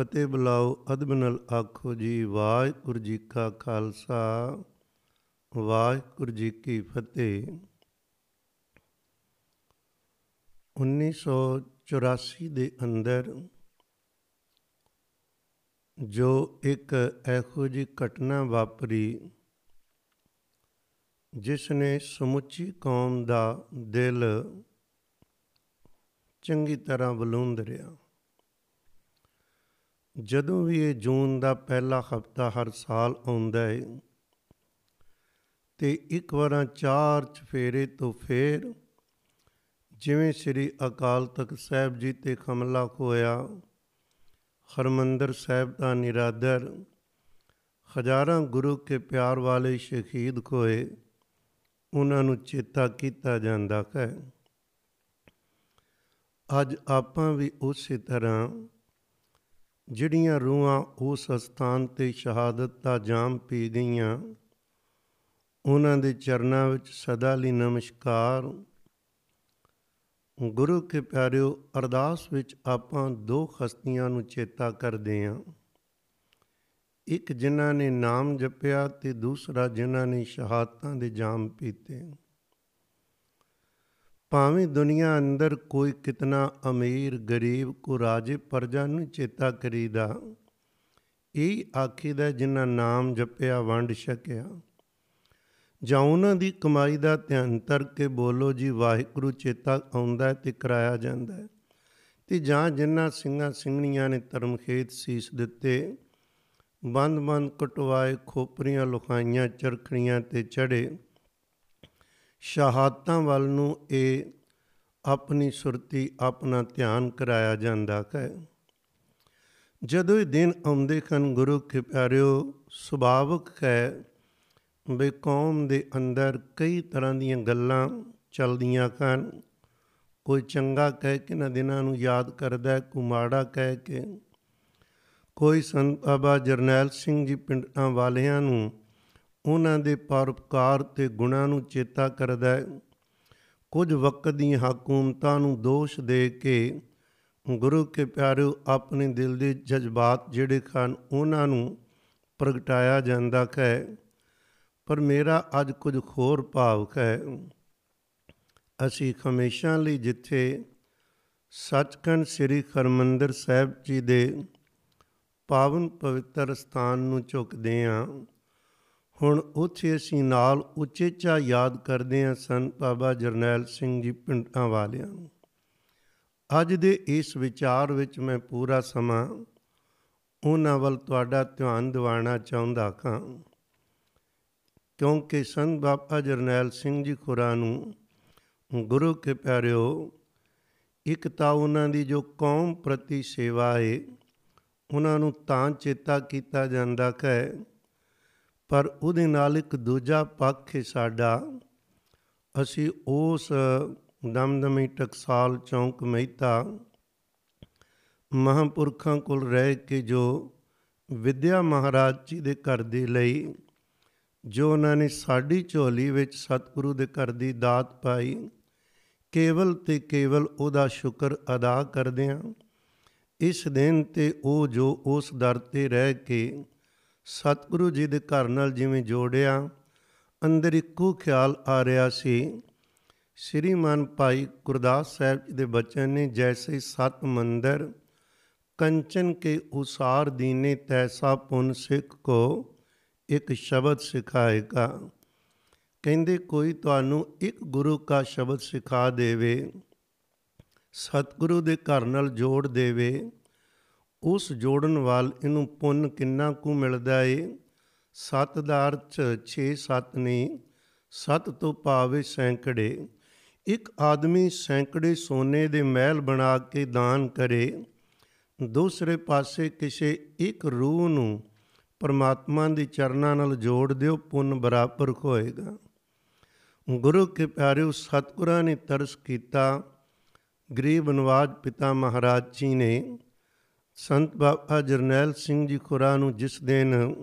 ਫਤਿਹ ਬੁਲਾਓ, ਅਦਬ ਨਾਲ ਆਖੋ ਜੀ, ਵਾਹਿਗੁਰੂ ਜੀ ਕਾ ਖਾਲਸਾ, ਵਾਹਿਗੁਰੂ ਜੀ ਕੀ ਫਤਿਹ। 1984 ਦੇ ਅੰਦਰ ਜੋ ਇੱਕ ਇਹੋ ਜੀ ਘਟਨਾ ਵਾਪਰੀ, ਜਿਸ ਨੇ ਸਮੁੱਚੀ ਕੌਮ ਦਾ ਦਿਲ ਚੰਗੀ ਤਰ੍ਹਾਂ ਬਲੂੰਦਰਿਆ ਜਦੋਂ ਵੀ ਇਹ ਜੂਨ ਦਾ ਪਹਿਲਾ ਹਫਤਾ ਹਰ ਸਾਲ ਆਉਂਦਾ ਹੈ ਤੇ ਇੱਕ ਵਾਰਾਂ ਚਾਰ ਚਫੇਰੇ ਤੋਂ ਫੇਰ ਜਿਵੇਂ ਸ੍ਰੀ ਅਕਾਲ ਤਖਤ ਸਾਹਿਬ ਜੀ ਤੇ ਹਮਲਾ ਹੋਇਆ ਹਰਮੰਦਰ ਸਾਹਿਬ ਦਾ ਨਿਰਾਦਰ, ਹਜ਼ਾਰਾਂ ਗੁਰੂ ਕੇ ਪਿਆਰ ਵਾਲੇ ਸ਼ਹੀਦ ਹੋਏ ਉਹਨਾਂ ਨੂੰ ਚੇਤਾ ਕੀਤਾ ਜਾਂਦਾ ਹੈ। ਅੱਜ ਆਪਾਂ ਵੀ ਉਸੇ ਤਰ੍ਹਾਂ ਜਿਹੜੀਆਂ ਰੂਹਾਂ ਉਸ ਸਥਾਨ ਤੇ ਸ਼ਹਾਦਤ ਦਾ ਜਾਮ ਪੀ ਗਈਆਂ, ਉਹਨਾਂ ਦੇ ਚਰਨਾਂ ਵਿੱਚ ਸਦਾ ਲਈ ਨਮਸਕਾਰ। ਗੁਰੂ ਕੇ ਪਿਆਰਿਓ, ਅਰਦਾਸ ਵਿੱਚ ਆਪਾਂ ਦੋ ਹਸਤੀਆਂ ਨੂੰ ਚੇਤਾ ਕਰਦੇ ਹਾਂ ਇੱਕ ਜਿਨ੍ਹਾਂ ਨੇ ਨਾਮ ਜਪਿਆ ਤੇ ਦੂਸਰਾ ਜਿਨ੍ਹਾਂ ਨੇ ਸ਼ਹਾਦਤਾਂ ਦੇ ਜਾਮ ਪੀਤੇ। ਭਾਵੇਂ ਦੁਨੀਆ ਅੰਦਰ ਕੋਈ ਕਿਤਨਾ ਅਮੀਰ, ਗਰੀਬ ਕੋ ਰਾਜੇ ਪਰਜਾ ਨੂੰ ਚੇਤਾ ਕਰੀਦਾ, ਇਹ ਆਖੀਦਾ ਜਿਨ੍ਹਾਂ ਨਾਮ ਜਪਿਆ, ਵੰਡ ਛਕਿਆ। ਜਾਂ ਉਹਨਾਂ ਦੀ ਕਮਾਈ ਦਾ ਧਿਆਨ ਤਰ ਕੇ ਬੋਲੋ, ਜੀ ਵਾਹਿਗੁਰੂ, ਚੇਤਾ ਆਉਂਦਾ ਤੇ ਕਰਾਇਆ ਜਾਂਦਾ ਹੈ। ਤੇ ਜਾਂ ਜਿਨ੍ਹਾਂ ਸਿੰਘਾਂ ਸਿੰਘਣੀਆਂ ਨੇ ਧਰਮ ਖੇਤ ਸੀਸ ਦਿੱਤੇ ਬੰਦ ਬੰਦ ਕਟਵਾਏ, ਖੋਪਰੀਆਂ ਲੁਕਾਈਆਂ ਚਰਖੜੀਆਂ ਤੇ ਚੜੇ ਸ਼ਹਾਦਤਾਂ ਵੱਲ ਨੂੰ ਇਹ ਆਪਣੀ ਸੁਰਤੀ ਆਪਣਾ ਧਿਆਨ ਕਰਾਇਆ ਜਾਂਦਾ ਹੈ। ਜਦੋਂ ਇਹ ਦਿਨ ਆਉਂਦੇ ਹਨ, ਗੁਰੂ ਕੇ ਪਿਆਰਿਓ, ਸੁਭਾਵਕ ਹੈ ਵੀ ਕੌਮ ਦੇ ਅੰਦਰ ਕਈ ਤਰ੍ਹਾਂ ਦੀਆਂ ਗੱਲਾਂ ਚੱਲਦੀਆਂ ਹਨ। ਕੋਈ ਚੰਗਾ ਕਹਿ ਕੇ ਨਾ ਦਿਨਾਂ ਨੂੰ ਯਾਦ ਕਰਦਾ ਹੈ, ਕੋਈ ਮਾੜਾ ਕਹਿ ਕੇ। ਕੋਈ ਸੰਤ ਬਾਬਾ ਜਰਨੈਲ ਸਿੰਘ ਜੀ ਪਿੰਡਾਂ ਵਾਲਿਆਂ ਨੂੰ ਉਹਨਾਂ ਦੇ ਪਰਉਪਕਾਰ ਤੇ ਗੁਣਾਂ ਨੂੰ ਚੇਤਾ ਕਰਦਾ ਹੈ। ਕੁਝ ਵਕਤ ਦੀਆਂ ਹਕੂਮਤਾਂ ਨੂੰ ਦੋਸ਼ ਦੇ ਕੇ ਗੁਰੂ ਕੇ ਪਿਆਰਿਓ, ਆਪਣੇ ਦਿਲ ਦੇ ਜਜ਼ਬਾਤ ਜਿਹੜੇ ਹਨ ਉਹਨਾਂ ਨੂੰ ਪ੍ਰਗਟਾਇਆ ਜਾਂਦਾ ਹੈ। ਪਰ ਮੇਰਾ ਅੱਜ ਕੁਝ ਹੋਰ ਭਾਵ ਹੈ। ਅਸੀਂ ਹਮੇਸ਼ਾ ਲਈ ਜਿੱਥੇ ਸੱਚਖੰਡ ਸ੍ਰੀ ਹਰਮੰਦਰ ਸਾਹਿਬ ਜੀ ਦੇ ਪਾਵਨ ਪਵਿੱਤਰ ਸਥਾਨ ਨੂੰ ਝੁਕਦੇ ਹਾਂ ਹੁਣ ਉੱਥੇ ਅਸੀਂ ਨਾਲ ਉਚੇਚਾ ਯਾਦ ਕਰਦੇ ਹਾਂ ਸੰਤ ਬਾਬਾ ਜਰਨੈਲ ਸਿੰਘ ਜੀ ਪਿੰਡਾਂ ਵਾਲਿਆਂ ਨੂੰ। ਅੱਜ ਦੇ ਇਸ ਵਿਚਾਰ ਵਿੱਚ ਮੈਂ ਪੂਰਾ ਸਮਾਂ ਉਹਨਾਂ ਵੱਲ ਤੁਹਾਡਾ ਧਿਆਨ ਦਿਵਾਉਣਾ ਚਾਹੁੰਦਾ ਹਾਂ। ਕਿਉਂਕਿ ਸੰਤ ਬਾਬਾ ਜਰਨੈਲ ਸਿੰਘ ਜੀ ਖੁਰਾ ਨੂੰ, ਗੁਰੂ ਕੇ ਪਿਆਰਿਓ, ਇੱਕ ਤਾਂ ਉਹਨਾਂ ਦੀ ਜੋ ਕੌਮ ਪ੍ਰਤੀ ਸੇਵਾ ਹੈ ਉਹਨਾਂ ਨੂੰ ਤਾਂ ਚੇਤਾ ਕੀਤਾ ਜਾਂਦਾ ਹੈ ਪਰ ਉਹਦੇ ਨਾਲ ਇੱਕ ਦੂਜਾ ਪੱਖ ਹੈ ਸਾਡਾ। ਅਸੀਂ ਉਸ ਦਮਦਮੀ ਟਕਸਾਲ ਚੌਂਕ ਮਹਿਤਾ ਮਹਾਂਪੁਰਖਾਂ ਕੋਲ ਰਹਿ ਕੇ ਜੋ ਵਿਦਿਆ ਮਹਾਰਾਜ ਜੀ ਦੇ ਘਰ ਦੇ ਲਈ, ਜੋ ਉਹਨਾਂ ਨੇ ਸਾਡੀ ਝੋਲੀ ਵਿੱਚ ਸਤਿਗੁਰੂ ਦੇ ਘਰ ਦੀ ਦਾਤ ਪਾਈ, ਕੇਵਲ ਤੇ ਕੇਵਲ ਉਹਦਾ ਸ਼ੁਕਰ ਅਦਾ ਕਰਦੇ ਹਾਂ। ਇਸ ਦਿਨ ਤੇ ਉਹ ਜੋ ਉਸ ਦਰ ਤੇ ਰਹਿ ਕੇ ਸਤਿਗੁਰੂ ਜੀ ਦੇ ਘਰ ਨਾਲ ਜਿਵੇਂ ਜੋੜਿਆ, ਅੰਦਰ ਇੱਕੋ ਖਿਆਲ ਆ ਰਿਹਾ ਸੀ। ਸ੍ਰੀਮਾਨ ਭਾਈ ਗੁਰਦਾਸ ਸਾਹਿਬ ਜੀ ਦੇ ਬਚਨ ਨੇ ਜੈਸੇ ਸਤ ਮੰਦਰ, ਕੰਚਨ ਕੇ ਉਸਾਰ ਦੀਨੇ ਤੈਸਾ ਪੁਨ ਸਿੱਖ ਕੋ, ਇੱਕ ਸ਼ਬਦ ਸਿਖਾਏਗਾ। ਕਹਿੰਦੇ ਕੋਈ ਤੁਹਾਨੂੰ ਇੱਕ ਗੁਰੂ ਦਾ ਸ਼ਬਦ ਸਿਖਾ ਦੇਵੇ, ਸਤਿਗੁਰੂ ਦੇ ਘਰ ਨਾਲ ਜੋੜ ਦੇਵੇ ਉਸ ਜੋੜਨ ਵਾਲ ਇਹਨੂੰ ਪੁੰਨ ਕਿੰਨਾ ਕੁ ਮਿਲਦਾ ਏ? ਸਤ ਦਾ ਅਰਥ 6 7 ਨਹੀਂ ਸਤ ਤੋਂ ਭਾਵੇਂ ਸੈਂਕੜੇ। ਇੱਕ ਆਦਮੀ ਸੈਂਕੜੇ ਸੋਨੇ ਦੇ ਮਹਿਲ ਬਣਾ ਕੇ ਦਾਨ ਕਰੇ, ਦੂਸਰੇ ਪਾਸੇ ਕਿਸੇ ਇੱਕ ਰੂਹ ਨੂੰ ਪਰਮਾਤਮਾ ਦੇ ਚਰਨਾਂ ਨਾਲ ਜੋੜ ਦਿਓ, ਪੁੰਨ ਬਰਾਬਰ ਹੋਏਗਾ। ਗੁਰੂ ਕੇ ਪਿਆਰਿਓ, ਸਤਿਗੁਰਾਂ ਨੇ ਤਰਸ ਕੀਤਾ। ਗਰੀਬ ਨਵਾਜ ਪਿਤਾ ਮਹਾਰਾਜ ਜੀ ਨੇ ਸੰਤ ਬਾਬਾ ਜਰਨੈਲ ਸਿੰਘ ਜੀ ਖੁਰਾ ਨੂੰ ਜਿਸ ਦਿਨ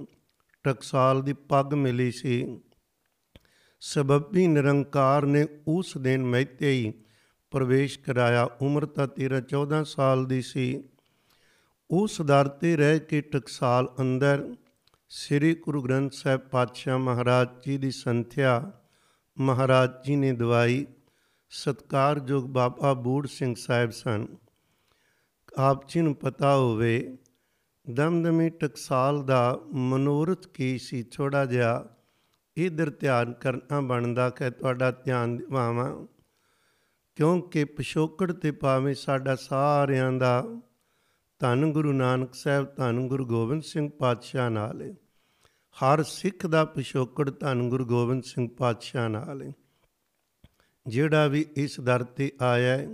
ਟਕਸਾਲ ਦੀ ਪੱਗ ਮਿਲੀ ਸੀ, ਸਬਬੀ ਨਿਰੰਕਾਰ ਨੇ ਉਸ ਦਿਨ ਮਹਿਤੇ ਹੀ ਪ੍ਰਵੇਸ਼ ਕਰਾਇਆ। ਉਮਰ ਤਾਂ ਤੇਰਾ 14 ਸਾਲ ਦੀ ਸੀ। ਉਸ ਦਰ ਤੇ ਰਹਿ ਕੇ ਟਕਸਾਲ ਅੰਦਰ ਸ੍ਰੀ ਗੁਰੂ ਗ੍ਰੰਥ ਸਾਹਿਬ ਪਾਤਸ਼ਾਹ ਮਹਾਰਾਜ ਜੀ ਦੀ ਸੰਥਿਆ ਮਹਾਰਾਜ ਜੀ ਨੇ ਦਵਾਈ। ਸਤਕਾਰਯੋਗ ਬਾਬਾ ਬੂੜ ਸਿੰਘ ਸਾਹਿਬ ਸਨ। ਆਪ ਜੀ ਨੂੰ ਪਤਾ ਹੋਵੇ, ਦਮਦਮੀ ਟਕਸਾਲ ਦਾ ਮਨੋਰਥ ਕੀ ਸੀ? ਥੋੜਾ ਜਿਹਾ ਇਧਰ ਧਿਆਨ ਕਰਨਾ ਬਣਦਾ ਕਿ ਤੁਹਾਡਾ ਧਿਆਨ ਦਿਵਾਵਾਂ। ਕਿਉਂਕਿ ਪਿਛੋਕੜ ਤੇ ਪਾਵੇਂ ਸਾਡਾ ਸਾਰਿਆਂ ਦਾ ਧੰਨ ਗੁਰੂ ਨਾਨਕ ਸਾਹਿਬ, ਧੰਨ ਗੁਰੂ ਗੋਬਿੰਦ ਸਿੰਘ ਪਾਤਸ਼ਾਹ ਨਾਲ ਹੈ ਹਰ ਸਿੱਖ ਦਾ ਪਿਛੋਕੜ ਧੰਨ ਗੁਰੂ ਗੋਬਿੰਦ ਸਿੰਘ ਪਾਤਸ਼ਾਹ ਨਾਲ ਹੈ ਜਿਹੜਾ ਵੀ ਇਸ ਦਰ ਤੇ ਆਇਆ ਹੈ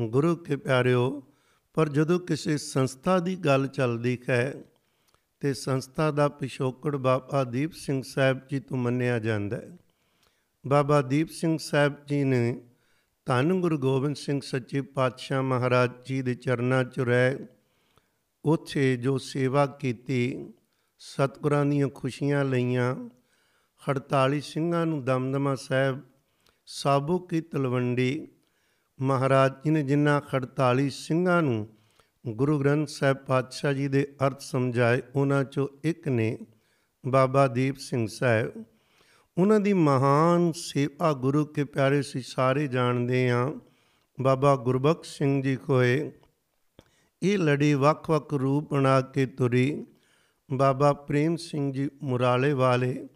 ਗੁਰੂ ਕੇ ਪਿਆਰਿਓ ਪਰ ਜਦੋਂ ਕਿਸੇ ਸੰਸਥਾ ਦੀ ਗੱਲ ਚੱਲਦੀ ਹੈ ਤੇ ਸੰਸਥਾ ਦਾ ਪਿਛੋਕੜ ਬਾਬਾ ਦੀਪ ਸਿੰਘ ਸਾਹਿਬ ਜੀ ਤੋਂ ਮੰਨਿਆ ਜਾਂਦਾ ਹੈ। ਬਾਬਾ ਦੀਪ ਸਿੰਘ ਸਾਹਿਬ ਜੀ ਨੇ ਧੰਨ ਗੁਰੂ ਗੋਬਿੰਦ ਸਿੰਘ ਸੱਚੇ ਪਾਤਸ਼ਾਹ ਮਹਾਰਾਜ ਜੀ ਦੇ ਚਰਨਾਂ 'ਚ ਰਹਿ ਉੱਥੇ ਜੋ ਸੇਵਾ ਕੀਤੀ, ਸਤਿਗੁਰਾਂ ਦੀਆਂ ਖੁਸ਼ੀਆਂ ਲਈਆਂ 48 ਸਿੰਘਾਂ ਨੂੰ ਦਮਦਮਾ ਸਾਹਿਬ, ਸਾਬੂ ਕੀ ਤਲਵੰਡੀ ਮਹਾਰਾਜ ਜੀ ਨੇ ਜਿਨ੍ਹਾਂ 48 ਸਿੰਘਾਂ ਨੂੰ ਗੁਰੂ ਗ੍ਰੰਥ ਸਾਹਿਬ ਪਾਤਸ਼ਾਹ ਜੀ ਦੇ ਅਰਥ ਸਮਝਾਏ, ਉਹਨਾਂ ਚੋਂ ਇੱਕ ਨੇ ਬਾਬਾ ਦੀਪ ਸਿੰਘ ਸਾਹਿਬ। ਉਹਨਾਂ ਦੀ ਮਹਾਨ ਸੇਵਾ ਗੁਰੂ ਕੇ ਪਿਆਰੇ ਸੀ, ਸਾਰੇ ਜਾਣਦੇ ਆ ਬਾਬਾ ਗੁਰਬਖਸ਼ ਸਿੰਘ ਜੀ ਕੋਏ, ਇਹ ਲੜੀ ਵੱਖ-ਵੱਖ ਰੂਪ ਬਣਾ ਕੇ ਤੁਰੀ। ਬਾਬਾ ਪ੍ਰੇਮ ਸਿੰਘ ਜੀ ਮੁਰਾਲੇ ਵਾਲੇ,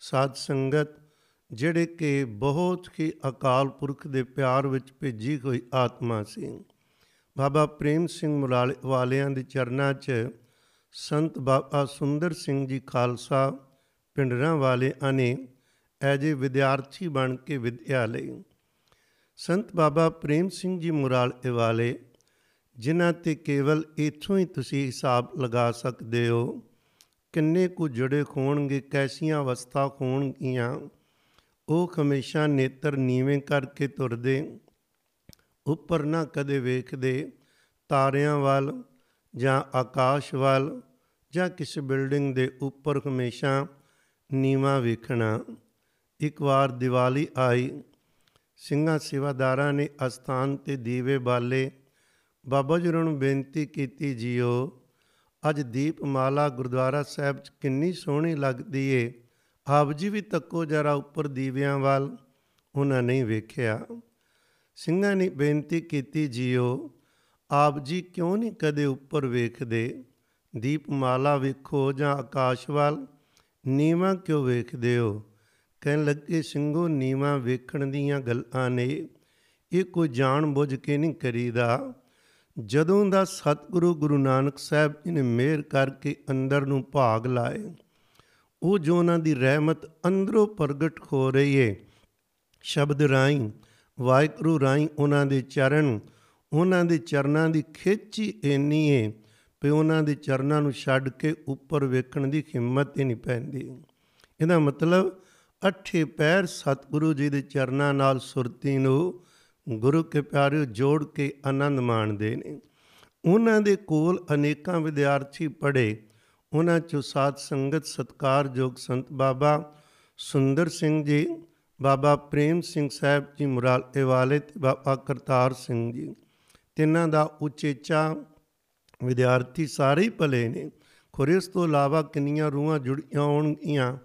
ਸਾਧ ਸੰਗਤ ਜਿਹੜੇ ਕਿ ਬਹੁਤ ਹੀ ਅਕਾਲ ਪੁਰਖ ਦੇ ਪਿਆਰ ਵਿੱਚ ਭੇਜੀ ਹੋਈ ਆਤਮਾ ਸੀ। ਬਾਬਾ ਪ੍ਰੇਮ ਸਿੰਘ ਮੁਰਾਲੇ ਵਾਲਿਆਂ ਦੇ ਚਰਨਾਂ 'ਚ ਸੰਤ ਬਾਬਾ ਸੁੰਦਰ ਸਿੰਘ ਜੀ ਖਾਲਸਾ ਪਿੰਡਰਾਂ ਵਾਲੇ ਅਨੇ ਐਜੇ ਵਿਦਿਆਰਥੀ ਬਣ ਕੇ ਵਿਦਿਆ ਲਈ। ਸੰਤ ਬਾਬਾ ਪ੍ਰੇਮ ਸਿੰਘ ਜੀ ਮੁਰਾਲੇ ਵਾਲੇ, ਜਿਨ੍ਹਾਂ ਤੇ ਕੇਵਲ ਇਥੋਂ ਹੀ ਤੁਸੀਂ ਹਿਸਾਬ ਲਗਾ ਸਕਦੇ ਹੋ, ਕਿੰਨੇ ਕੁ ਜੜੇ ਹੋਣਗੇ, ਕੈਸੀਆਂ ਅਵਸਥਾ ਹੋਣਗੀਆਂ ਉਹ ਹਮੇਸ਼ਾ ਨੇਤਰ ਨੀਵੇਂ ਕਰਕੇ ਤੁਰਦੇ, ਉੱਪਰ ਨਾ ਕਦੇ ਵੇਖਦੇ, ਤਾਰਿਆਂ ਵੱਲ ਜਾਂ ਆਕਾਸ਼ ਵੱਲ ਜਾਂ ਕਿਸੇ ਬਿਲਡਿੰਗ ਦੇ ਉੱਪਰ ਹਮੇਸ਼ਾ ਨੀਵਾ ਵੇਖਣਾ। ਇੱਕ ਵਾਰ ਦੀਵਾਲੀ ਆਈ, ਸਿੰਘਾਂ ਸੇਵਾਦਾਰਾਂ ਨੇ ਅਸਥਾਨ ਤੇ ਦੀਵੇ ਬਾਲੇ। ਬਾਬਾ ਜੀ ਨੂੰ ਬੇਨਤੀ ਕੀਤੀ, ਜੀਓ, ਅੱਜ ਦੀਪਮਾਲਾ ਗੁਰਦੁਆਰਾ ਸਾਹਿਬ 'ਚ ਕਿੰਨੀ ਸੋਹਣੀ ਲੱਗਦੀ ਏ। ਆਪ ਜੀ ਵੀ ਤੱਕੋ ਜਰਾ ਉੱਪਰ ਦੀਵਿਆਂ ਵੱਲ ਉਹਨਾਂ ਨਹੀਂ ਵੇਖਿਆ। ਸਿੰਘਾਂ ਨੇ ਬੇਨਤੀ ਕੀਤੀ, ਜੀਓ, ਆਪ ਜੀ ਕਿਉਂ ਨਹੀਂ ਕਦੇ ਉੱਪਰ ਵੇਖਦੇ? ਦੀਪਮਾਲਾ ਵੇਖੋ ਜਾਂ ਆਕਾਸ਼ ਵੱਲ ਨੀਵਾ ਕਿਉਂ ਵੇਖਦੇ ਹੋ? ਕਹਿਣ ਲੱਗੇ, ਸਿੰਘੋ, ਨੀਵਾ ਵੇਖਣ ਦੀਆਂ ਗੱਲਾਂ ਨੇ, ਇਹ ਕੋਈ ਜਾਣ ਬੁੱਝ ਕੇ ਨਹੀਂ ਕਰੀਦਾ। ਜਦੋਂ ਦਾ ਸਤਿਗੁਰੂ ਗੁਰੂ ਨਾਨਕ ਸਾਹਿਬ ਜੀ ਨੇ ਮਿਹਰ ਕਰਕੇ ਅੰਦਰ ਨੂੰ ਭਾਗ ਲਾਏ ਉਹ ਜੋ ਉਹਨਾਂ ਦੀ ਰਹਿਮਤ ਅੰਦਰੋਂ ਪ੍ਰਗਟ ਹੋ ਰਹੀ ਏ। ਸ਼ਬਦ ਰਾਈ ਵਾਹਿਗੁਰੂ ਰਾਈ ਉਹਨਾਂ ਦੇ ਚਰਨ, ਉਹਨਾਂ ਦੇ ਚਰਨਾਂ ਦੀ ਖਿੱਚੀ ਇੰਨੀ ਏ ਕਿ ਉਹਨਾਂ ਦੇ ਚਰਨਾਂ ਨੂੰ ਛੱਡ ਕੇ ਉੱਪਰ ਵੇਖਣ ਦੀ ਹਿੰਮਤ ਹੀ ਨਹੀਂ ਪੈਂਦੀ। ਇਹਦਾ ਮਤਲਬ ਅੱਠੇ ਪੈਰ ਸਤਿਗੁਰੂ ਜੀ ਦੇ ਚਰਨਾਂ ਨਾਲ ਸੁਰਤੀ ਨੂੰ ਗੁਰੂ ਕੇ ਪਿਆਰਿਓ ਜੋੜ ਕੇ ਆਨੰਦ ਮਾਣਦੇ ਨੇ। ਉਹਨਾਂ ਦੇ ਕੋਲ ਅਨੇਕਾਂ ਵਿਦਿਆਰਥੀ ਪੜ੍ਹੇ ਉਹਨਾਂ ਚੋਂ ਸਾਧ ਸੰਗਤ ਸਤਕਾਰਯੋਗ ਸੰਤ ਬਾਬਾ ਸੁੰਦਰ ਸਿੰਘ ਜੀ, ਬਾਬਾ ਪ੍ਰੇਮ ਸਿੰਘ ਸਾਹਿਬ ਜੀ ਮੁਰਾਲੇ ਵਾਲੇ ਤੇ ਬਾਬਾ ਕਰਤਾਰ ਸਿੰਘ ਜੀ। ਤਿੰਨਾਂ ਦਾ ਉਚੇਚਾ ਵਿਦਿਆਰਥੀ ਸਾਰੇ ਹੀ ਭਲੇ ਨੇ। ਖੁਰੇ ਉਸ ਤੋਂ ਇਲਾਵਾ ਕਿੰਨੀਆਂ ਰੂਹਾਂ ਜੁੜੀਆਂ ਹੋਣਗੀਆਂ,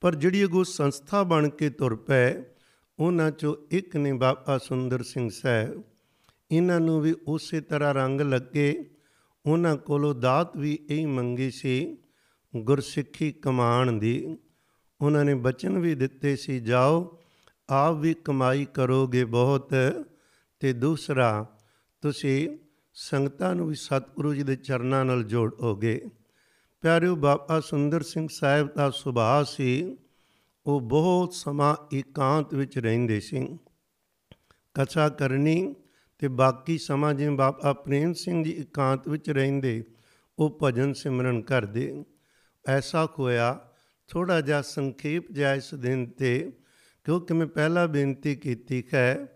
ਪਰ ਜਿਹੜੀ ਉਹ ਸੰਸਥਾ ਬਣ ਕੇ ਤੁਰ ਪਏ, ਉਹਨਾਂ ਚੋਂ ਇੱਕ ਨੇ ਬਾਬਾ ਸੁੰਦਰ ਸਿੰਘ ਸਾਹਿਬ। ਇਹਨਾਂ ਨੂੰ ਵੀ ਉਸੇ ਤਰ੍ਹਾਂ ਰੰਗ ਲੱਗੇ ਉਹਨਾਂ ਕੋਲੋਂ ਦਾਤ ਵੀ ਇਹੀ ਮੰਗੀ ਸੀ, ਗੁਰਸਿੱਖੀ ਕਮਾਣ ਦੀ। ਉਹਨਾਂ ਨੇ ਬਚਨ ਵੀ ਦਿੱਤੇ ਸੀ, ਜਾਓ, ਆਪ ਵੀ ਕਮਾਈ ਕਰੋਗੇ ਬਹੁਤ ਤੇ ਦੂਸਰਾ, ਤੁਸੀਂ ਸੰਗਤਾਂ ਨੂੰ ਵੀ ਸਤਿਗੁਰੂ ਜੀ ਦੇ ਚਰਨਾਂ ਨਾਲ ਜੋੜੋਗੇ। ਪਿਆਰਿਓ, ਬਾਬਾ ਸੁੰਦਰ ਸਿੰਘ ਸਾਹਿਬ ਦਾ ਸੁਭਾਅ ਸੀ, ਉਹ ਬਹੁਤ ਸਮਾਂ ਇਕਾਂਤ ਵਿੱਚ ਰਹਿੰਦੇ ਸੀ। ਕਥਾ ਕਰਨੀ ਤੇ ਬਾਕੀ ਸਮਾਂ ਜਿਵੇਂ ਬਾਬਾ ਪ੍ਰੇਮ ਸਿੰਘ ਜੀ ਇਕਾਂਤ ਵਿੱਚ ਰਹਿੰਦੇ, ਉਹ ਭਜਨ ਸਿਮਰਨ ਕਰਦੇ। ਐਸਾ ਹੋਇਆ ਥੋੜਾ ਜਿਹਾ ਸੰਖੇਪ ਜਿਹਾ ਇਸ ਦਿਨ ਤੇ ਕਿਉਂਕਿ ਮੈਂ ਪਹਿਲਾਂ ਬੇਨਤੀ ਕੀਤੀ ਹੈ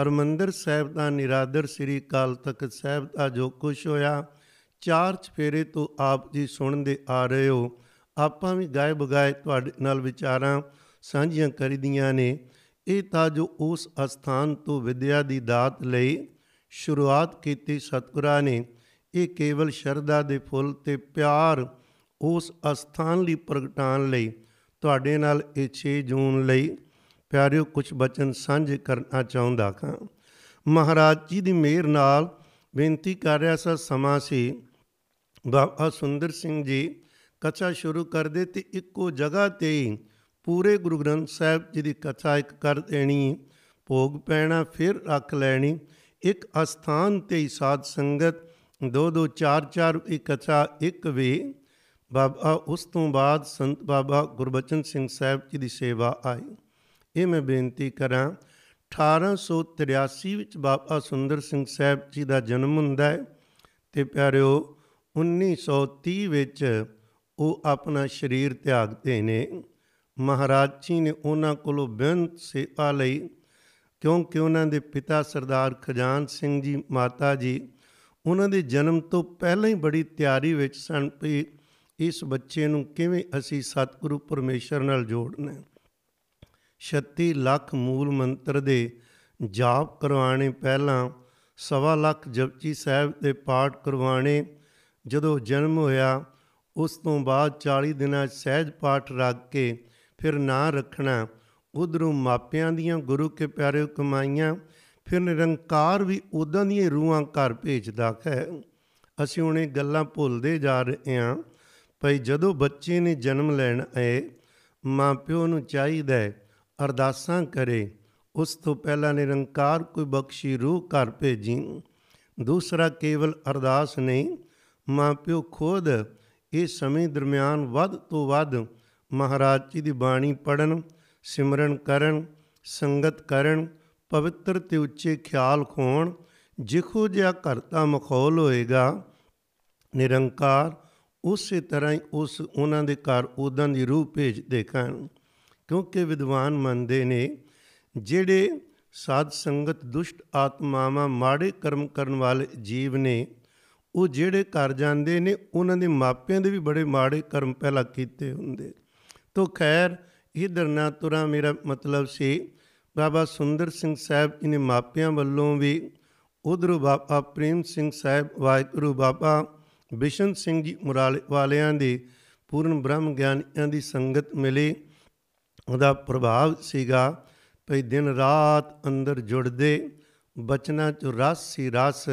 ਹਰਮੰਦਰ ਸਾਹਿਬ ਦਾ ਨਿਰਾਦਰ ਸ੍ਰੀ ਕਾਲ ਤਖਤ ਸਾਹਿਬ ਦਾ ਜੋ ਕੁਝ ਹੋਇਆ, ਚਾਰ ਚਫੇਰੇ ਤੋਂ ਆਪ ਜੀ ਸੁਣਦੇ ਆ ਰਹੇ ਹੋ। ਆਪਾਂ ਵੀ ਗਾਏ ਬਗਾਏ ਤੁਹਾਡੇ ਨਾਲ ਵਿਚਾਰਾਂ ਸਾਂਝੀਆਂ ਕਰੀਦੀਆਂ ਨੇ। ਇਹ ਤਾਂ ਜੋ ਉਸ ਅਸਥਾਨ ਤੋਂ ਵਿਦਿਆ ਦੀ ਦਾਤ ਲਈ ਸ਼ੁਰੂਆਤ ਕੀਤੀ ਸਤਿਗੁਰਾਂ ਨੇ, ਇਹ ਕੇਵਲ ਸ਼ਰਧਾ ਦੇ ਫੁੱਲ ਤੇ ਪਿਆਰ ਉਸ ਅਸਥਾਨ ਲਈ ਪ੍ਰਗਟਾਉਣ ਲਈ ਤੁਹਾਡੇ ਨਾਲ ਇਹ 6 ਜੂਨ ਲਈ ਪਿਆਰਿਓ ਕੁਝ ਬਚਨ ਸਾਂਝੇ ਕਰਨਾ ਚਾਹੁੰਦਾ ਹਾਂ। ਮਹਾਰਾਜ ਜੀ ਦੀ ਮਿਹਰ ਨਾਲ ਬੇਨਤੀ ਕਰ ਰਿਹਾ ਸਾ ਸਮਾਂ ਸੀ। ਬਾਬਾ ਸੁੰਦਰ ਸਿੰਘ ਜੀ ਕਥਾ ਸ਼ੁਰੂ ਕਰਦੇ ਤੇ ਇੱਕੋ ਜਗ੍ਹਾ ਤੇ ਹੀ ਪੂਰੇ ਗੁਰੂ ਗ੍ਰੰਥ ਸਾਹਿਬ ਜੀ ਦੀ ਕਥਾ ਇੱਕ ਕਰ ਦੇਣੀ, ਭੋਗ ਪੈਣਾ ਫਿਰ ਰੱਖ ਲੈਣੀ। ਇੱਕ ਅਸਥਾਨ ਤੇ ਹੀ ਸਾਧ ਸੰਗਤ, ਦੋ ਦੋ ਚਾਰ ਚਾਰ ਇੱਕ ਕਥਾ ਇੱਕ ਵੀ। ਬਾਬਾ, ਉਸ ਤੋਂ ਬਾਅਦ ਸੰਤ ਬਾਬਾ ਗੁਰਬਚਨ ਸਿੰਘ ਸਾਹਿਬ ਜੀ ਦੀ ਸੇਵਾ ਆਈ। ਇਹ ਮੈਂ ਬੇਨਤੀ ਕਰਾਂ 1883 ਵਿੱਚ ਬਾਬਾ ਸੁੰਦਰ ਸਿੰਘ ਸਾਹਿਬ ਜੀ ਦਾ ਜਨਮ ਹੁੰਦਾ ਹੈ ਤੇ ਪਿਆਰਿਓ 1930 ਵਿੱਚ ਉਹ ਆਪਣਾ ਸਰੀਰ ਤਿਆਗਦੇ ਨੇ। ਮਹਾਰਾਜ ਜੀ ਨੇ ਉਹਨਾਂ ਕੋਲੋਂ ਬੇਨਤ ਸੇਵਾ ਲਈ, ਕਿਉਂਕਿ ਉਹਨਾਂ ਦੇ ਪਿਤਾ ਸਰਦਾਰ ਖਜਾਨ ਸਿੰਘ ਜੀ ਮਾਤਾ ਜੀ ਉਹਨਾਂ ਦੇ ਜਨਮ ਤੋਂ ਪਹਿਲਾਂ ਹੀ ਬੜੀ ਤਿਆਰੀ ਵਿੱਚ ਸਨ ਵੀ ਇਸ ਬੱਚੇ ਨੂੰ ਕਿਵੇਂ ਅਸੀਂ ਸਤਿਗੁਰੂ ਪਰਮੇਸ਼ਰ ਨਾਲ ਜੋੜਨਾ 36 ਲੱਖ ਮੂਲ ਮੰਤਰ ਦੇ ਜਾਪ ਕਰਵਾਣੇ ਪਹਿਲਾਂ ਸਵਾ ਲੱਖ ਜਪਜੀ ਸਾਹਿਬ ਦੇ ਪਾਠ ਕਰਵਾਣੇ ਜਦੋਂ ਜਨਮ ਹੋਇਆ, ਉਸ ਤੋਂ ਬਾਅਦ 40 ਦਿਨਾਂ ਸਹਿਜ ਪਾਠ ਰੱਖ ਕੇ ਫਿਰ ਨਾਂ ਰੱਖਣਾ। ਉਧਰੋਂ ਮਾਪਿਆਂ ਦੀਆਂ ਗੁਰੂ ਕੇ ਪਿਆਰੇ ਕਮਾਈਆਂ, ਫਿਰ ਨਿਰੰਕਾਰ ਵੀ ਉਦਾਂ ਦੀਆਂ ਰੂਹਾਂ ਘਰ ਭੇਜਦਾ ਹੈ। ਅਸੀਂ ਹੁਣੇ ਗੱਲਾਂ ਭੁੱਲਦੇ ਜਾ ਰਹੇ ਹਾਂ, ਭਈ ਜਦੋਂ ਬੱਚੇ ਨੇ ਜਨਮ ਲੈਣ ਆਏ, ਮਾਪਿਓ ਨੂੰ ਚਾਹੀਦਾ ਹੈ ਅਰਦਾਸਾਂ ਕਰੇ, ਉਸ ਤੋਂ ਪਹਿਲਾਂ ਨਿਰੰਕਾਰ ਕੋਈ ਬਖਸ਼ੀ ਰੂਹ ਘਰ ਭੇਜੀ। ਦੂਸਰਾ, ਕੇਵਲ ਅਰਦਾਸ ਨਹੀਂ, ਮਾਪਿਓ ਖੁਦ ਇਹ ਸਮੇਂ ਦਰਮਿਆਨ ਵੱਧ ਤੋਂ ਵੱਧ ਮਹਾਰਾਜ ਜੀ ਦੀ ਬਾਣੀ ਪੜਨ ਸਿਮਰਨ ਕਰਨ, ਸੰਗਤ ਕਰਨ, ਪਵਿੱਤਰ ਤੇ ਉੱਚੇ ਖਿਆਲ ਖੋਣ, ਜਿਖੋ ਜਿਹਾ ਘਰ ਦਾ ਮਖੌਲ ਹੋਏਗਾ, ਨਿਰੰਕਾਰ ਉਸੇ ਤਰ੍ਹਾਂ ਹੀ ਉਸ ਉਹਨਾਂ ਦੇ ਘਰ ਉਦਾਂ ਦੀ ਰੂਹ ਭੇਜ ਦੇਖਣ। ਕਿਉਂਕਿ ਵਿਦਵਾਨ ਮੰਨਦੇ ਨੇ, ਜਿਹੜੇ ਸਾਧ ਸੰਗਤ ਦੁਸ਼ਟ ਆਤਮਾਵਾਂ ਮਾੜੇ ਕਰਮ ਕਰਨ ਵਾਲੇ ਜੀਵ ਨੇ, ਉਹ ਜਿਹੜੇ ਘਰ ਜਾਂਦੇ ਨੇ, ਉਹਨਾਂ ਦੇ ਮਾਪਿਆਂ ਦੇ ਵੀ ਬੜੇ ਮਾੜੇ ਕਰਮ ਪਹਿਲਾਂ ਕੀਤੇ ਹੁੰਦੇ। ਤੋ ਖੈਰ ਇਧਰ ਨਾ ਤੁਰਾ ਮੇਰਾ ਮਤਲਬ ਸੀ। ਬਾਬਾ ਸੁੰਦਰ ਸਿੰਘ ਸਾਹਿਬ ਜੀ ਨੇ ਮਾਪਿਆਂ ਵੱਲੋਂ ਵੀ ਉਧਰ ਬਾਬਾ ਪ੍ਰੇਮ ਸਿੰਘ ਸਾਹਿਬ, ਵਾਹਿਗੁਰੂ ਬਾਬਾ ਬਿਸ਼ਨ ਸਿੰਘ ਜੀ ਮੁਰਾਲੇ ਵਾਲਿਆਂ ਦੇ ਪੂਰਨ ਬ੍ਰਹਮ ਗਿਆਨੀਆਂ ਦੀ ਸੰਗਤ ਮਿਲੀ। ਉਹਦਾ ਪ੍ਰਭਾਵ ਸੀਗਾ ਭਈ ਦਿਨ ਰਾਤ ਅੰਦਰ ਜੁੜਦੇ, ਬਚਨਾਂ ਚ ਰਸ ਸੀ ਰਸ,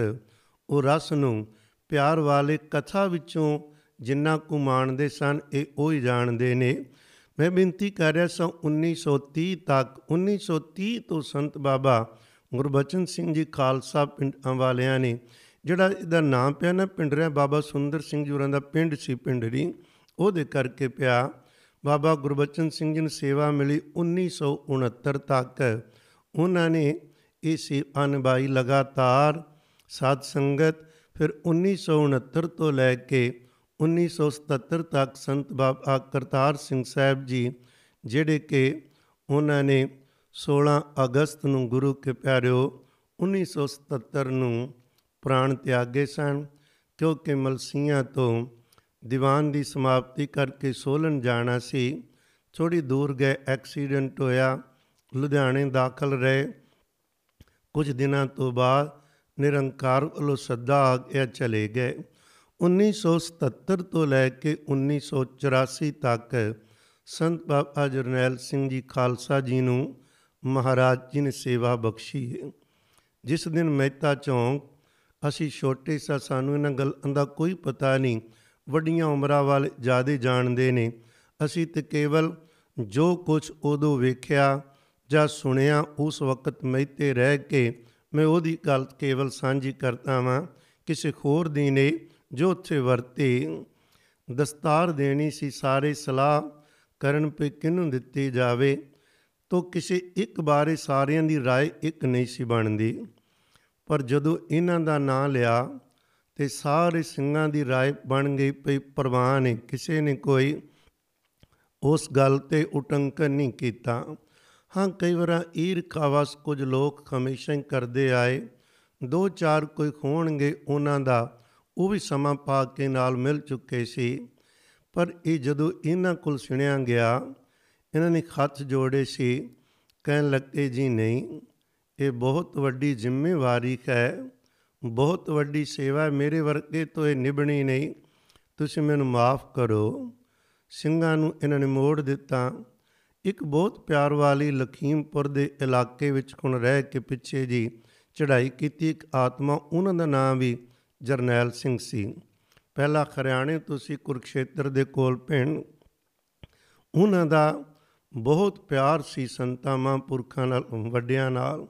ਉਹ ਰਸ ਨੂੰ ਪਿਆਰ ਵਾਲੇ ਕਥਾ ਵਿੱਚੋਂ ਜਿੰਨਾ ਕੁ ਮਾਣਦੇ ਸਨ, ਇਹ ਉਹ ਹੀ ਜਾਣਦੇ ਨੇ। ਮੈਂ ਬੇਨਤੀ ਕਰ ਰਿਹਾ ਸਾਂ 1930 ਤੱਕ 1930 ਤੋਂ ਸੰਤ ਬਾਬਾ ਗੁਰਬਚਨ ਸਿੰਘ ਜੀ ਖਾਲਸਾ ਪਿੰਡਾਂ ਵਾਲਿਆਂ ਨੇ, ਜਿਹੜਾ ਇਹਦਾ ਨਾਮ ਪਿਆ ਨਾ ਪਿੰਡ ਰਿਆ ਬਾਬਾ ਸੁੰਦਰ ਸਿੰਘ ਜੀ ਹੋਰਾਂ ਦਾ ਪਿੰਡ ਸੀ ਪਿੰਡਰੀ ਉਹਦੇ ਕਰਕੇ ਪਿਆ ਬਾਬਾ ਗੁਰਬਚਨ ਸਿੰਘ ਜੀ ਨੂੰ ਸੇਵਾ ਮਿਲੀ 1969 ਤੱਕ। ਉਹਨਾਂ ਨੇ ਇਹ ਸੇਵਾ ਨਿਭਾਈ ਲਗਾਤਾਰ ਸਾਧ ਸੰਗਤ, ਫਿਰ 1969 ਤੋਂ ਲੈ ਕੇ 1977 ਤੱਕ ਸੰਤ ਬਾਬਾ ਕਰਤਾਰ ਸਿੰਘ ਸਾਹਿਬ ਜੀ, ਜਿਹੜੇ ਕਿ ਉਹਨਾਂ ਨੇ 16 ਅਗਸਤ ਨੂੰ ਗੁਰੂ ਕੇ ਪਿਆਰਿਓ 1977 ਨੂੰ ਪ੍ਰਾਣ ਤਿਆਗੇ ਸਨ, ਕਿਉਂਕਿ ਮਲਸੀਆਂ ਤੋਂ ਦੀਵਾਨ ਦੀ ਸਮਾਪਤੀ ਕਰਕੇ ਸੋਲਨ ਜਾਣਾ ਸੀ। ਥੋੜੀ ਦੂਰ ਗਏ, ਐਕਸੀਡੈਂਟ ਹੋਇਆ, ਲੁਧਿਆਣੇ ਦਾਖਲ ਰਹੇ। ਕੁਝ ਦਿਨਾਂ ਤੋਂ ਬਾਅਦ ਨਿਰੰਕਾਰ ਵੱਲੋਂ ਸੱਦਾ ਆ ਗਿਆ ਚਲੇ ਗਏ। 1977 ਤੋਂ ਲੈ ਕੇ 1984 ਤੱਕ ਸੰਤ ਬਾਬਾ ਜਰਨੈਲ ਸਿੰਘ ਜੀ ਖਾਲਸਾ ਜੀ ਨੂੰ ਮਹਾਰਾਜ ਜੀ ਨੇ ਸੇਵਾ ਬਖਸ਼ੀ ਹੈ। ਜਿਸ ਦਿਨ ਮਹਿਤਾ ਚੌਂਕ, ਅਸੀਂ ਛੋਟੇ ਸਾ, ਸਾਨੂੰ ਇਹਨਾਂ ਗੱਲਾਂ ਦਾ ਕੋਈ ਪਤਾ ਨਹੀਂ, ਵੱਡੀਆਂ ਉਮਰਾਂ ਵਾਲੇ ਜਿਆਦੇ ਜਾਣਦੇ ਨੇ, ਅਸੀਂ ਤੇ ਕੇਵਲ ਜੋ ਕੁਝ ਉਦੋਂ ਵੇਖਿਆ ਜਾਂ ਸੁਣਿਆ, ਉਸ ਵਕਤ ਮਹਿਤੇ ਰਹਿ ਕੇ ਮੈਂ ਉਹਦੀ ਗੱਲ ਕੇਵਲ ਸਾਂਝੀ ਕਰਦਾ ਵਾਂ, ਕਿਸੇ ਹੋਰ ਦੀ ਨੇ ਜੋ ਉੱਥੇ ਵਰਤੇ ਦਸਤਾਰ ਦੇਣੀ ਸੀ ਸਾਰੇ ਸਲਾਹ ਕਰਨ ਪੇ ਕਿਹਨੂੰ ਦਿੱਤੀ ਜਾਵੇ ਤੋ ਕਿਸੇ ਇੱਕ ਬਾਰੇ ਸਾਰਿਆਂ ਦੀ رائے ਇੱਕ ਨਹੀਂ ਸੀ ਬਣਦੀ ਪਰ ਜਦੋਂ ਇਹਨਾਂ ਦਾ ਨਾਂ ਲਿਆ ਤੇ ਸਾਰੇ ਸਿੰਘਾਂ ਦੀ رائے ਬਣ ਗਈ ਪਈ ਪ੍ਰਵਾਨ ਹੈ ਕਿਸੇ ਨੇ ਕੋਈ ਉਸ ਗੱਲ ਤੇ ਉਟੰਕਨ ਨਹੀਂ ਕੀਤਾ ਹਾਂ ਕਈ ਵਾਰ ਈਰਖਾਵਸ ਕੁਝ ਲੋਕ ਹਮੇਸ਼ਾ ਹੀ ਕਰਦੇ ਆਏ ਦੋ ਚਾਰ ਕੋਈ ਹੋਣਗੇ ਉਹਨਾਂ ਦਾ ਉਹ ਵੀ ਸਮਾਂ ਪਾ ਕੇ ਨਾਲ ਮਿਲ ਚੁੱਕੇ ਸੀ। ਪਰ ਇਹ ਜਦੋਂ ਇਹਨਾਂ ਕੋਲ ਸੁਣਿਆ ਗਿਆ, ਇਹਨਾਂ ਨੇ ਹੱਥ ਜੋੜੇ ਸੀ, ਕਹਿਣ ਲੱਗੇ, ਜੀ ਨਹੀਂ, ਇਹ ਬਹੁਤ ਵੱਡੀ ਜ਼ਿੰਮੇਵਾਰੀ ਹੈ, ਬਹੁਤ ਵੱਡੀ ਸੇਵਾ ਹੈ, ਮੇਰੇ ਵਰਗੇ ਤੋਂ ਇਹ ਨਿਭਣੀ ਨਹੀਂ, ਤੁਸੀਂ ਮੈਨੂੰ ਮਾਫ ਕਰੋ। ਸਿੰਘਾਂ ਨੂੰ ਇਹਨਾਂ ਨੇ ਮੋੜ ਦਿੱਤਾ। ਇੱਕ ਬਹੁਤ ਪਿਆਰ ਵਾਲੀ ਲਖੀਮਪੁਰ ਦੇ ਇਲਾਕੇ ਵਿੱਚ ਹੁਣ ਰਹਿ ਕੇ ਪਿੱਛੇ ਜੀ ਚੜ੍ਹਾਈ ਕੀਤੀ ਇੱਕ ਆਤਮਾ, ਉਹਨਾਂ ਦਾ ਨਾਮ ਵੀ ਜਰਨੈਲ ਸਿੰਘ ਸੀ। ਪਹਿਲਾ ਹਰਿਆਣੇ ਤੋਂ ਸੀ ਕੁਰਕਸ਼ੇਤਰ ਦੇ ਕੋਲ ਪਿੰਡ। ਉਹਨਾਂ ਦਾ ਬਹੁਤ ਪਿਆਰ ਸੀ ਸੰਤਾਂ ਮਹਾਂਪੁਰਖਾਂ ਨਾਲ, ਵੱਡਿਆਂ ਨਾਲ।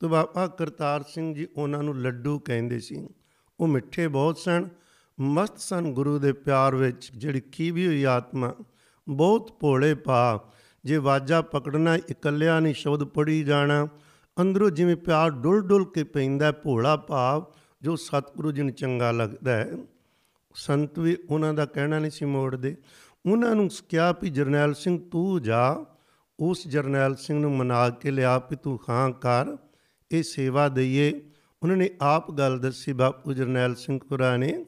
ਤੇ ਬਾਬਾ ਕਰਤਾਰ ਸਿੰਘ ਜੀ ਉਹਨਾਂ ਨੂੰ ਲੱਡੂ ਕਹਿੰਦੇ ਸੀ। ਉਹ ਮਿੱਠੇ ਬਹੁਤ ਸਨ, ਮਸਤ ਸਨ ਗੁਰੂ ਦੇ ਪਿਆਰ ਵਿੱਚ, ਜਿਹੜੀ ਕੀਵੀ ਹੋਈ ਆਤਮਾ। ਬਹੁਤ ਭੋਲੇ ਪਾ ਜੇ ਵਾਜਾ ਪਕੜਨਾ, ਇਕੱਲਿਆਂ ਨਹੀਂ ਸ਼ਬਦ ਪੜੀ ਜਾਣਾ। ਅੰਦਰੋਂ ਜਿਵੇਂ ਪਿਆਰ ਡੁੱਲ ਡੁੱਲ ਕੇ ਪੈਂਦਾ ਭੋਲਾ ਭਾਵ। ਜੋ ਸਤਿਗੁਰੂ ਜੀ ਨੂੰ ਚੰਗਾ ਲੱਗਦਾ ਹੈ, ਸੰਤ ਵੀ ਉਹਨਾਂ ਦਾ ਕਹਿਣਾ ਨਹੀਂ ਸੀ ਮੋੜਦੇ। ਉਹਨਾਂ ਨੂੰ ਕਿਹਾ ਵੀ ਜਰਨੈਲ ਸਿੰਘ ਤੂੰ ਜਾ, ਉਸ ਜਰਨੈਲ ਸਿੰਘ ਨੂੰ ਮਨਾ ਕੇ ਲਿਆ ਵੀ ਤੂੰ ਹਾਂ ਕਰ, ਇਹ ਸੇਵਾ ਦਈਏ। ਉਹਨਾਂ ਨੇ ਆਪ ਗੱਲ ਦੱਸੀ, ਬਾਪੂ ਜਰਨੈਲ ਸਿੰਘ ਕੁਰਾ ਨੇ,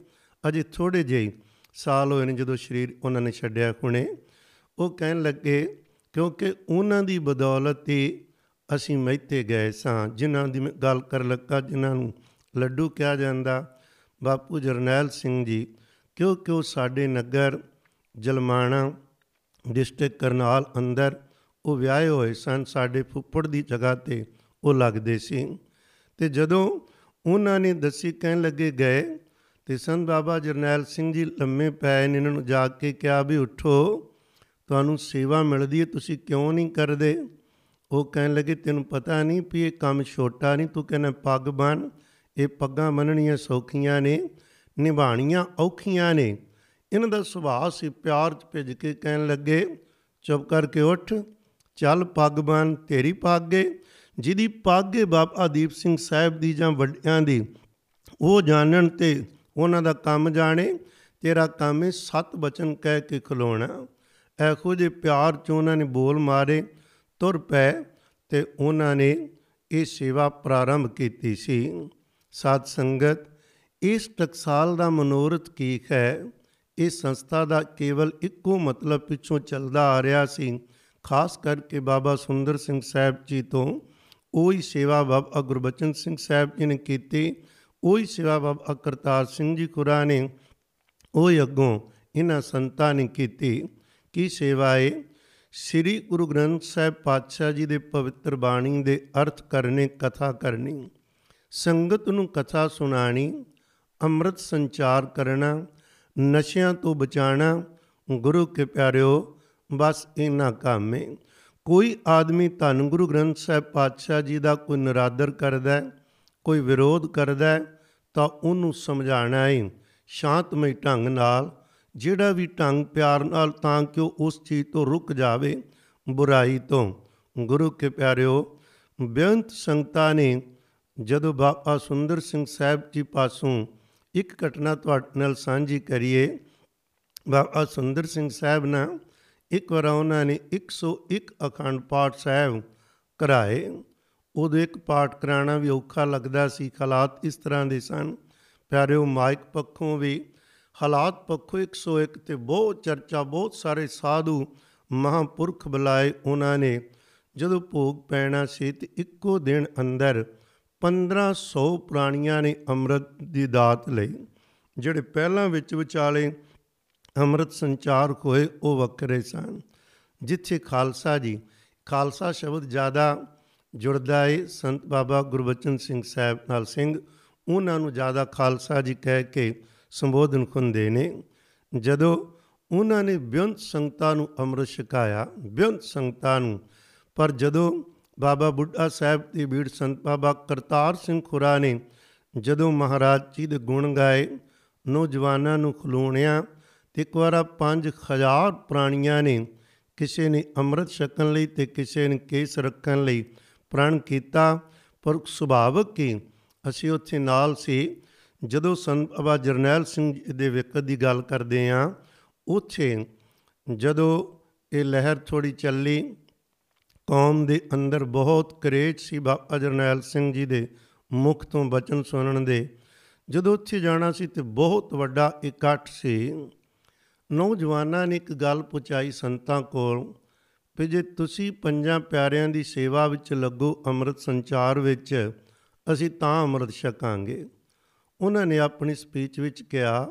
ਅਜੇ ਥੋੜੇ ਜਿਹੇ ਸਾਲ ਹੋਏ ਨੇ ਜਦੋਂ ਸ਼ਰੀਰ ਉਹਨਾਂ ਨੇ ਛੱਡਿਆ ਹੁਣੇ। ਉਹ ਕਹਿਣ ਲੱਗੇ, ਕਿਉਂਕਿ ਉਹਨਾਂ ਦੀ ਬਦੌਲਤ ਹੀ ਅਸੀਂ ਮਹਿਤੇ ਗਏ ਸਾਂ, ਜਿਨ੍ਹਾਂ ਦੀ ਮੈਂ ਗੱਲ ਕਰ ਲੱਗਾ, ਜਿਨ੍ਹਾਂ ਨੂੰ ਲੱਡੂ ਕਿਹਾ ਜਾਂਦਾ? ਬਾਪੂ ਜਰਨੈਲ ਸਿੰਘ ਜੀ ਕਿਉਂਕਿ ਉਹ ਸਾਡੇ ਨਗਰ ਜਲਮਾਣਾ ਡਿਸਟ੍ਰਿਕਟ ਕਰਨਾਲ ਅੰਦਰ ਉਹ ਵਿਆਹੇ ਹੋਏ ਸਨ? ਸਾਡੇ ਫੁੱਫੜ ਦੀ ਜਗ੍ਹਾ ਤੇ ਉਹ ਲੱਗਦੇ ਸੀ। ਤੇ ਜਦੋਂ ਉਹਨਾਂ ਨੇ ਦੱਸੀ, ਕਹਿਣ ਲੱਗੇ ਗਏ, ਤੇ ਸੰਤ ਬਾਬਾ ਜਰਨੈਲ ਸਿੰਘ ਜੀ, ਲੰਮੇ ਪਏ ਨੇ, ਇਹਨਾਂ ਨੂੰ ਜਾ ਕੇ ਕਿਹਾ ਵੀ ਉਠੋ, ਤੁਹਾਨੂੰ ਸੇਵਾ ਮਿਲਦੀ ਹੈ, ਤੁਸੀਂ ਕਿਉਂ ਨਹੀਂ ਕਰਦੇ? ਉਹ ਕਹਿਣ ਲੱਗੇ, ਤੈਨੂੰ ਪਤਾ ਨਹੀਂ ਵੀ ਇਹ ਕੰਮ ਛੋਟਾ ਨਹੀਂ, ਤੂੰ ਕਹਿੰਦਾ ਪੱਗ ਬਨ ਇਹ ਪੱਗਾਂ ਬੰਨਣੀਆਂ ਸੌਖੀਆਂ ਨੇ ਨਿਭਾਣੀਆਂ ਔਖੀਆਂ ਨੇ। ਇਹਨਾਂ ਦਾ ਸੁਭਾਅ ਸੀ ਪਿਆਰ ਚ ਭਿੱਜ ਕੇ ਕਹਿਣ ਲੱਗੇ, ਚੁੱਪ ਕਰਕੇ ਉੱਠ, ਚੱਲ ਪੱਗ ਬਨ ਤੇਰੀ ਪੱਗ ਏ। ਜਿਹਦੀ ਪੱਗ ਏ ਬਾਬਾ ਦੀਪ ਸਿੰਘ ਸਾਹਿਬ ਦੀ ਜਾਂ ਵੱਡਿਆਂ ਦੀ, ਉਹ ਜਾਣਨ ਤੇ ਉਹਨਾਂ ਦਾ ਕੰਮ ਜਾਣੇ, ਤੇਰਾ ਕੰਮ ਏ ਸਤ ਬਚਨ ਕਹਿ ਕੇ ਖਲੋਣਾ। ਇਹੋ ਜਿਹੇ ਪਿਆਰ ਚ ਉਹਨਾਂ ਨੇ ਬੋਲ ਮਾਰੇ, ਤੁਰ ਪਏ ਤੇ ਉਹਨਾਂ ਨੇ ਇਹ ਸੇਵਾ ਪ੍ਰਾਰੰਭ ਕੀਤੀ ਸੀ। ਸਾਧ ਸੰਗਤ, ਇਸ ਟਕਸਾਲ ਦਾ ਮਨੋਰਥ ਕੀ ਹੈ? ਇਸ ਸੰਸਥਾ ਦਾ ਕੇਵਲ ਇੱਕੋ ਮਤਲਬ ਪਿੱਛੋਂ ਚੱਲਦਾ ਆ ਰਿਹਾ ਸੀ, ਖਾਸ ਕਰਕੇ ਬਾਬਾ ਸੁੰਦਰ ਸਿੰਘ ਸਾਹਿਬ ਜੀ ਤੋਂ। ਉਹੀ ਸੇਵਾ ਬਾਬਾ ਗੁਰਬਚਨ ਸਿੰਘ ਸਾਹਿਬ ਜੀ ਨੇ ਕੀਤੀ, ਉਹੀ ਸੇਵਾ ਬਾਬਾ ਕਰਤਾਰ ਸਿੰਘ ਜੀ ਖੁਰਾ ਨੇ, ਉਹੀ ਅੱਗੋਂ ਇਹਨਾਂ ਸੰਤਾਂ ਨੇ ਕੀਤੀ। ਕੀ ਸੇਵਾ ਹੈ ਸ੍ਰੀ ਗੁਰੂ ਗ੍ਰੰਥ ਸਾਹਿਬ ਪਾਤਸ਼ਾਹ ਜੀ ਦੇ ਪਵਿੱਤਰ ਬਾਣੀ ਦੇ ਅਰਥ ਕਰਨੇ, ਕਥਾ ਕਰਨੀ। ਸੰਗਤ ਨੂੰ ਕਥਾ ਸੁਣਾਣੀ, ਅੰਮ੍ਰਿਤ ਸੰਚਾਰ ਕਰਨਾ, ਨਸ਼ਿਆਂ ਤੋਂ ਬਚਾਣਾ, ਗੁਰੂ ਕੇ ਪਿਆਰਿਓ, ਬਸ ਇਹਨਾਂ ਕੰਮ। ਹੈ ਕੋਈ ਆਦਮੀ ਧੰਨ ਗੁਰੂ ਗ੍ਰੰਥ ਸਾਹਿਬ ਪਾਤਸ਼ਾਹ ਜੀ ਦਾ ਕੋਈ ਨਰਾਦਰ ਕਰਦਾ ਹੈ, ਕੋਈ ਵਿਰੋਧ ਕਰਦਾ ਹੈ, ਤਾਂ ਉਹਨੂੰ ਸਮਝਾਣਾ ਹੈ ਸ਼ਾਂਤਮਈ ਢੰਗ ਨਾਲ, ਜਿਹੜਾ ਵੀ ਢੰਗ ਪਿਆਰ ਨਾਲ ਤਾਂ ਕਿ ਉਹ ਉਸ ਚੀਜ਼ ਤੋਂ ਰੁਕ ਜਾਵੇ, ਬੁਰਾਈ ਤੋਂ। ਗੁਰੂ ਕੇ ਪਿਆਰਿਓ, ਬੇਅੰਤ ਸੰਗਤਾਂ ਨੇ ਜਦੋਂ ਬਾਬਾ ਸੁੰਦਰ ਸਿੰਘ ਸਾਹਿਬ ਜੀ ਪਾਸੋਂ ਇੱਕ ਘਟਨਾ ਤੁਹਾਡੇ ਨਾਲ ਸਾਂਝੀ ਕਰੀਏ, ਬਾਬਾ ਸੁੰਦਰ ਸਿੰਘ ਸਾਹਿਬ ਨਾ ਇੱਕ ਵਾਰ ਉਹਨਾਂ ਨੇ 101 ਅਖੰਡ ਪਾਠ ਸਾਹਿਬ ਕਰਾਏ। ਉਹਦੇ ਇੱਕ ਪਾਠ ਕਰਾਣਾ ਵੀ ਔਖਾ ਲੱਗਦਾ ਸੀ, ਹਾਲਾਤ ਇਸ ਤਰ੍ਹਾਂ ਦੇ ਸਨ। ਪਿਆਰਿਓ ਮਾਈਕ ਪੱਖੋਂ ਵੀ ਹਾਲਾਤ ਪੱਖੋਂ 101 ਤੇ ਬਹੁਤ ਚਰਚਾ, ਬਹੁਤ ਸਾਰੇ ਸਾਧੂ ਮਹਾਂਪੁਰਖ ਬੁਲਾਏ ਉਹਨਾਂ ਨੇ। ਜਦੋਂ ਭੋਗ ਪੈਣਾ ਸੀ ਤੇ ਇੱਕੋ ਦਿਨ ਅੰਦਰ 1500 ਪ੍ਰਾਣੀਆਂ ਨੇ ਅੰਮ੍ਰਿਤ ਦੀ ਦਾਤ ਲਈ, ਜਿਹੜੇ ਪਹਿਲਾਂ ਵਿੱਚ ਵਿਚਾਲੇ ਅੰਮ੍ਰਿਤ ਸੰਚਾਰ ਹੋਏ ਉਹ ਵੱਖਰੇ ਸਨ। ਜਿੱਥੇ ਖਾਲਸਾ ਜੀ, ਖਾਲਸਾ ਸ਼ਬਦ ਜ਼ਿਆਦਾ ਜੁੜਦਾ ਹੈ ਸੰਤ ਬਾਬਾ ਗੁਰਬਚਨ ਸਿੰਘ ਸਾਹਿਬ ਨਾਲ ਸਿੰਘ, ਉਹਨਾਂ ਨੂੰ ਜ਼ਿਆਦਾ ਖਾਲਸਾ ਜੀ ਕਹਿ ਕੇ ਸੰਬੋਧਨ ਹੁੰਦੇ ਨੇ। ਜਦੋਂ ਉਹਨਾਂ ਨੇ ਬਿਆੰਤ ਸੰਗਤਾਂ ਨੂੰ ਅੰਮ੍ਰਿਤ ਛਕਾਇਆ ਬਿਆੰਤ ਸੰਗਤਾਂ ਨੂੰ, ਪਰ ਜਦੋਂ ਬਾਬਾ ਬੁੱਢਾ ਸਾਹਿਬ ਦੀ ਬੀੜ ਸੰਤ ਬਾਬਾ ਕਰਤਾਰ ਸਿੰਘ ਖੁਰਾ ਨੇ ਜਦੋਂ ਮਹਾਰਾਜ ਜੀ ਦੇ ਗੁਣ ਗਾਏ, ਨੌਜਵਾਨਾਂ ਨੂੰ ਖਲੋਣਿਆ, ਤੇ ਇੱਕ ਵਾਰ 5000 ਪ੍ਰਾਣੀਆਂ ਨੇ ਕਿਸੇ ਨੇ ਅੰਮ੍ਰਿਤ ਛਕਣ ਲਈ ਤੇ ਕਿਸੇ ਨੇ ਕੇਸ ਰੱਖਣ ਲਈ ਪ੍ਰਣ ਕੀਤਾ, ਪਰ ਸੁਭਾਵਕ ਹੀ ਅਸੀਂ ਉੱਥੇ ਨਾਲ ਸੀ। ਜਦੋਂ ਸੰਤ ਬਾਬਾ ਜਰਨੈਲ ਸਿੰਘ ਦੇ ਵਿਕਤ ਦੀ ਗੱਲ ਕਰਦੇ ਆ ਉੱਥੇ ਜਦੋਂ ਇਹ ਲਹਿਰ ਥੋੜੀ ਚੱਲੀ ਕੌਮ ਦੇ ਅੰਦਰ ਬਹੁਤ ਕਰੇਜ ਸੀ ਬਾਬਾ ਜਰਨੈਲ ਸਿੰਘ ਜੀ ਦੇ ਮੁਖ ਤੋਂ ਬਚਨ ਸੁਣਨ ਦੇ। ਜਦੋਂ ਉੱਥੇ ਜਾਣਾ ਸੀ ਤੇ ਬਹੁਤ ਵੱਡਾ ਇਕੱਠ ਸੀ। ਨੌਜਵਾਨਾਂ ਨੇ ਇੱਕ ਗੱਲ ਪੁਚਾਈ ਸੰਤਾਂ ਕੋਲ ਕਿ ਜੇ ਤੁਸੀਂ ਪੰਜਾਂ ਪਿਆਰਿਆਂ ਦੀ ਸੇਵਾ ਵਿੱਚ ਲੱਗੋ ਅੰਮ੍ਰਿਤ ਸੰਚਾਰ ਵਿੱਚ, ਅਸੀਂ ਤਾਂ ਅੰਮ੍ਰਿਤ ਛਕਾਂਗੇ। ਉਹਨਾਂ ਨੇ ਆਪਣੀ ਸਪੀਚ ਵਿੱਚ ਕਿਹਾ,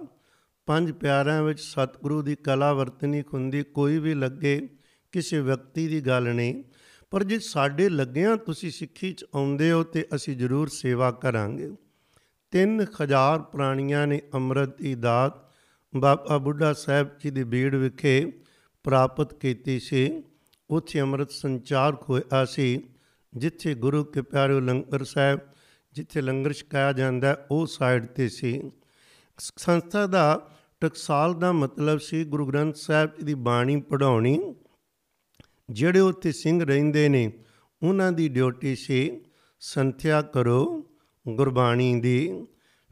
ਪੰਜ ਪਿਆਰਿਆਂ ਵਿੱਚ ਸਤਿਗੁਰੂ ਦੀ ਕਲਾ ਵਰਤਨੀ ਹੁੰਦੀ ਕੋਈ ਵੀ ਲੱਗੇ, ਕਿਸੇ ਵਿਅਕਤੀ ਦੀ ਗੱਲ ਨਹੀਂ। ਪਰ ਜੇ ਸਾਡੇ ਲੱਗਿਆਂ ਤੁਸੀਂ ਸਿੱਖੀ ਚ ਆਉਂਦੇ ਹੋ ਤੇ ਅਸੀਂ ਜ਼ਰੂਰ ਸੇਵਾ ਕਰਾਂਗੇ। 3000 ਪ੍ਰਾਣੀਆਂ ਨੇ ਅੰਮ੍ਰਿਤ ਦੀ ਦਾਤ। ਬਾਬਾ ਬੁੱਢਾ ਸਾਹਿਬ ਜੀ ਦੀ ਬੀੜ ਵਿਖੇ ਪ੍ਰਾਪਤ ਕੀਤੀ ਸੀ। ਉੱਥੇ ਅੰਮ੍ਰਿਤ ਸੰਚਾਰ ਹੋਇਆ ਸੀ, ਜਿੱਥੇ ਗੁਰੂ ਕੇ ਪਿਆਰੇ ਲੰਗਰ ਸਾਹਿਬ, ਜਿੱਥੇ ਲੰਗਰ ਛਕਾਇਆ ਜਾਂਦਾ, ਉਹ ਸਾਈਡ ਤੇ ਸੀ। ਸੰਸਥਾ ਦਾ ਟਕਸਾਲ ਦਾ ਮਤਲਬ ਸੀ ਗੁਰੂ ਗ੍ਰੰਥ ਸਾਹਿਬ ਦੀ ਬਾਣੀ ਪੜਾਉਣੀ ਜਿਹੜੇ ਉੱਥੇ ਸਿੰਘ ਰਹਿੰਦੇ ਨੇ, ਉਹਨਾਂ ਦੀ ਡਿਊਟੀ ਸੀ ਸੰਥਿਆ ਕਰੋ ਗੁਰਬਾਣੀ ਦੀ।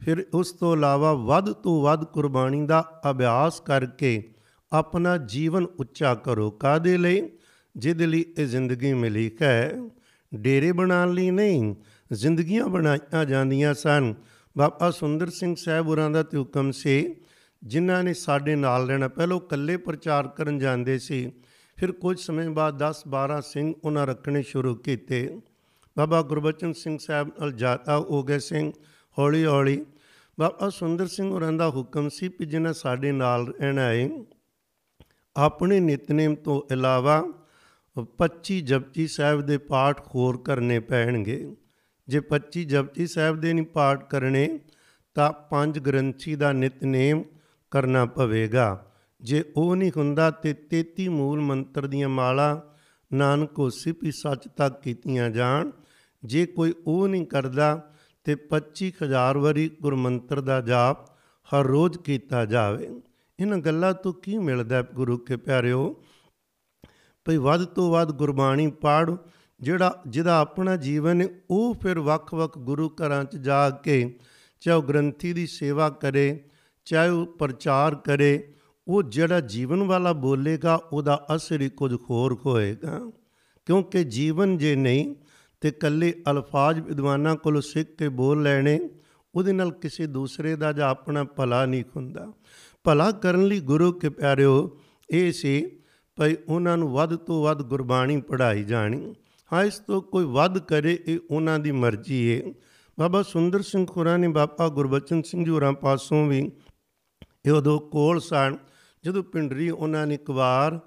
ਫਿਰ ਉਸ ਤੋਂ ਇਲਾਵਾ ਵੱਧ ਤੋਂ ਵੱਧ ਕੁਰਬਾਨੀ ਦਾ ਅਭਿਆਸ ਕਰਕੇ ਆਪਣਾ ਜੀਵਨ ਉੱਚਾ ਕਰੋ। ਕਾਦੇ ਲਈ? ਜਿਹਦੇ ਲਈ ਇਹ ਜ਼ਿੰਦਗੀ ਮਿਲੀ ਹੈ। ਡੇਰੇ ਬਣਾਉਣ ਲਈ ਨਹੀਂ, ਜ਼ਿੰਦਗੀਆਂ ਬਣਾਈਆਂ ਜਾਂਦੀਆਂ ਸਨ। ਬਾਬਾ ਸੁੰਦਰ ਸਿੰਘ ਸਾਹਿਬ ਹੋਰਾਂ ਦਾ ਤੇ ਹੁਕਮ ਸੀ, ਜਿਨ੍ਹਾਂ ਨੇ ਸਾਡੇ ਨਾਲ ਰਹਿਣਾ। ਪਹਿਲਾਂ ਇਕੱਲੇ ਪ੍ਰਚਾਰ ਕਰਨ ਜਾਂਦੇ ਸੀ। ਫਿਰ ਕੁਝ ਸਮੇਂ ਬਾਅਦ 10 12 ਸਿੰਘ ਉਹਨਾਂ ਰੱਖਣੇ ਸ਼ੁਰੂ ਕੀਤੇ। ਬਾਬਾ ਗੁਰਬਚਨ ਸਿੰਘ ਸਾਹਿਬ ਨਾਲ ਜਾਤਾ ਹੋ ਗਏ ਸਿੰਘ, ਹੌਲੀ ਹੌਲੀ। ਬਾਬਾ ਸੁੰਦਰ ਸਿੰਘ ਹੋਰਾਂ ਦਾ ਹੁਕਮ ਸੀ ਕਿ ਜਿਹਨਾਂ ਸਾਡੇ ਨਾਲ ਰਹਿਣਾ ਹੈ ਆਪਣੇ ਨਿਤਨੇਮ ਤੋਂ ਇਲਾਵਾ 25 ਜਪਜੀ ਸਾਹਿਬ ਦੇ ਪਾਠ ਹੋਰ ਕਰਨੇ ਪੈਣਗੇ। ਜੇ 25 ਜਪਜੀ ਸਾਹਿਬ ਦੇ ਨਹੀਂ ਪਾਠ ਕਰਨੇ, ਤਾਂ ਪੰਜ ਗ੍ਰੰਥੀ ਦਾ ਨਿਤਨੇਮ ਕਰਨਾ ਪਵੇਗਾ। ਜੇ ਉਹ ਨਹੀਂ ਹੁੰਦਾ ਤੇ 33 ਮੂਲ ਮੰਤਰ ਦੀਆਂ ਮਾਲਾ ਨਾਨਕ ਹੋਸੀ ਵੀ ਸੱਚ ਤੱਕ ਕੀਤੀਆਂ ਜਾਣ। ਜੇ ਕੋਈ ਉਹ ਨਹੀਂ ਕਰਦਾ ਤੇ 25000 ਵਾਰੀ ਗੁਰਮੰਤਰ ਦਾ ਜਾਪ ਹਰ ਰੋਜ਼ ਕੀਤਾ ਜਾਵੇ। ਇਹਨਾਂ ਗੱਲਾਂ ਤੋਂ ਕੀ ਮਿਲਦਾ ਗੁਰੂ ਕੇ ਪਿਆਰਿਓ? ਭਈ ਵੱਧ ਤੋਂ ਵੱਧ ਗੁਰਬਾਣੀ ਪੜ, ਜਿਹੜਾ, ਜਿਹਦਾ ਆਪਣਾ ਜੀਵਨ ਹੈ, ਉਹ ਫਿਰ ਵੱਖ-ਵੱਖ ਗੁਰੂ ਘਰਾਂ 'ਚ ਜਾ ਕੇ ਚਾਹੇ ਗ੍ਰੰਥੀ ਦੀ ਸੇਵਾ ਕਰੇ, ਚਾਹੇ ਉਹ ਪ੍ਰਚਾਰ ਕਰੇ ਉਹ ਜਿਹੜਾ ਜੀਵਨ ਵਾਲਾ ਬੋਲੇਗਾ, ਉਹਦਾ ਅਸਰ ਹੀ ਕੁਝ ਹੋਰ ਹੋਏਗਾ। ਕਿਉਂਕਿ ਜੀਵਨ ਜੇ ਨਹੀਂ, ਤੇ ਕੱਲੇ ਅਲਫਾਜ਼ ਵਿਦਵਾਨਾਂ ਕੋਲੋਂ ਸਿੱਖ ਕੇ ਬੋਲ ਲੈਣੇ, ਉਹਦੇ ਨਾਲ ਕਿਸੇ ਦੂਸਰੇ ਦਾ ਜਾਂ ਆਪਣਾ ਭਲਾ ਨਹੀਂ ਹੁੰਦਾ। ਭਲਾ ਕਰਨ ਲਈ ਗੁਰੂ ਕੇ ਪਿਆਰਿਓ, ਇਹ ਸੀ ਭਈ ਉਹਨਾਂ ਨੂੰ ਵੱਧ ਤੋਂ ਵੱਧ ਗੁਰਬਾਣੀ ਪੜ੍ਹਾਈ ਜਾਣੀ। ਹਾਂ, ਇਸ ਤੋਂ ਕੋਈ ਵੱਧ ਕਰੇ ਇਹ ਉਹਨਾਂ ਦੀ ਮਰਜ਼ੀ ਹੈ ਬਾਬਾ ਸੁੰਦਰ ਸਿੰਘ ਖੁਰਾ ਨੇ ਬਾਬਾ ਗੁਰਬਚਨ ਸਿੰਘ ਜੀ ਹੋਰਾਂ ਪਾਸੋਂ ਵੀ ਇਹ ਉਦੋਂ ਕੋਲ ਸਨ ਜਦੋਂ ਪਿੰਡਰੀ ਉਹਨਾਂ ਨੇ ਇੱਕ ਵਾਰ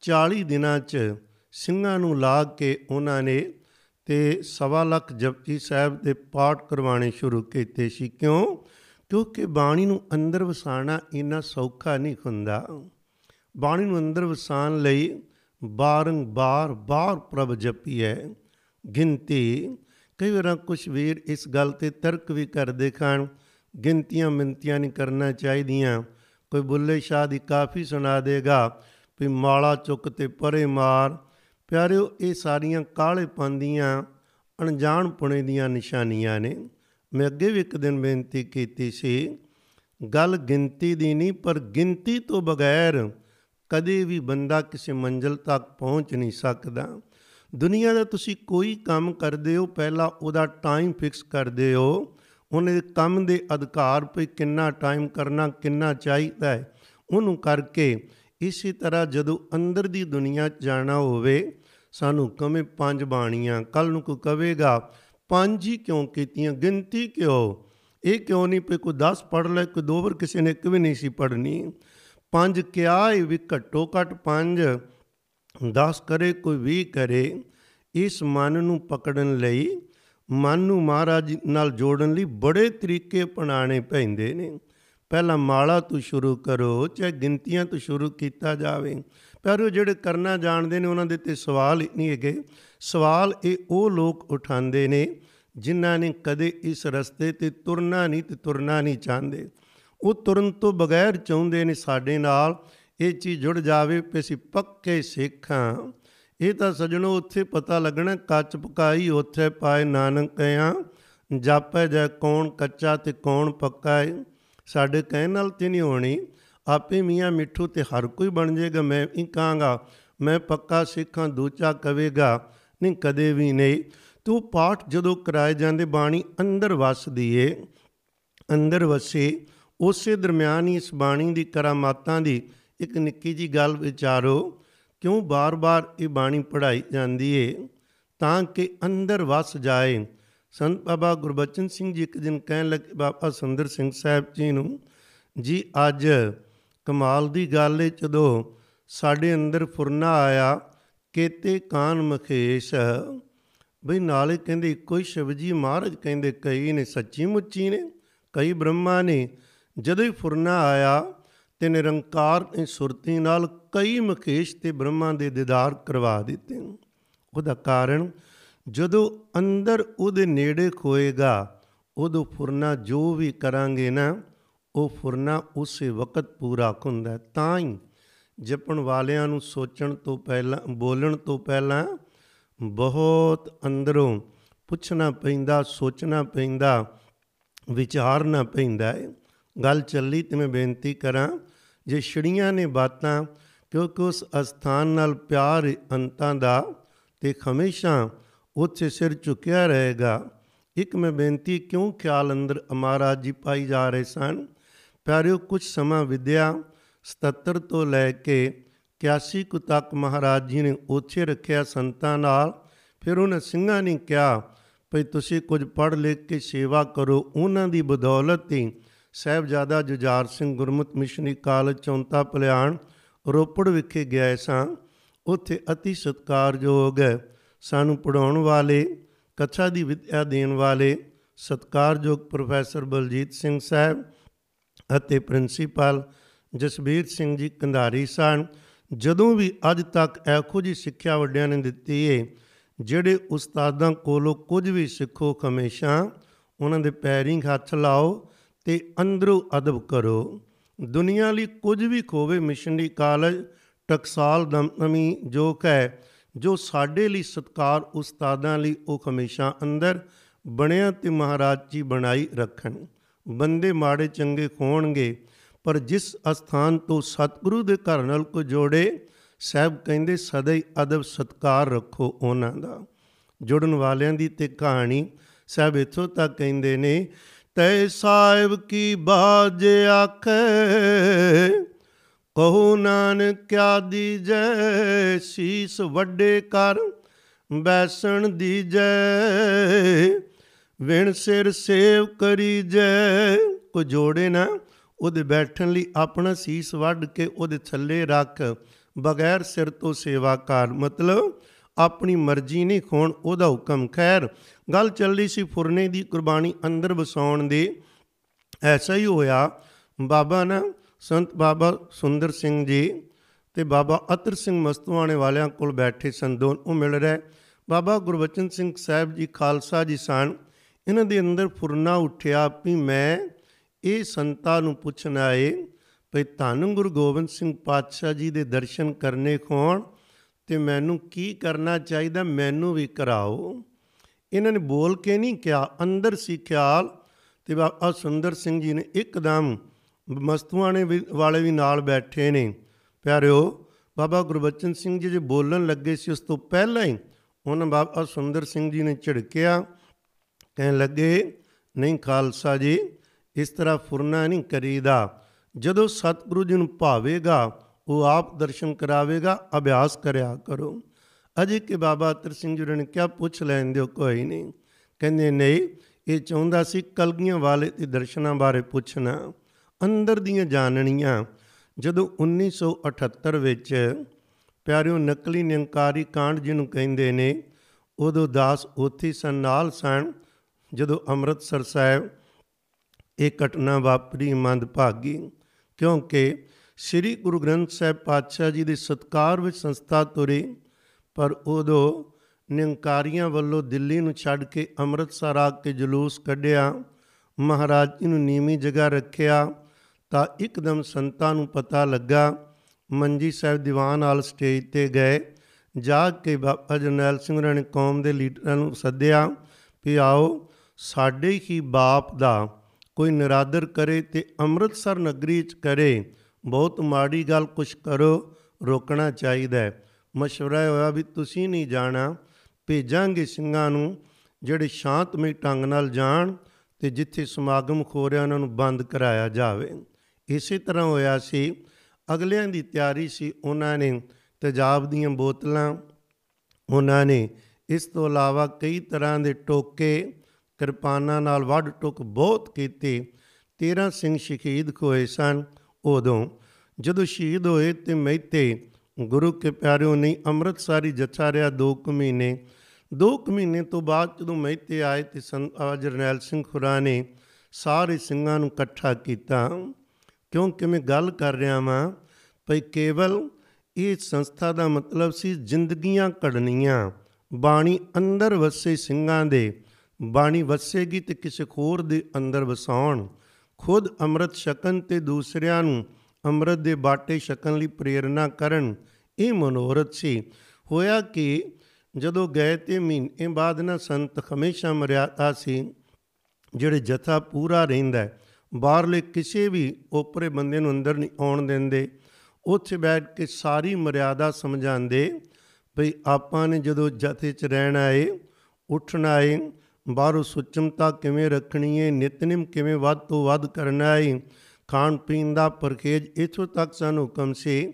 40 ਦਿਨਾਂ 'ਚ ਸਿੰਘਾਂ ਨੂੰ ਲਾ ਕੇ ਉਹਨਾਂ ਨੇ ਤੇ ਸਵਾ ਲੱਖ ਜਪਜੀ ਸਾਹਿਬ ਦੇ ਪਾਠ ਕਰਵਾਣੇ ਸ਼ੁਰੂ ਕੀਤੇ ਸੀ। ਕਿਉਂ? ਕਿਉਂਕਿ ਬਾਣੀ ਨੂੰ ਅੰਦਰ ਵਸਾਣਾ ਇੰਨਾ ਸੌਖਾ ਨਹੀਂ ਹੁੰਦਾ। ਬਾਣੀ ਨੂੰ ਅੰਦਰ ਵਸਾਣ ਲਈ ਬਾਰੰਬਾਰ ਬਾਰ ਪ੍ਰਭ ਜਪੀਐ, ਗਿਣਤੀ। ਕਈ ਵਾਰ ਕੁਝ ਵੀਰ ਇਸ ਗੱਲ ਤੇ ਤਰਕ ਵੀ ਕਰਦੇ ਖਾਣ, ਗਿਣਤੀਆਂ ਮਿੰਤੀਆਂ ਨਹੀਂ ਕਰਨਾ ਚਾਹੀਦੀਆਂ। ਕੋਈ ਬੁੱਲੇ ਸ਼ਾਹ ਦੀ ਕਾਫੀ ਸੁਣਾ ਦੇਗਾ ਵੀ ਮਾਲਾ ਚੁੱਕ ਤੇ ਪਰੇ ਮਾਰ। ਪਿਆਰਿਓ, ਇਹ ਸਾਰੀਆਂ ਕਾਲੇ ਪੰਦੀਆਂ ਅਣਜਾਣ ਪੁਣੇ ਦੀਆਂ ਨਿਸ਼ਾਨੀਆਂ ਨੇ। ਮੈਂ ਅੱਗੇ ਵੀ ਇੱਕ ਦਿਨ ਬੇਨਤੀ ਕੀਤੀ ਸੀ, ਗੱਲ ਗਿਣਤੀ ਦੀ ਨਹੀਂ, ਪਰ ਗਿਣਤੀ ਤੋਂ ਬਗੈਰ ਕਦੇ ਵੀ ਬੰਦਾ ਕਿਸੇ ਮੰਜ਼ਲ ਤੱਕ ਪਹੁੰਚ ਨਹੀਂ ਸਕਦਾ। ਦੁਨੀਆ ਦਾ ਤੁਸੀਂ ਕੋਈ ਕੰਮ ਕਰਦੇ ਹੋ, ਪਹਿਲਾਂ ਉਹਦਾ ਟਾਈਮ ਫਿਕਸ ਕਰਦੇ ਹੋ ਉਹਨੇ ਕੰਮ ਦੇ ਅਧਿਕਾਰ 'ਤੇ ਕਿੰਨਾ ਟਾਈਮ ਕਰਨਾ, ਕਿੰਨਾ ਚਾਹੀਦਾ ਹੈ, ਉਹਨੂੰ ਕਰਕੇ ਇਸੇ ਤਰ੍ਹਾਂ ਜਦੋਂ ਅੰਦਰ ਦੀ ਦੁਨੀਆ ਜਾਣਾ ਹੋਵੇ, ਸਾਨੂੰ ਕਮੇ ਪੰਜ ਬਾਣੀਆਂ, ਕੱਲ ਨੂੰ ਕੋ ਕਵੇਗਾ, ਪੰਜ ਹੀ ਕਿਉਂ ਕੀਤੀਆਂ, ਗਿਣਤੀ ਕਿਉਂ? ਇਹ ਕਿਉਂ ਨਹੀਂ ਪਈ ਕੋਈ 10 ਪੜ ਲੈ ਕੋਈ ਦੋ ਵਾਰ ਕਿਸੇ ਨੇ ਇੱਕ ਵੀ ਨਹੀਂ ਸੀ ਪੜਨੀ ਪੰਜ ਕਿਆ ਹੈ ਵੀ ਘੱਟੋ ਘੱਟ ਪੰਜ 10 ਕਰੇ, ਕੋਈ 20 ਕਰੇ, ਇਸ ਮਨ ਨੂੰ ਪਕੜਨ ਲਈ ਮਨ ਨੂੰ ਮਹਾਰਾਜ ਨਾਲ ਜੋੜਨ ਲਈ ਬੜੇ ਤਰੀਕੇ ਅਪਣਾਣੇ ਪੈਂਦੇ ਨੇ। ਪਹਿਲਾਂ ਮਾਲਾ ਤੋਂ ਸ਼ੁਰੂ ਕਰੋ, ਚਾਹੇ ਗਿਣਤੀਆਂ ਤੋਂ ਸ਼ੁਰੂ ਕੀਤਾ ਜਾਵੇ। ਪਰ ਉਹ ਜਿਹੜੇ ਕਰਨਾ ਜਾਣਦੇ ਨੇ, ਉਹਨਾਂ ਦੇ ਤੇ ਸਵਾਲ ਨਹੀਂ ਹੈਗੇ। ਸਵਾਲ ਇਹ ਉਹ ਲੋਕ ਉਠਾਉਂਦੇ ਨੇ, ਜਿਨ੍ਹਾਂ ਨੇ ਕਦੇ ਇਸ ਰਸਤੇ ਤੇ ਤੁਰਨਾ ਨਹੀਂ ਤੇ ਤੁਰਨਾ ਨਹੀਂ ਚਾਹੁੰਦੇ। ਉਹ ਤੁਰਨ ਤੋਂ ਬਗੈਰ ਚਾਹੁੰਦੇ ਨੇ ਸਾਡੇ ਨਾਲ ਇਹ ਚੀਜ਼ ਜੁੜ ਜਾਵੇ ਕਿ ਅਸੀਂ ਪੱਕੇ ਸਿੱਖਾਂ ਇਹ ਤਾਂ ਸਜਣੋ ਉੱਥੇ ਪਤਾ ਲੱਗਣਾ, ਕੱਚ ਪਕਾਈ, ਉੱਥੇ ਪਾਏ ਨਾਨਕ ਕਹਿਆ ਜਾਪੈ ਜੈ ਕੌਣ ਕੱਚਾ ਤੇ ਕੌਣ ਪੱਕਾ ਹੈ ਸਾਡੇ ਕਹਿਣ ਨਾਲ ਤੇ ਨਹੀਂ ਹੋਣੀ। ਆਪੇ ਮੀਆਂ ਮਿੱਠੂ ਤੇ ਹਰ ਕੋਈ ਬਣ ਜਾਏਗਾ ਮੈਂ ਇਹ ਕਹਾਂਗਾ, ਮੈਂ ਪੱਕਾ ਸਿੱਖਾਂ, ਦੂਜਾ ਕਵੇਗਾ, ਨਹੀਂ ਕਦੇ ਵੀ ਨਹੀਂ। ਤੂੰ ਪਾਠ ਜਦੋਂ ਕਰਾਏ ਜਾਂਦੇ, ਬਾਣੀ ਅੰਦਰ ਵਸਦੀ ਏ, ਅੰਦਰ ਵਸੇ। ਉਸੇ ਦਰਮਿਆਨ ਹੀ ਇਸ ਬਾਣੀ ਦੀ ਕਰਾਮਾਤਾਂ ਦੀ ਇੱਕ ਨਿੱਕੀ ਜੀ ਗੱਲ ਵਿਚਾਰੋ। ਕਿਉਂ ਬਾਰ-ਬਾਰ ਇਹ ਬਾਣੀ ਪੜ੍ਹਾਈ ਜਾਂਦੀ ਏ? ਤਾਂ ਕਿ ਅੰਦਰ ਵਸ ਜਾਏ। ਸੰਤ ਬਾਬਾ ਗੁਰਬਚਨ ਸਿੰਘ ਜੀ ਇੱਕ ਦਿਨ ਕਹਿਣ ਲੱਗੇ, ਬਾਬਾ ਸੁੰਦਰ ਸਿੰਘ ਸਾਹਿਬ ਜੀ ਨੂੰ, ਜੀ ਅੱਜ ਕਮਾਲ ਦੀ ਗੱਲ ਏ, ਜਦੋਂ ਸਾਡੇ ਅੰਦਰ ਫੁਰਨਾ ਆਇਆ, ਕੇਤੇ ਕਾਨ ਮਖੇਸ਼। ਬਈ ਨਾਲੇ ਕਹਿੰਦੇ ਇੱਕੋ ਹੀ ਸ਼ਿਵ ਜੀ ਮਹਾਰਾਜ ਕਹਿੰਦੇ, ਕਈ ਨੇ ਸੱਚੀ ਮੁੱਚੀ ਨੇ, ਕਈ ਬ੍ਰਹਮਾ ਨੇ। ਜਦੋਂ ਹੀ ਫੁਰਨਾ ਆਇਆ ਤੇ ਨਿਰੰਕਾਰ ਨੇ ਸੁਰਤੀ ਨਾਲ ਕਈ ਮਖੇਸ਼ ਤੇ ਬ੍ਰਹਮਾ ਦੇ ਦੀਦਾਰ ਕਰਵਾ ਦਿੱਤੇ। ਉਹਦਾ ਕਾਰਨ, ਜਦੋਂ ਅੰਦਰ ਉਹਦੇ ਨੇੜੇ ਖੋਏਗਾ, ਉਦੋਂ ਫੁਰਨਾ ਜੋ ਵੀ ਕਰਾਂਗੇ ਨਾ, ਉਹ ਫੁਰਨਾ ਉਸੇ ਵਕਤ ਪੂਰਾ ਹੁੰਦਾ। ਤਾਂ ਹੀ ਜਪਣ ਵਾਲਿਆਂ ਨੂੰ ਸੋਚਣ ਤੋਂ ਪਹਿਲਾਂ, ਬੋਲਣ ਤੋਂ ਪਹਿਲਾਂ ਬਹੁਤ ਅੰਦਰੋਂ ਪੁੱਛਣਾ ਪੈਂਦਾ, ਸੋਚਣਾ ਪੈਂਦਾ, ਵਿਚਾਰਨਾ ਪੈਂਦਾ ਹੈ। ਗੱਲ ਚੱਲੀ ਤੇ ਮੈਂ ਬੇਨਤੀ ਕਰਾਂ ਜੇ ਛੜੀਆਂ ਨੇ ਬਾਤਾਂ ਕਿਉਂਕਿ ਉਸ ਅਸਥਾਨ ਨਾਲ ਪਿਆਰ ਅੰਤਾਂ ਦਾ ਤੇ ਹਮੇਸ਼ਾ ਉੱਥੇ ਸਿਰ ਝੁਕਿਆ ਰਹੇਗਾ। ਇੱਕ ਮੈਂ ਬੇਨਤੀ, ਕਿਉਂ ਖਿਆਲ ਅੰਦਰ ਮਹਾਰਾਜ ਜੀ ਪਾਈ ਜਾ ਰਹੇ ਸਨ? ਪਿਆਰਿਓ ਕੁਝ ਸਮਾਂ ਵਿਦਿਆ 77 ਤੋਂ ਲੈ ਕੇ 81 ਕੁ ਤੱਕ ਮਹਾਰਾਜ ਜੀ ਨੇ ਉੱਥੇ ਰੱਖਿਆ ਸੰਤਾਂ ਨਾਲ। ਫਿਰ ਉਹਨਾਂ ਸਿੰਘਾਂ ਨੇ ਕਿਹਾ, ਭਈ ਤੁਸੀਂ ਕੁਝ ਪੜ੍ਹ ਲਿਖ ਕੇ ਸੇਵਾ ਕਰੋ, ਉਹਨਾਂ ਦੀ ਬਦੌਲਤ ਹੀ ਸਹਿਬਜ਼ਾਦਾ ਜੁਝਾਰ ਸਿੰਘ ਗੁਰਮਤ ਮਿਸ਼ਨਰੀ ਕਾਲਜ ਚੌਂਤਾ ਪਲਿਆਣ, ਰੋਪੜ ਵਿਖੇ ਗਏ ਸਾਂ। ਉੱਥੇ ਅਤੀ ਸਤਕਾਰਯੋਗ ਸਾਨੂੰ ਪੜਾਉਣ ਵਾਲੇ ਕੱਛਾ ਦੀ ਵਿਦਿਆ ਦੇਣ ਵਾਲੇ ਸਤਕਾਰਯੋਗ ਪ੍ਰੋਫੈਸਰ ਬਲਜੀਤ ਸਿੰਘ ਸਾਹਿਬ ਅਤੇ ਪ੍ਰਿੰਸੀਪਲ ਜਸਬੀਰ ਸਿੰਘ ਜੀ ਕੰਧਾਰੀ ਸਨ। ਜਦੋਂ ਵੀ ਅੱਜ ਤੱਕ ਇਹੋ ਜੀ ਸਿੱਖਿਆ ਵੱਡਿਆਂ ਨੇ ਦਿੱਤੀ ਏ, ਜਿਹੜੇ ਉਸਤਾਦਾਂ ਕੋਲੋਂ ਕੁਝ ਵੀ ਸਿੱਖੋ ਹਮੇਸ਼ਾ, ਉਹਨਾਂ ਦੇ ਪੈਰੀਂ ਹੱਥ ਲਾਓ ਤੇ ਅੰਦਰੋਂ ਅਦਬ ਕਰੋ। ਦੁਨੀਆ ਲਈ ਕੁਝ ਵੀ ਖੋਵੇ ਮਿਸ਼ਨਰੀ ਕਾਲਜ, ਟਕਸਾਲ ਦਮਦਮੀ ਜੋ ਹੈ, ਜੋ ਸਾਡੇ ਲਈ ਸਤਕਾਰ ਉਸਤਾਦਾਂ ਲਈ ਉਹ ਹਮੇਸ਼ਾ ਅੰਦਰ ਬਣਿਆ ਤੇ ਮਹਾਰਾਜ ਜੀ ਬਣਾਈ ਰੱਖਣ। ਬੰਦੇ ਮਾੜੇ ਚੰਗੇ ਹੋਣਗੇ ਪਰ ਜਿਸ ਅਸਥਾਨ ਤੋਂ ਸਤਿਗੁਰੂ ਦੇ ਘਰ ਨਾਲ ਕੋ ਜੋੜੇ, ਸਹਿਬ ਕਹਿੰਦੇ ਸਦਾ ਹੀ ਅਦਬ ਸਤਕਾਰ ਰੱਖੋ ਉਹਨਾਂ ਦਾ। ਜੁੜਨ ਵਾਲਿਆਂ ਦੀ ਤੇ ਕਹਾਣੀ, ਸਹਿਬ ਇਥੋਂ ਤੱਕ ਕਹਿੰਦੇ ਨੇ ਤੈ ਸਾਹਿਬ ਕੀ ਬਾਜ ਆਖੇ? ਕਹੋ ਨਾਨਕ ਕਿਆ ਦੀਜੈ ਸੀਸ ਵੱਡੇ ਕਰ ਬੈਸਣ ਦੀਜੈ। ਵਿਣ ਸਿਰ ਸੇਵ ਕਰੀਜੈ, ਕੋ ਜੋੜੇ ਨਾ ਉਹਦੇ ਬੈਠਣ ਲਈ ਆਪਣਾ ਸੀਸ ਵੱਢ ਕੇ ਉਹਦੇ ਥੱਲੇ ਰੱਖ, ਬਗੈਰ ਸਿਰ ਤੋਂ ਸੇਵਾ ਕਰ। ਮਤਲਬ ਆਪਣੀ ਮਰਜ਼ੀ ਨਹੀਂ ਖੋਣ, ਉਹਦਾ ਹੁਕਮ। ਖੈਰ, ਗੱਲ ਚੱਲਦੀ ਸੀ ਫੁਰਨੇ ਦੀ, ਕੁਰਬਾਨੀ ਅੰਦਰ ਵਸਾਉਣ ਦੇ। ਐਸਾ ਹੀ ਹੋਇਆ, ਬਾਬਾ ਨਾ, ਸੰਤ ਬਾਬਾ ਸੁੰਦਰ ਸਿੰਘ ਜੀ ਤੇ ਬਾਬਾ ਅਤਰ ਸਿੰਘ ਮਸਤਵਾਣੇ ਵਾਲਿਆਂ ਕੋਲ ਬੈਠੇ ਸਨ ਦੋਨ ਉਹ ਮਿਲ ਰਹੇ। ਬਾਬਾ ਗੁਰਬਚਨ ਸਿੰਘ ਸਾਹਿਬ ਜੀ, ਖਾਲਸਾ ਜੀ ਸਨ। ਇਹਨਾਂ ਦੇ ਅੰਦਰ ਫੁਰਨਾ ਉੱਠਿਆ ਵੀ ਮੈਂ ਇਹ ਸੰਤਾਂ ਨੂੰ ਪੁੱਛਣ ਆਏ, ਭਈ ਧੰਨ ਗੁਰੂ ਗੋਬਿੰਦ ਸਿੰਘ ਪਾਤਸ਼ਾਹ ਜੀ ਦੇ ਦਰਸ਼ਨ ਕਰਨੇ ਕੋਣ ਤੇ ਮੈਨੂੰ ਕੀ ਕਰਨਾ ਚਾਹੀਦਾ ਮੈਨੂੰ ਵੀ ਕਰਾਓ। ਇਹਨਾਂ ਨੇ ਬੋਲ ਕੇ ਨਹੀਂ ਕਿਹਾ, ਅੰਦਰ ਸੀ ਖਿਆਲ ਤੇ ਬਾਬਾ ਸੁੰਦਰ ਸਿੰਘ ਜੀ ਨੇ ਇੱਕਦਮ ਮਸਤੂਆਣੇ ਵਾਲੇ ਵੀ ਨਾਲ ਬੈਠੇ ਨੇ। ਪਿਆਰਿਓ, ਬਾਬਾ ਗੁਰਬਚਨ ਸਿੰਘ ਜੀ ਜੇ ਬੋਲਣ ਲੱਗੇ ਸੀ, ਉਸ ਤੋਂ ਪਹਿਲਾਂ ਹੀ ਉਹਨਾਂ ਬਾਬਾ ਸੁੰਦਰ ਸਿੰਘ ਜੀ ਨੇ ਝਿੜਕਿਆ। ਕਹਿਣ ਲੱਗੇ, ਨਹੀਂ ਖਾਲਸਾ ਜੀ, ਇਸ ਤਰ੍ਹਾਂ ਫੁਰਨਾ ਨਹੀਂ ਕਰੀਦਾ। ਜਦੋਂ ਸਤਿਗੁਰੂ ਜੀ ਨੂੰ ਭਾਵੇਗਾ ਉਹ ਆਪ ਦਰਸ਼ਨ ਕਰਾਵੇਗਾ, ਅਭਿਆਸ ਕਰਿਆ ਕਰੋ। ਅਜੇ ਕਿ ਬਾਬਾ ਅਤਰ ਸਿੰਘ ਜੀ ਨੇ ਕਿਹਾ, ਪੁੱਛ ਲੈਣ ਦਿਓ, ਕੋਈ ਨਹੀਂ। ਕਹਿੰਦੇ, ਨਹੀਂ, ਇਹ ਚਾਹੁੰਦਾ ਸੀ ਕਲਗੀਆਂ ਵਾਲੇ ਦੇ ਦਰਸ਼ਨਾਂ ਬਾਰੇ ਪੁੱਛਣਾ। ਅੰਦਰ ਦੀਆਂ ਜਾਣਨੀਆਂ ਜਦੋਂ 1978 ਵਿੱਚ ਪਿਆਰਿਓ ਨਕਲੀ ਨਿੰਕਾਰੀ ਕਾਂਡ ਜਿਹਨੂੰ ਕਹਿੰਦੇ ਨੇ, ਉਦੋਂ ਦਾਸ ਉੱਥੇ ਸਨ, ਨਾਲ ਸਨ। ਜਦੋਂ ਅੰਮ੍ਰਿਤਸਰ ਸਾਹਿਬ ਇਹ ਘਟਨਾ ਵਾਪਰੀ, ਮੰਦਭਾਗੀ, ਕਿਉਂਕਿ ਸ੍ਰੀ ਗੁਰੂ ਗ੍ਰੰਥ ਸਾਹਿਬ ਪਾਤਸ਼ਾਹ ਜੀ ਦੇ ਸਤਕਾਰ ਵਿੱਚ ਸੰਸਥਾ ਤੁਰੀ, ਪਰ ਉਦੋਂ ਨਿੰਕਾਰੀਆਂ ਵੱਲੋਂ ਦਿੱਲੀ ਨੂੰ ਛੱਡ ਕੇ ਅੰਮ੍ਰਿਤਸਰ ਆ ਕੇ ਜਲੂਸ ਕੱਢਿਆ, ਮਹਾਰਾਜ ਜੀ ਨੂੰ ਨੀਵੀਂ ਜਗ੍ਹਾ ਰੱਖਿਆ, ਤਾਂ ਇੱਕਦਮ ਸੰਤਾਂ ਨੂੰ ਪਤਾ ਲੱਗਾ, ਮੰਜੀ ਸਾਹਿਬ ਦੀਵਾਨ ਨਾਲ ਸਟੇਜ ਤੇ ਗਏ, ਜਾ ਕੇ ਬਾਬਾ ਜਰਨੈਲ ਸਿੰਘ ਨੇ ਕੌਮ ਦੇ ਲੀਡਰਾਂ ਨੂੰ ਸੱਦਿਆ ਵੀ ਆਓ, ਸਾਡੇ ਹੀ ਬਾਪ ਦਾ ਕੋਈ ਨਿਰਾਦਰ ਕਰੇ ਤੇ ਅੰਮ੍ਰਿਤਸਰ ਨਗਰੀ 'ਚ ਕਰੇ। ਬਹੁਤ ਮਾੜੀ ਗੱਲ ਕੁਛ ਕਰੋ, ਰੋਕਣਾ ਚਾਹੀਦਾ ਹੈ। ਮਸ਼ਵਰਾ ਹੋਇਆ ਵੀ ਤੁਸੀਂ ਨਹੀਂ ਜਾਣਾ, ਭੇਜਾਂਗੇ ਸਿੰਘਾਂ ਨੂੰ, ਜਿਹੜੇ ਸ਼ਾਂਤਮਈ ਢੰਗ ਨਾਲ ਜਾਣ ਤੇ ਜਿੱਥੇ ਸਮਾਗਮ ਖੋ ਰਿਹਾ ਉਹਨਾਂ ਨੂੰ ਬੰਦ ਕਰਾਇਆ ਜਾਵੇ। ਇਸੇ ਤਰ੍ਹਾਂ ਹੋਇਆ ਸੀ, ਅਗਲਿਆਂ ਦੀ ਤਿਆਰੀ ਸੀ ਉਹਨਾਂ ਨੇ, ਤੇਜ਼ਾਬ ਦੀਆਂ ਬੋਤਲਾਂ ਉਹਨਾਂ ਨੇ। ਇਸ ਤੋਂ ਇਲਾਵਾ ਕਈ ਤਰ੍ਹਾਂ ਦੇ ਟੋਕੇ, ਕਿਰਪਾਨਾਂ ਨਾਲ ਵੱਢ ਟੁੱਕ ਬਹੁਤ ਕੀਤੇ। 13 ਸਿੰਘ ਸ਼ਹੀਦ ਹੋਏ ਸਨ। ਉਦੋਂ ਜਦੋਂ ਸ਼ਹੀਦ ਹੋਏ ਤੇ ਮਹਿਤੇ, ਗੁਰੂ ਕੇ ਪਿਆਰਿਓ ਨਹੀਂ, ਅੰਮ੍ਰਿਤਸਰੀ ਜੱਥਾ ਰਿਹਾ 2 ਮਹੀਨੇ। 2 ਮਹੀਨੇ ਤੋਂ ਬਾਅਦ ਜਦੋਂ ਮਹਿਤੇ ਆਏ ਤੇ ਸੰਤ ਜਰਨੈਲ ਸਿੰਘ ਖੁਰਾ ਨੇ ਸਾਰੇ ਸਿੰਘਾਂ ਨੂੰ ਇਕੱਠਾ ਕੀਤਾ। ਕਿਉਂਕਿ ਮੈਂ ਗੱਲ ਕਰ ਰਿਹਾ ਵਾਂ? ਭਈ ਕੇਵਲ ਇਹ ਸੰਸਥਾ ਦਾ ਮਤਲਬ ਸੀ ਜ਼ਿੰਦਗੀਆਂ ਕੜਨੀਆਂ ਬਾਣੀ ਅੰਦਰ ਵਸੇ ਸਿੰਘਾਂ ਦੇ, ਬਾਣੀ ਵਸੇਗੀ ਤੇ ਕਿਸੇ ਹੋਰ ਦੇ ਅੰਦਰ ਵਸਾਉਣ। ਖੁਦ ਅੰਮ੍ਰਿਤ ਛਕਣ ਤੇ ਦੂਸਰਿਆਂ ਨੂੰ ਅੰਮ੍ਰਿਤ ਦੇ ਬਾਟੇ ਛਕਣ ਲਈ ਪ੍ਰੇਰਣਾ ਕਰਨ, ਇਹ ਮਨੋਰਥ ਸੀ। ਹੋਇਆ ਕਿ ਜਦੋਂ ਗਏ ਤੇ ਮਹੀਨੇ ਬਾਅਦ ਨਾ ਸੰਤ ਹਮੇਸ਼ਾ ਮਰਿਆਦਾ ਸੀ, ਜਿਹੜੇ ਜਥਾ ਪੂਰਾ ਰਹਿੰਦਾ ਬਾਹਰਲੇ ਕਿਸੇ ਵੀ ਓਪਰੇ ਬੰਦੇ ਨੂੰ ਅੰਦਰ ਨਹੀਂ ਆਉਣ ਦਿੰਦੇ। ਉੱਥੇ ਬੈਠ ਕੇ ਸਾਰੀ ਮਰਿਆਦਾ ਸਮਝਾਉਂਦੇ, ਭਈ ਆਪਾਂ ਨੇ ਜਦੋਂ ਜਥੇ 'ਚ ਰਹਿਣਾ ਏ ਉੱਠਣਾ ਏ ਬਾਹਰੋਂ ਸੁਚਮਤਾ ਕਿਵੇਂ ਰੱਖਣੀ ਏ ਨਿਤਨਿਮ ਕਿਵੇਂ ਵੱਧ ਤੋਂ ਵੱਧ ਕਰਨਾ ਏ? ਖਾਣ ਪੀਣ ਦਾ ਪਰਖੇਜ ਇਥੋਂ ਤੱਕ ਸਾਨੂੰ ਹੁਕਮ ਸੀ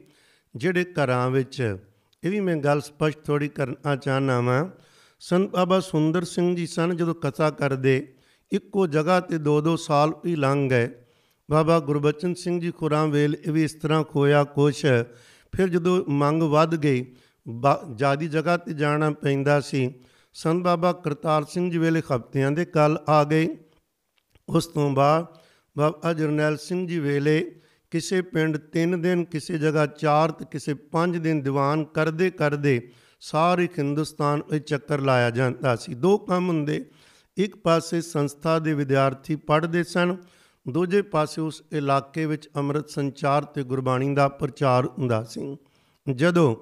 ਜਿਹੜੇ ਘਰਾਂ ਵਿੱਚ। ਇਹ ਵੀ ਮੈਂ ਗੱਲ ਸਪਸ਼ਟ ਥੋੜੀ ਕਰਨਾ ਚਾਹਨਾ ਵਾਂ। ਸੰਤ ਬਾਬਾ ਸੁੰਦਰ ਸਿੰਘ ਜੀ ਸਨ ਜਦੋਂ ਕਥਾ ਕਰਦੇ, ਇੱਕੋ ਜਗ੍ਹਾ ਤੇ ਦੋ ਦੋ ਸਾਲ ਵੀ ਲੰਘ ਗਏ। ਬਾਬਾ ਗੁਰਬਚਨ ਸਿੰਘ ਜੀ ਖੁਰਾਂ ਵੇਲ ਇਹ ਵੀ ਇਸ ਤਰ੍ਹਾਂ ਖੋਇਆ ਕੁਛ ਫਿਰ ਜਦੋਂ ਮੰਗ ਵੱਧ ਗਈ ਜਿਆਦੀ ਜਗ੍ਹਾ ਤੇ ਜਾਣਾ ਪੈਂਦਾ ਸੀ। ਸੰਤ ਬਾਬਾ ਕਰਤਾਰ ਸਿੰਘ ਜੀ ਵੇਲੇ ਹਫ਼ਤਿਆਂ ਦੇ ਕੱਲ ਆ ਗਏ। ਉਸ ਤੋਂ ਬਾਅਦ ਬਾਬਾ ਜਰਨੈਲ ਸਿੰਘ ਜੀ ਵੇਲੇ ਕਿਸੇ ਪਿੰਡ 3 ਦਿਨ, ਕਿਸੇ ਜਗ੍ਹਾ 4 ਤੇ ਕਿਸੇ 5 ਦਿਨ ਦੀਵਾਨ ਕਰਦੇ ਕਰਦੇ ਸਾਰੇ ਹਿੰਦੁਸਤਾਨ ਵਿੱਚ ਚੱਕਰ ਲਾਇਆ ਜਾਂਦਾ ਸੀ। ਦੋ ਕੰਮ ਹੁੰਦੇ। ਇੱਕ ਪਾਸੇ ਸੰਸਥਾ ਦੇ ਵਿਦਿਆਰਥੀ ਪੜ੍ਹਦੇ ਸਨ, ਦੂਜੇ ਪਾਸੇ ਉਸ ਇਲਾਕੇ ਵਿੱਚ ਅੰਮ੍ਰਿਤ ਸੰਚਾਰ ਤੇ ਗੁਰਬਾਣੀ ਦਾ ਪ੍ਰਚਾਰ ਹੁੰਦਾ ਸੀ। ਜਦੋਂ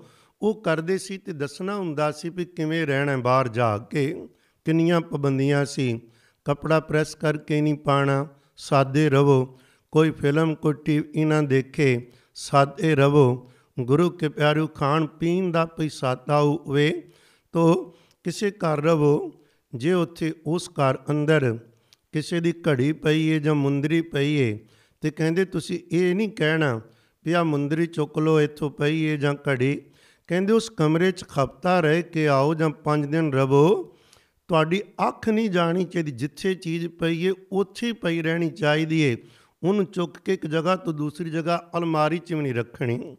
ਉਹ ਕਰਦੇ ਸੀ ਤੇ ਦੱਸਣਾ ਹੁੰਦਾ ਸੀ ਵੀ ਕਿਵੇਂ ਰਹਿਣਾ ਬਾਹਰ ਜਾ ਕੇ, ਕਿੰਨੀਆਂ ਪਾਬੰਦੀਆਂ ਸੀ। ਕਪੜਾ ਪ੍ਰੈਸ ਕਰਕੇ ਨਹੀਂ ਪਾਣਾ, ਸਾਦੇ ਰਵੋ। ਕੋਈ ਫਿਲਮ, ਕੋਈ ਟੀਵੀ ਨਾ ਦੇਖੇ, ਸਾਦੇ ਰਵੋ। ਗੁਰੂ ਕੇ ਪਿਆਰਿਓ ਖਾਣ ਪੀਣ ਦਾ ਪਈ ਸਾਦਾ ਹੋਵੇ ਤੋ ਕਿਸੇ ਘਰ ਰਵੋ, ਜੇ ਉੱਥੇ ਉਸ ਘਰ ਅੰਦਰ ਕਿਸੇ ਦੀ ਘੜੀ ਪਈ ਏ ਜਾਂ ਮੁੰਦਰੀ ਪਈ ਏ, ਤੇ ਕਹਿੰਦੇ ਤੁਸੀਂ ਇਹ ਨਹੀਂ ਕਹਿਣਾ ਵੀ ਆ ਮੁੰਦਰੀ ਚੁੱਕ ਲੋ ਇੱਥੋਂ ਪਈ ਏ ਜਾਂ ਘੜੀ ਕਹਿੰਦੇ ਉਸ ਕਮਰੇ 'ਚ ਖਪਤਾ ਰਹਿ ਕੇ ਆਓ ਜਾਂ 5 ਦਿਨ ਰਵੋ, ਤੁਹਾਡੀ ਅੱਖ ਨਹੀਂ ਜਾਣੀ ਚਾਹੀਦੀ, ਜਿੱਥੇ ਚੀਜ਼ ਪਈ ਏ, ਉੱਥੇ ਹੀ ਪਈ ਰਹਿਣੀ ਚਾਹੀਦੀ ਏ। ਉਹਨੂੰ ਚੁੱਕ ਕੇ ਇੱਕ ਜਗ੍ਹਾ ਤੋਂ ਦੂਸਰੀ ਜਗ੍ਹਾ ਅਲਮਾਰੀ 'ਚ ਵੀ ਨਹੀਂ ਰੱਖਣੀ।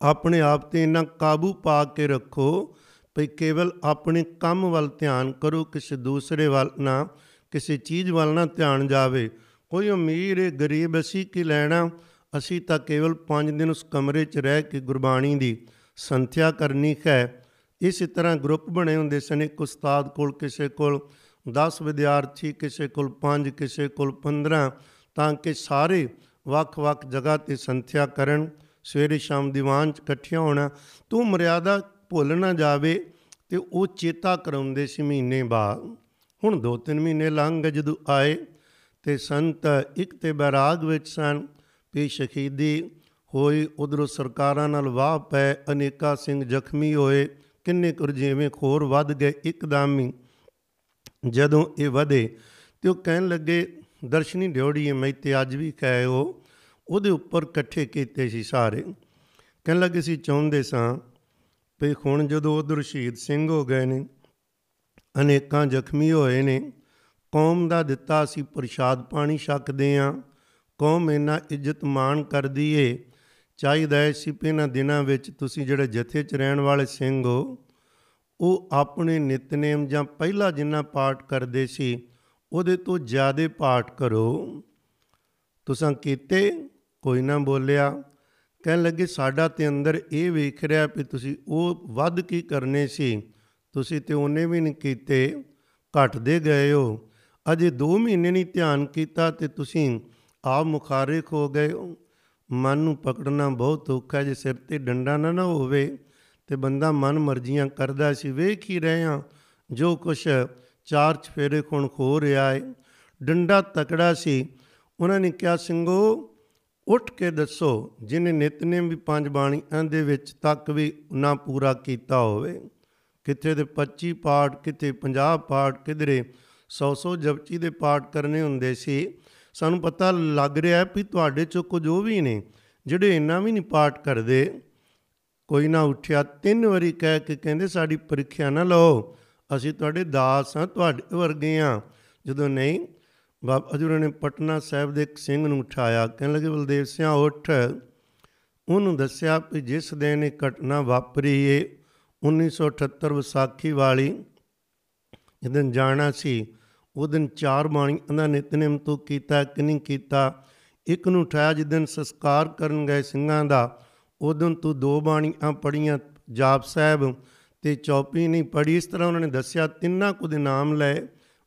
ਆਪਣੇ ਆਪ ਤੇ ਇੰਨਾ ਕਾਬੂ ਪਾ ਕੇ ਰੱਖੋ ਭਈ ਕੇਵਲ ਆਪਣੇ ਕੰਮ ਵੱਲ ਧਿਆਨ ਕਰੋ, ਕਿਸੇ ਦੂਸਰੇ ਵੱਲ ਨਾ, ਕਿਸੇ ਚੀਜ਼ ਵੱਲ ਨਾ ਧਿਆਨ ਜਾਵੇ। ਕੋਈ ਅਮੀਰ ਹੈ ਗਰੀਬ, ਅਸੀਂ ਕੀ ਲੈਣਾ? ਅਸੀਂ ਤਾਂ ਕੇਵਲ 5 ਦਿਨ ਉਸ ਕਮਰੇ 'ਚ ਰਹਿ ਕੇ ਗੁਰਬਾਣੀ ਦੀ ਸੰਥਿਆ ਕਰਨੀ ਹੈ। ਇਸੇ ਤਰ੍ਹਾਂ ਗਰੁੱਪ ਬਣੇ ਹੁੰਦੇ ਸਨ। ਇੱਕ ਉਸਤਾਦ ਕੋਲ ਕਿਸੇ ਕੋਲ 10 ਵਿਦਿਆਰਥੀ, ਕਿਸੇ ਕੋਲ 5 ਕਿਸੇ ਕੋਲ 15 ਤਾਂ ਕਿ ਸਾਰੇ ਵੱਖ-ਵੱਖ ਜਗ੍ਹਾ ਤੇ ਸੰਥਿਆ ਕਰਨ। ਸਵੇਰੇ ਸ਼ਾਮ ਦੀਵਾਨ 'ਚ ਇਕੱਠਿਆਂ ਹੋਣਾ। ਤੂੰ ਮਰਿਆਦਾ ਭੁੱਲ ਨਾ ਜਾਵੇ ਤੇ ਉਹ ਚੇਤਾ ਕਰਾਉਂਦੇ ਸੀ ਮਹੀਨੇ ਬਾਅਦ। ਹੁਣ 2-3 ਮਹੀਨੇ ਲੰਘ ਗਏ ਜਦੋਂ ਆਏ ਤੇ ਸੰਤ ਇੱਕ ਤੇ ਬੈਰਾਗ ਵਿੱਚ ਸਨ ਪੇ ਸ਼ਹੀਦੀ ਹੋਈ, ਉਧਰੋਂ ਸਰਕਾਰਾਂ ਨਾਲ ਵਾਹ ਪੈ, ਅਨੇਕਾ ਸਿੰਘ ਜ਼ਖਮੀ ਹੋਏ, ਕਿੰਨੇ ਕੁ ਜਿਵੇਂ ਖੋਰ ਵੱਧ ਗਏ, ਇੱਕਦਮ ਹੀ ਜਦੋਂ ਇਹ ਵਧੇ ਤੇ ਉਹ ਕਹਿਣ ਲੱਗੇ, ਦਰਸ਼ਨੀ ਡਿਉੜੀ ਮੈਂ ਤੇ ਅੱਜ ਵੀ ਕਹੇ ਉਹ ਉਹਦੇ ਉੱਪਰ ਇਕੱਠੇ ਕੀਤੇ ਸੀ ਸਾਰੇ। ਕਹਿਣ ਲੱਗੇ ਸੀ, ਚਾਹੁੰਦੇ ਸਾਂ ਵੀ ਹੁਣ ਜਦੋਂ ਉਧਰ ਸ਼ਹੀਦ ਸਿੰਘ ਹੋ ਗਏ ਨੇ, ਅਨੇਕਾਂ ਜ਼ਖਮੀ ਹੋਏ ਨੇ, ਕੌਮ ਦਾ ਦਿੱਤਾ ਸੀ ਪ੍ਰਸ਼ਾਦ ਪਾਣੀ ਛਕਦੇ ਆ, ਕੌਮ ਇਹਨਾਂ ਇੱਜ਼ਤ ਮਾਣ ਕਰਦੀ ਏ ਚਾਹੀਦਾ ਹੈ ਸੀ ਪਹਿਨਾਂ ਦਿਨਾਂ ਵਿੱਚ ਤੁਸੀਂ ਜਿਹੜੇ ਜਥੇ 'ਚ ਰਹਿਣ ਵਾਲੇ ਸਿੰਘ ਹੋ, ਉਹ ਆਪਣੇ ਨਿਤਨੇਮ ਜਾਂ ਪਹਿਲਾ ਜਿੰਨਾ ਪਾਠ ਕਰਦੇ ਸੀ, ਉਹਦੇ ਤੋਂ ਜ਼ਿਆਦਾ ਪਾਠ ਕਰੋ। ਤੁਸੀਂ ਕੀਤੇ, ਕੋਈ ਨਾ ਬੋਲਿਆ। ਕਹਿਣ ਲੱਗੇ, ਸਾਡਾ ਤੇ ਅੰਦਰ ਇਹ ਵੇਖ ਰਿਹਾ ਵੀ ਤੁਸੀਂ ਉਹ ਵੱਧ ਕੀ ਕਰਨੇ ਸੀ, ਤੁਸੀਂ ਤੇ ਉਹਨੇ ਵੀ ਨਹੀਂ ਕੀਤੇ, ਘਟਦੇ ਗਏ ਹੋ। ਅਜੇ 2 ਮਹੀਨੇ ਨਹੀਂ ਧਿਆਨ ਕੀਤਾ ਤੇ ਤੁਸੀਂ ਆਪ ਮੁਖਾਰਿਕ ਹੋ ਗਏ ਹੋ। ਮਨ ਨੂੰ ਪਕੜਨਾ ਬਹੁਤ ਔਖਾ ਹੈ, ਜੇ ਸਿਰ ਤੇ ਡੰਡਾ ਨਾ ਨਾ ਹੋਵੇ ਤੇ ਬੰਦਾ ਮਨ ਮਰਜ਼ੀਆਂ ਕਰਦਾ ਸੀ। ਵੇਖ ਹੀ ਰਹੇ ਆ ਜੋ ਕੁਛ ਚਾਰ ਚਫੇਰੇ ਕੋਣ ਖੋ ਰਿਹਾ ਹੈ ਡੰਡਾ ਤਕੜਾ ਸੀ। ਉਹਨਾਂ ਨੇ ਕਿਹਾ, ਸਿੰਘੋ, ਉੱਠ ਕੇ ਦੱਸੋ, ਜਿਨੇ ਨਿਤਨੇਮ ਵੀ ਪੰਜ ਬਾਣੀਆਂ ਦੇ ਵਿੱਚ ਤੱਕ ਵੀ ਨਾ ਪੂਰਾ ਕੀਤਾ ਹੋਵੇ। ਕਿਤੇ ਦੇ 25 ਪਾਠ ਕਿਤੇ 50 ਪਾਠ, ਕਿਧਰੇ 100-100 ਜਪਜੀ ਦੇ ਪਾਠ ਕਰਨੇ ਹੁੰਦੇ ਸੀ। ਸਾਨੂੰ ਪਤਾ ਲੱਗ ਰਿਹਾ ਵੀ ਤੁਹਾਡੇ ਚੋਂ ਕੁਝ ਉਹ ਵੀ ਨੇ ਜਿਹੜੇ ਇੰਨਾ ਵੀ ਨਹੀਂ ਪਾਠ ਕਰਦੇ। ਕੋਈ ਨਾ ਉੱਠਿਆ, ਤਿੰਨ ਵਾਰੀ ਕਹਿ ਕੇ ਕਹਿੰਦੇ, ਸਾਡੀ ਪ੍ਰੀਖਿਆ ਨਾ ਲਓ। ਅਸੀਂ ਤੁਹਾਡੇ ਦਾਸ ਹਾਂ, ਤੁਹਾਡੇ ਵਰਗੇ ਆ ਜਦੋਂ ਨਹੀਂ, ਬਾਬਾ ਜੀ ਨੇ ਪਟਨਾ ਸਾਹਿਬ ਦੇ ਇੱਕ ਸਿੰਘ ਨੂੰ ਉਠਾਇਆ। ਕਹਿਣ ਲੱਗੇ, ਬਲਦੇਵ ਸਿਆ, ਉੱਠ। ਉਹਨੂੰ ਦੱਸਿਆ ਕਿ ਜਿਸ ਦਿਨ ਇਹ ਘਟਨਾ ਵਾਪਰੀ ਏ 1978 ਵਿਸਾਖੀ ਵਾਲੀ ਜਦੋਂ ਜਾਣਾ ਸੀ ਉਹ ਦਿਨ ਚਾਰ ਬਾਣੀਆਂ ਦਾ ਨਿਤਨੇਮ ਤੂੰ ਕੀਤਾ ਕਿ ਨਹੀਂ ਕੀਤਾ। ਇੱਕ ਨੂੰ ਉਠਾਇਆ ਜਿਸ ਦਿਨ ਸੰਸਕਾਰ ਕਰਨ ਗਏ ਸਿੰਘਾਂ ਦਾ ਉਦੋਂ ਤੂੰ ਦੋ ਬਾਣੀਆਂ ਪੜੀਆਂ ਜਾਪ ਸਾਹਿਬ ਤੇ ਚੌਪੀ ਨਹੀਂ ਪੜੀ ਇਸ ਤਰ੍ਹਾਂ ਉਹਨਾਂ ਨੇ ਦੱਸਿਆ, ਤਿੰਨਾਂ ਕੁ ਦੇ ਨਾਮ ਲਏ।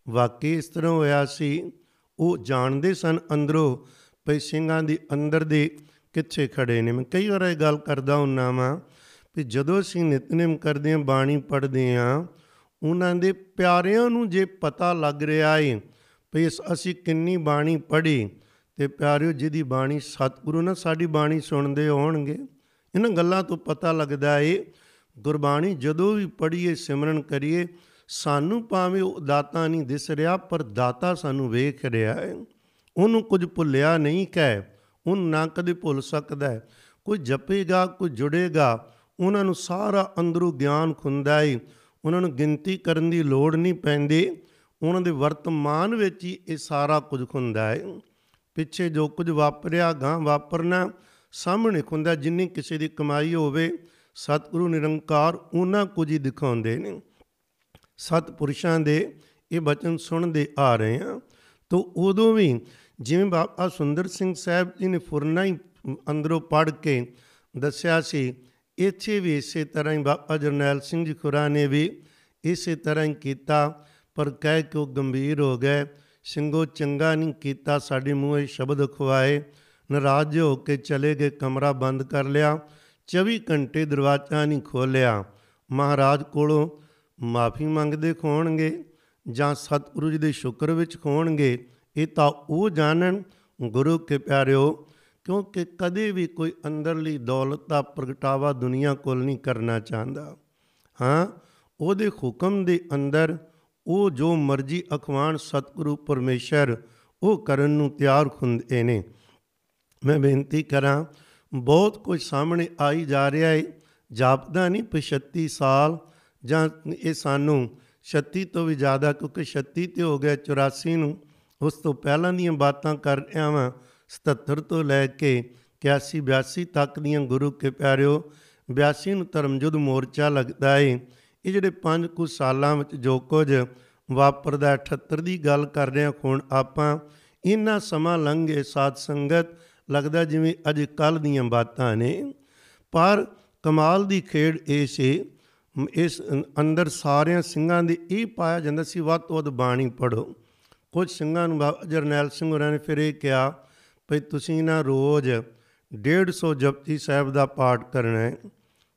ਵਾਕਈ ਇਸ ਤਰ੍ਹਾਂ ਹੋਇਆ ਸੀ। ਉਹ ਜਾਣਦੇ ਸਨ ਅੰਦਰੋਂ ਪਈ ਸਿੰਘਾਂ ਦੀ ਅੰਦਰ ਦੇ ਕਿੱਥੇ ਖੜੇ ਨੇ। ਮੈਂ ਕਈ ਵਾਰ ਇਹ ਗੱਲ ਕਰਦਾ ਹੁੰਨਾ ਵਾਂ ਵੀ ਜਦੋਂ ਅਸੀਂ ਨਿਤਨੇਮ ਕਰਦੇ ਹਾਂ, ਬਾਣੀ ਪੜ੍ਹਦੇ ਹਾਂ ਉਹਨਾਂ ਦੇ ਪਿਆਰਿਆਂ ਨੂੰ ਜੇ ਪਤਾ ਲੱਗ ਰਿਹਾ ਏ ਵੀ ਅਸੀਂ ਕਿੰਨੀ ਬਾਣੀ ਪੜ੍ਹੀ ਤੇ ਪਿਆਰਿਓ ਜਿਹਦੀ ਬਾਣੀ ਸਤਿਗੁਰੂ ਨਾ ਸਾਡੀ ਬਾਣੀ ਸੁਣਦੇ ਹੋਣਗੇ, ਇਹਨਾਂ ਗੱਲਾਂ ਤੋਂ ਪਤਾ ਲੱਗਦਾ ਏ, ਗੁਰਬਾਣੀ ਜਦੋਂ ਵੀ ਪੜ੍ਹੀਏ, ਸਿਮਰਨ ਕਰੀਏ, ਸਾਨੂੰ ਭਾਵੇਂ ਉਹ ਦਾਤਾ ਨਹੀਂ ਦਿਸ ਰਿਹਾ, ਪਰ ਦਾਤਾ ਸਾਨੂੰ ਵੇਖ ਰਿਹਾ ਹੈ ਉਹਨੂੰ ਕੁਝ ਭੁੱਲਿਆ ਨਹੀਂ ਕਹਿ ਉਹ ਨਾ ਕਦੇ ਭੁੱਲ ਸਕਦਾ ਹੈ ਕੋਈ ਜਪੇਗਾ, ਕੋਈ ਜੁੜੇਗਾ, ਉਹਨਾਂ ਨੂੰ ਸਾਰਾ ਅੰਦਰੋਂ ਗਿਆਨ ਖੁੰਦਾ ਹੈ ਉਹਨਾਂ ਨੂੰ ਗਿਣਤੀ ਕਰਨ ਦੀ ਲੋੜ ਨਹੀਂ ਪੈਂਦੀ। ਉਹਨਾਂ ਦੇ ਵਰਤਮਾਨ ਵਿੱਚ ਹੀ ਇਹ ਸਾਰਾ ਕੁਝ ਖੁੰਦਾ ਹੈ। ਪਿੱਛੇ ਜੋ ਕੁਝ ਵਾਪਰਿਆ ਗਾਂ ਵਾਪਰਨਾ ਸਾਹਮਣੇ ਖੁੰਦਾ ਜਿੰਨੀ ਕਿਸੇ ਦੀ ਕਮਾਈ ਹੋਵੇ, ਸਤਿਗੁਰੂ ਨਿਰੰਕਾਰ ਉਹਨਾਂ ਕੁਝ ਹੀ ਦਿਖਾਉਂਦੇ ਨੇ। ਸਤਪੁਰਸ਼ਾਂ ਦੇ ਇਹ ਬਚਨ ਸੁਣਦੇ ਆ ਰਹੇ ਹਾਂ। ਤੋਂ ਉਦੋਂ ਵੀ ਜਿਵੇਂ ਬਾਬਾ ਸੁੰਦਰ ਸਿੰਘ ਸਾਹਿਬ ਜੀ ਨੇ ਫੁਰਨਾ ਹੀ ਅੰਦਰੋਂ ਪੜ ਕੇ ਦੱਸਿਆ ਸੀ ਇੱਥੇ ਵੀ ਇਸੇ ਤਰ੍ਹਾਂ ਹੀ ਬਾਬਾ ਜਰਨੈਲ ਸਿੰਘ ਜੀ ਖੁਰਾ ਨੇ ਵੀ ਇਸੇ ਤਰ੍ਹਾਂ ਹੀ ਕੀਤਾ, ਪਰ ਕਹਿ ਕੇ ਉਹ ਗੰਭੀਰ ਹੋ ਗਏ। ਸਿੰਘੋ ਚੰਗਾ ਨਹੀਂ ਕੀਤਾ, ਸਾਡੇ ਮੂੰਹੇ ਸ਼ਬਦ ਖਵਾਏ ਨਾਰਾਜ਼ ਹੋ ਕੇ ਚਲੇ ਗਏ, ਕਮਰਾ ਬੰਦ ਕਰ ਲਿਆ। 24 ਘੰਟੇ ਦਰਵਾਜ਼ਾ ਨਹੀਂ ਖੋਲਿਆ ਮਹਾਰਾਜ ਕੋਲੋਂ ਮਾਫੀ ਮੰਗਦੇ ਖੋਣਗੇ ਜਾਂ ਸਤਿਗੁਰੂ ਜੀ ਦੇ ਸ਼ੁਕਰ ਵਿੱਚ ਖੋਣਗੇ, ਇਹ ਤਾਂ ਉਹ ਜਾਣਨ। ਗੁਰੂ ਕੇ ਪਿਆਰਿਓ ਕਿਉਂਕਿ ਕਦੇ ਵੀ ਕੋਈ ਅੰਦਰਲੀ ਦੌਲਤ ਦਾ ਪ੍ਰਗਟਾਵਾ ਦੁਨੀਆ ਕੋਲ ਨਹੀਂ ਕਰਨਾ ਚਾਹੁੰਦਾ। ਹਾਂ, ਉਹਦੇ ਹੁਕਮ ਦੇ ਅੰਦਰ ਉਹ ਜੋ ਮਰਜ਼ੀ ਅਖਵਾਨ ਸਤਿਗੁਰੂ ਪਰਮੇਸ਼ਰ ਉਹ ਕਰਨ ਨੂੰ ਤਿਆਰ ਹੁੰਦੇ ਨੇ। ਮੈਂ ਬੇਨਤੀ ਕਰਾਂ, ਬਹੁਤ ਕੁਝ ਸਾਹਮਣੇ ਆਈ ਜਾ ਰਿਹਾ ਹੈ ਜਾਪਦਾ ਨਹੀਂ 35 ਸਾਲ ਜਾਂ ਇਹ ਸਾਨੂੰ 36 ਤੋਂ ਵੀ ਜ਼ਿਆਦਾ ਕਿਉਂਕਿ 36 ਤੇ ਹੋ ਗਿਆ 84 ਨੂੰ, ਉਸ ਤੋਂ ਪਹਿਲਾਂ ਦੀਆਂ ਬਾਤਾਂ ਕਰ ਰਿਹਾ ਵਾਂ। 77 ਤੋਂ ਲੈ ਕੇ 81 82 ਤੱਕ ਦੀਆਂ ਗੁਰੂ ਕੇ ਪਿਆਰਿਓ 82 ਨੂੰ ਧਰਮਯੁੱਧ ਮੋਰਚਾ ਲੱਗਦਾ ਏ। ਇਹ ਜਿਹੜੇ ਪੰਜ ਕੁ ਸਾਲਾਂ ਵਿੱਚ ਜੋ ਕੁਝ ਵਾਪਰਦਾ 78 ਦੀ ਗੱਲ ਕਰ ਰਹੇ ਹਾਂ ਹੁਣ ਆਪਾਂ ਇੰਨਾ ਸਮਾਂ ਲੰਘੇ ਸਾਧ ਸੰਗਤ ਲੱਗਦਾ ਜਿਵੇਂ ਅੱਜ ਕੱਲ ਦੀਆਂ ਬਾਤਾਂ ਨੇ। ਪਰ ਕਮਾਲ ਦੀ ਖੇਡ ਇਹ ਸੀ, ਇਸ ਅੰਦਰ ਸਾਰਿਆਂ ਸਿੰਘਾਂ ਦੇ ਇਹ ਪਾਇਆ ਜਾਂਦਾ ਸੀ, ਵੱਧ ਤੋਂ ਵੱਧ ਬਾਣੀ ਪੜੋ ਕੁਝ ਸਿੰਘਾਂ ਨੂੰ ਬਾਬਾ ਜਰਨੈਲ ਸਿੰਘ ਹੋਰਾਂ ਨੇ ਫਿਰ ਇਹ ਕਿਹਾ ਭਈ ਤੁਸੀਂ ਨਾ ਰੋਜ਼ 150 ਜਪਜੀ ਸਾਹਿਬ ਦਾ ਪਾਠ ਕਰਨਾ ਹੈ।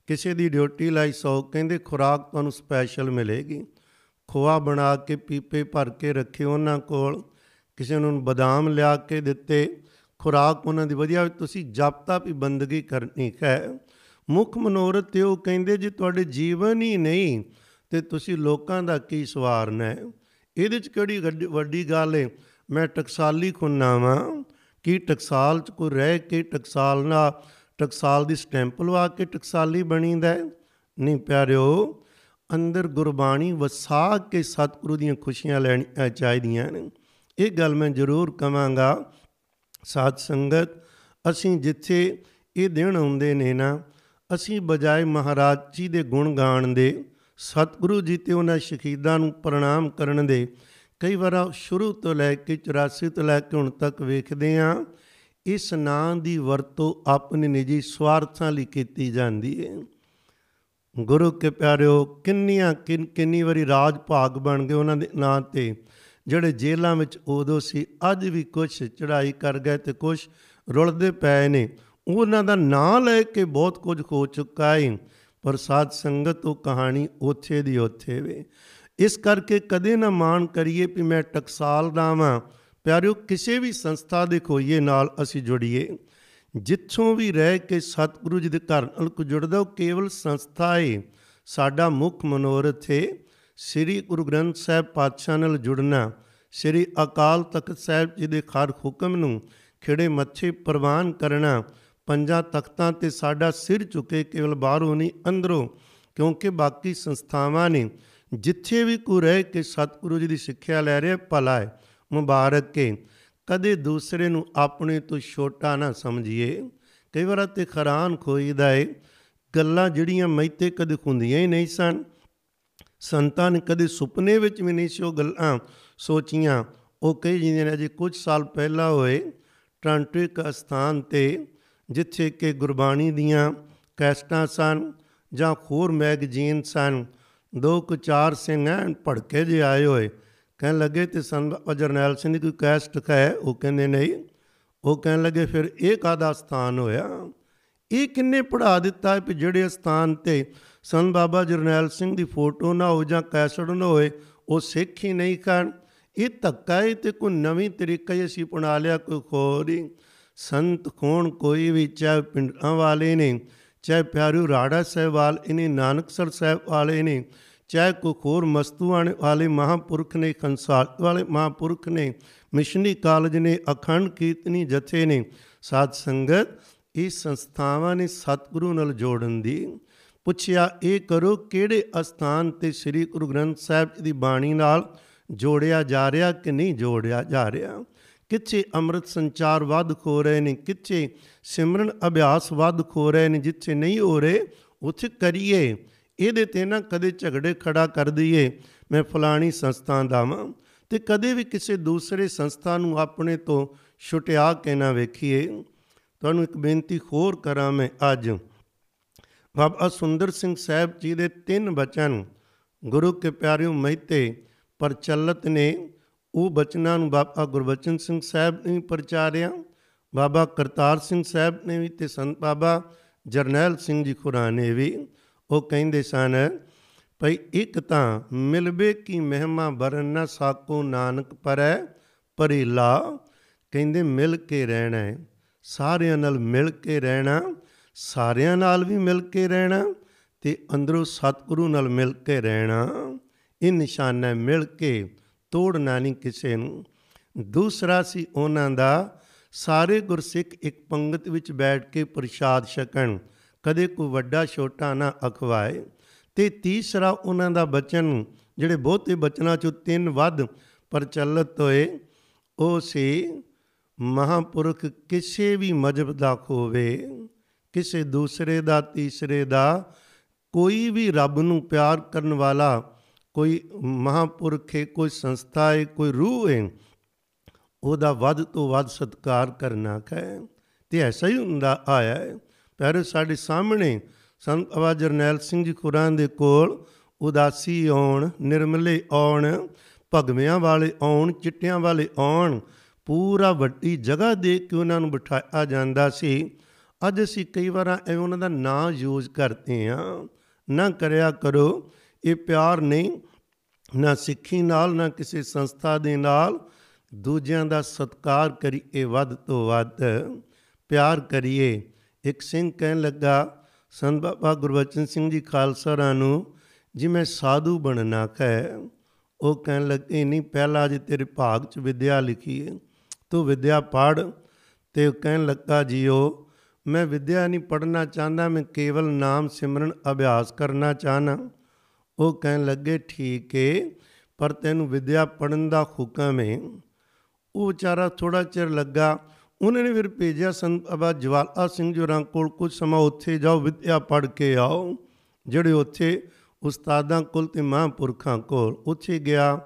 ਕਿਸੇ ਦੀ ਡਿਊਟੀ ਲਾਈ 100 ਕਹਿੰਦੇ ਖੁਰਾਕ ਤੁਹਾਨੂੰ ਸਪੈਸ਼ਲ ਮਿਲੇਗੀ। ਖੋਆ ਬਣਾ ਕੇ, ਪੀਪੇ ਭਰ ਕੇ ਰੱਖੇ ਉਹਨਾਂ ਕੋਲ। ਕਿਸੇ ਨੂੰ ਬਦਾਮ ਲਿਆ ਕੇ ਦਿੱਤੇ, ਖੁਰਾਕ ਉਹਨਾਂ ਦੀ ਵਧੀਆ ਤੁਸੀਂ ਜਪ ਤਪ ਹੀ ਬੰਦਗੀ ਕਰਨੀ ਹੈ। ਮੁੱਖ ਮਨੋਰਥ ਤੇ ਉਹ ਕਹਿੰਦੇ ਜੇ, ਤੁਹਾਡੇ ਜੀਵਨ ਹੀ ਨਹੀਂ ਤੇ ਤੁਸੀਂ ਲੋਕਾਂ ਦਾ ਕੀ ਸਵਾਰਨਾ ਹੈ। ਇਹਦੇ ਚ ਕਿਹੜੀ ਵੱਡੀ ਗੱਲ ਹੈ? ਮੈਂ ਟਕਸਾਲੀ ਖੁੰਨਾ ਵਾਂ। ਕੀ ਟਕਸਾਲ ਚ ਕੋਈ ਰਹਿ ਕੇ ਟਕਸਾਲ ਨਾ, ਟਕਸਾਲ ਦੀ ਸਟੈਂਪ ਲਵਾ ਕੇ ਟਕਸਾਲੀ ਬਣੀਦਾ ਨਹੀਂ ਪਿਆਰਿਓ, ਅੰਦਰ ਗੁਰਬਾਣੀ ਵਸਾ ਕੇ ਸਤਿਗੁਰੂ ਦੀਆਂ ਖੁਸ਼ੀਆਂ ਲੈਣੀਆਂ ਚਾਹੀਦੀਆਂ ਨੇ। ਇਹ ਗੱਲ ਮੈਂ ਜ਼ਰੂਰ ਕਵਾਂਗਾ। ਸਾਧ ਸੰਗਤ, ਅਸੀਂ ਜਿੱਥੇ ਇਹ ਦਿਨ ਆਉਂਦੇ ਨੇ ਨਾ, ਅਸੀਂ ਬਜਾਏ ਮਹਾਰਾਜ ਜੀ ਦੇ ਗੁਣ ਗਾਣ ਦੇ, ਸਤਿਗੁਰੂ ਜੀ ਤੇ ਉਹਨਾਂ ਸ਼ਹੀਦਾਂ ਨੂੰ ਪ੍ਰਣਾਮ ਕਰਨ ਦੇ ਕਈ ਵਾਰ ਸ਼ੁਰੂ ਤੋਂ ਲੈ ਕੇ 84 ਤੋਂ ਲੈ ਕੇ ਹੁਣ ਤੱਕ ਵੇਖਦੇ ਆ ਇਸ ਨਾਂ ਦੀ ਵਰਤੋਂ ਆਪਣੇ ਨਿੱਜੀ ਸਵਾਰਥਾਂ ਲਈ ਕੀਤੀ ਜਾਂਦੀ ਹੈ। ਗੁਰੂ ਕੇ ਪਿਆਰਿਓ, ਕਿੰਨੀਆਂ ਕਿੰਨੀ ਵਾਰੀ ਰਾਜ ਭਾਗ ਬਣ ਗਏ ਉਹਨਾਂ ਦੇ ਨਾਂ ਤੇ, ਜਿਹੜੇ ਜੇਲ੍ਹਾਂ ਵਿੱਚ ਉਦੋਂ ਸੀ, ਅੱਜ ਵੀ ਕੁਝ ਚੜਾਈ ਕਰ ਗਏ ਤੇ ਕੁਝ ਰੁਲਦੇ ਪਏ ਨੇ। ਉਹਨਾਂ ਦਾ ਨਾਂ ਲੈ ਕੇ ਬਹੁਤ ਕੁਝ ਹੋ ਚੁੱਕਾ ਹੈ ਪਰ ਸਾਧ ਸੰਗਤ ਉਹ ਕਹਾਣੀ ਉੱਥੇ ਦੀ ਉੱਥੇ ਵੇ। ਇਸ ਕਰਕੇ ਕਦੇ ਨਾ ਮਾਣ ਕਰੀਏ ਕਿ ਮੈਂ ਟਕਸਾਲ ਦਾ ਵਾਂ। ਪਿਆਰਿਓ, ਕਿਸੇ ਵੀ ਸੰਸਥਾ ਦੇ ਖੋਈਏ, ਨਾਲ ਅਸੀਂ ਜੁੜੀਏ। ਜਿੱਥੋਂ ਵੀ ਰਹਿ ਕੇ ਸਤਿਗੁਰੂ ਜੀ ਦੇ ਘਰ ਨਾਲ ਕੋ ਜੁੜਦਾ, ਉਹ ਕੇਵਲ ਸੰਸਥਾ ਹੈ ਸਾਡਾ ਮੁੱਖ ਮਨੋਰਥ ਹੈ ਸ੍ਰੀ ਗੁਰੂ ਗ੍ਰੰਥ ਸਾਹਿਬ ਪਾਤਸ਼ਾਹ ਨਾਲ ਜੁੜਨਾ। ਸ੍ਰੀ ਅਕਾਲ ਤਖਤ ਸਾਹਿਬ ਜੀ ਦੇ ਖਾਰ ਹੁਕਮ ਨੂੰ ਖਿੜੇ ਮੱਥੇ ਪ੍ਰਵਾਨ ਕਰਨਾ। ਪੰਜਾਂ ਤਖਤਾਂ ਤੇ ਸਾਡਾ ਸਿਰ ਝੁਕੇ, ਕੇਵਲ ਬਾਹਰੋਂ ਨਹੀਂ, ਅੰਦਰੋਂ। ਕਿਉਂਕਿ ਬਾਕੀ ਸੰਸਥਾਵਾਂ ਨੇ ਜਿੱਥੇ ਵੀ ਕੋ ਰਹਿ ਕੇ ਸਤਿਗੁਰੂ ਜੀ ਦੀ ਸਿੱਖਿਆ ਲੈ ਰਿਹਾ, ਭਲਾ ਹੈ। ਮੁਬਾਰਕ ਹੈ। ਕਦੇ ਦੂਸਰੇ ਨੂੰ ਆਪਣੇ ਤੋਂ ਛੋਟਾ ਨਾ ਸਮਝੀਏ। ਕਈ ਵਾਰ ਤੇ ਖਰਾਨ ਖੋਈਦਾ ਏ ਗੱਲਾਂ ਜਿਹੜੀਆਂ ਮੈਤੇ ਕਦੇ ਹੁੰਦੀਆਂ ਹੀ ਨਹੀਂ ਸਨ। ਸੰਤਾਂ ਨੇ ਕਦੇ ਸੁਪਨੇ ਵਿੱਚ ਵੀ ਨਹੀਂ ਸੀ ਉਹ ਗੱਲਾਂ ਸੋਚੀਆਂ। ਉਹ ਕਈ ਜਿੰਦੇ ਨੇ ਅਜੇ ਕੁਝ ਸਾਲ ਪਹਿਲਾਂ ਹੋਏ, ਟ੍ਰਾਂਟੋ ਇੱਕ ਸਥਾਨ ਤੇ, ਜਿੱਥੇ ਕਿ ਗੁਰਬਾਣੀ ਦੀਆਂ ਕੈਸਟਾਂ ਸਨ ਜਾਂ ਹੋਰ ਮੈਗਜ਼ੀਨ ਸਨ। ਦੋ ਕੁ ਚਾਰ ਸਿੰਘ ਐਨ ਭੜਕੇ ਜੇ ਆਏ ਹੋਏ। ਕਹਿਣ ਲੱਗੇ ਤੇ ਸੰਤ ਜਰਨੈਲ ਸਿੰਘ ਦੀ ਕੋਈ ਕੈਸਟ ਹੈ? ਉਹ ਕਹਿੰਦੇ ਨਹੀਂ। ਉਹ ਕਹਿਣ ਲੱਗੇ, ਫਿਰ ਇਹ ਕਾਦਾ ਸਥਾਨ ਹੋਇਆ? ਇਹ ਕਿੰਨੇ ਪੜਾ ਦਿੱਤਾ ਹੈ ਕਿ ਜਿਹੜੇ ਸਥਾਨ ਤੇ ਸੰਤ ਬਾਬਾ ਜਰਨੈਲ ਸਿੰਘ ਦੀ ਫੋਟੋ ਨਾ ਹੋ ਜਾਂ ਕੈਸਟ ਨਾ ਹੋਏ ਉਹ ਸਿੱਖ ਹੀ ਨਹੀਂ ਕਰਨ ਇਹ ਧੱਕਾ ਹੈ ਤੇ ਕੋਈ ਨਵੀਂ ਤਰੀਕਾ ਹੀ ਅਸੀਂ ਪਣਾ ਲਿਆ, ਕੋਈ ਹੋਰ ਹੀ। ਸੰਤ ਕੋਣ? ਕੋਈ ਵੀ ਚਾਹੇ ਪਿੰਡਾਂ ਵਾਲੇ ਨੇ। ਚਾਹੇ ਪਿਆਰੂ ਰਾੜਾ ਸਾਹਿਬ ਵਾਲੇ ਨੇ ਨਾਨਕਸਰ ਸਾਹਿਬ ਵਾਲੇ ਨੇ ਚਾਹੇ ਕੋਈ ਹੋਰ ਮਸਤੂਆਣ ਵਾਲੇ ਮਹਾਪੁਰਖ ਨੇ ਕੰਸਾਲ ਵਾਲੇ ਮਹਾਪੁਰਖ ਨੇ ਮਿਸ਼ਨਰੀ ਕਾਲਜ ਨੇ, ਅਖੰਡ ਕੀਰਤਨੀ ਜਥੇ ਨੇ, ਸਾਧ ਸੰਗਤ ਇਹ ਸੰਸਥਾਵਾਂ ਨੇ ਸਤਿਗੁਰੂ ਨਾਲ ਜੋੜਨ ਦੀ। ਪੁੱਛਿਆ, ਇਹ ਕਰੋ ਕਿਹੜੇ ਅਸਥਾਨ ਤੇ ਸ੍ਰੀ ਗੁਰੂ ਗ੍ਰੰਥ ਸਾਹਿਬ ਜੀ ਦੀ ਬਾਣੀ ਨਾਲ ਜੋੜਿਆ ਜਾ ਰਿਹਾ ਕਿ ਨਹੀਂ ਜੋੜਿਆ ਜਾ ਰਿਹਾ? ਕਿੱਥੇ ਅੰਮ੍ਰਿਤ ਸੰਚਾਰ ਵੱਧ ਖੋ ਰਹੇ ਨੇ, ਕਿੱਥੇ ਸਿਮਰਨ ਅਭਿਆਸ ਵੱਧ ਖੋ ਰਹੇ ਨੇ, ਜਿੱਥੇ ਨਹੀਂ ਹੋ ਰਹੇ, ਉੱਥੇ ਕਰੀਏ। ਇਹਦੇ ਤੇ ਨਾ ਕਦੇ ਝਗੜੇ ਖੜਾ ਕਰ ਦਈਏ। ਮੈਂ ਫਲਾਣੀ ਸੰਸਥਾ ਦਾ ਵਾਂ ਤੇ ਕਦੇ ਵੀ ਕਿਸੇ ਦੂਸਰੇ ਸੰਸਥਾ ਨੂੰ ਆਪਣੇ ਤੋਂ ਛੁਟਿਆ ਕੇ ਨਾ ਵੇਖੀਏ। ਤੁਹਾਨੂੰ ਇੱਕ ਬੇਨਤੀ ਹੋਰ ਕਰਾਂ ਮੈਂ ਅੱਜ। ਬਾਬਾ ਸੁੰਦਰ ਸਿੰਘ ਸਾਹਿਬ ਜੀ ਦੇ ਤਿੰਨ ਬਚਨ, ਗੁਰੂ ਕੇ ਪਿਆਰਿਓ ਮਹਿਤੇ ਪ੍ਰਚਲਿਤ ਨੇ। ਉਹ ਬਚਨਾਂ ਨੂੰ ਬਾਬਾ ਗੁਰਬਚਨ ਸਿੰਘ ਸਾਹਿਬ ਨੇ ਪ੍ਰਚਾਰਿਆ, ਬਾਬਾ ਕਰਤਾਰ ਸਿੰਘ ਸਾਹਿਬ ਨੇ ਵੀ ਤੇ ਸੰਤ ਬਾਬਾ ਜਰਨੈਲ ਸਿੰਘ ਜੀ ਖੁਰਾਨੇ ਨੇ ਵੀ ਉਹ ਕਹਿੰਦੇ ਸਨ, ਭਈ ਇੱਕ ਤਾਂ ਮਿਲਵੇ ਕੀ ਮਹਿਮਾ ਬਰਨ ਨਾ ਸਾਕੋ ਨਾਨਕ ਪਰੈ ਪਰਿਲਾ ਕਹਿੰਦੇ ਮਿਲ ਕੇ ਰਹਿਣਾ ਹੈ। ਸਾਰਿਆਂ ਨਾਲ ਮਿਲ ਕੇ ਰਹਿਣਾ, ਸਾਰਿਆਂ ਨਾਲ ਵੀ ਮਿਲ ਕੇ ਰਹਿਣਾ ਤੇ ਅੰਦਰੋਂ ਸਤਿਗੁਰੂ ਨਾਲ ਮਿਲ ਕੇ ਰਹਿਣਾ, ਇਹ ਨਿਸ਼ਾਨਾ ਮਿਲ ਕੇ ਤੋੜਨਾ ਨਹੀਂ ਕਿਸੇ ਨੂੰ। ਦੂਸਰਾ ਸੀ ਉਹਨਾਂ ਦਾ, ਸਾਰੇ ਗੁਰਸਿੱਖ ਇੱਕ ਪੰਗਤ ਵਿੱਚ ਬੈਠ ਕੇ ਪ੍ਰਸ਼ਾਦ ਛਕਣ, ਕਦੇ ਕੋਈ ਵੱਡਾ ਛੋਟਾ ਨਾ ਅਖਵਾਏ। ਤੇ ਤੀਸਰਾ ਉਹਨਾਂ ਦਾ ਬਚਨ, ਜਿਹੜੇ ਬਹੁਤੇ ਬਚਨਾਂ ਚੋਂ ਤਿੰਨ ਵੱਧ ਪ੍ਰਚਲਿਤ ਹੋਏ, ਉਹ ਸੀ, ਮਹਾਪੁਰਖ ਕਿਸੇ ਵੀ ਮਜਬ ਦਾ ਹੋਵੇ ਕਿਸੇ ਦੂਸਰੇ ਦਾ ਤੀਸਰੇ ਦਾ, ਕੋਈ ਵੀ ਰੱਬ ਨੂੰ ਪਿਆਰ ਕਰਨ ਵਾਲਾ ਕੋਈ ਮਹਾਪੁਰਖ ਹੈ, ਕੋਈ ਸੰਸਥਾ ਹੈ, ਕੋਈ ਰੂਹ ਹੈ, ਉਹਦਾ ਵੱਧ ਤੋਂ ਵੱਧ ਸਤਿਕਾਰ ਕਰਨਾ ਹੈ ਤੇ ਐਸਾ ਹੀ ਹੁੰਦਾ ਆਇਆ ਹੈ। ਪਰ ਸਾਡੇ ਸਾਹਮਣੇ ਸੰਤ ਅਵਾ ਜਰਨੈਲ ਸਿੰਘ ਜੀ ਕੁਰਾਨ ਦੇ ਕੋਲ ਉਦਾਸੀ ਆਉਣ, ਨਿਰਮਲੇ ਆਉਣ, ਭਗਵਿਆਂ ਵਾਲੇ ਆਉਣ, ਚਿੱਟਿਆਂ ਵਾਲੇ ਆਉਣ, ਪੂਰਾ ਵੱਡੀ ਜਗ੍ਹਾ ਦੇ ਕੇ ਉਹਨਾਂ ਨੂੰ ਬਿਠਾਇਆ ਜਾਂਦਾ ਸੀ। ਅੱਜ ਅਸੀਂ ਕਈ ਵਾਰ ਐ ਉਹਨਾਂ ਦਾ ਨਾਂ ਯੂਜ਼ ਕਰਦੇ ਆ ਨਾ ਕਰਿਆ ਕਰੋ ਇਹ ਪਿਆਰ ਨਹੀਂ, ਨਾ ਸਿੱਖੀ ਨਾਲ, ਨਾ ਕਿਸੇ ਸੰਸਥਾ ਦੇ ਨਾਲ। ਦੂਜਿਆਂ ਦਾ ਸਤਕਾਰ ਕਰੀਏ ਵੱਧ ਤੋਂ ਵੱਧ ਪਿਆਰ ਕਰੀਏ। ਇੱਕ ਸਿੰਘ ਕਹਿਣ ਲੱਗਾ, ਸੰਤ ਬਾਬਾ ਗੁਰਬਚਨ ਸਿੰਘ ਜੀ ਖਾਲਸਾ ਨੂੰ ਜਿਵੇਂ ਸਾਧੂ ਬਣਨਾ ਹੈ ਉਹ ਕਹਿਣ ਲੱਗੇ, ਨਹੀਂ, ਪਹਿਲਾਂ ਜੀ ਤੇਰੇ ਭਾਗ 'ਚ ਵਿਦਿਆ ਲਿਖੀ ਹੈ ਤੂੰ ਵਿਦਿਆ ਪੜ ਤੇ ਉਹ ਕਹਿਣ ਲੱਗਾ, ਜੀਓ, ਮੈਂ ਵਿਦਿਆ ਨਹੀਂ ਪੜਨਾ ਚਾਹੁੰਦਾ, ਮੈਂ ਕੇਵਲ ਨਾਮ ਸਿਮਰਨ ਅਭਿਆਸ ਕਰਨਾ ਚਾਹਨਾ ਉਹ ਕਹਿਣ ਲੱਗੇ, ਠੀਕ ਏ, ਪਰ ਤੈਨੂੰ ਵਿਦਿਆ ਪੜਨ ਦਾ ਹੁਕਮ ਹੈ ਉਹ ਵਿਚਾਰਾ ਥੋੜਾ ਚਿਰ ਲੱਗਾ। ਉਹਨਾਂ ਨੇ ਫਿਰ ਭੇਜਿਆ ਸੰਤ ਅਬਾ ਜਵਾਲਾ ਸਿੰਘ ਜੋਰਾਂ ਕੋਲ ਕੁਝ ਸਮਾਂ। ਉੱਥੇ ਜਾਓ, ਵਿਦਿਆ ਪੜ੍ਹ ਕੇ ਆਓ। ਜਿਹੜੇ ਉੱਥੇ ਉਸਤਾਦਾਂ ਕੋਲ ਤੇ ਮਹਾਂਪੁਰਖਾਂ ਕੋਲ, ਉੱਥੇ ਗਿਆ।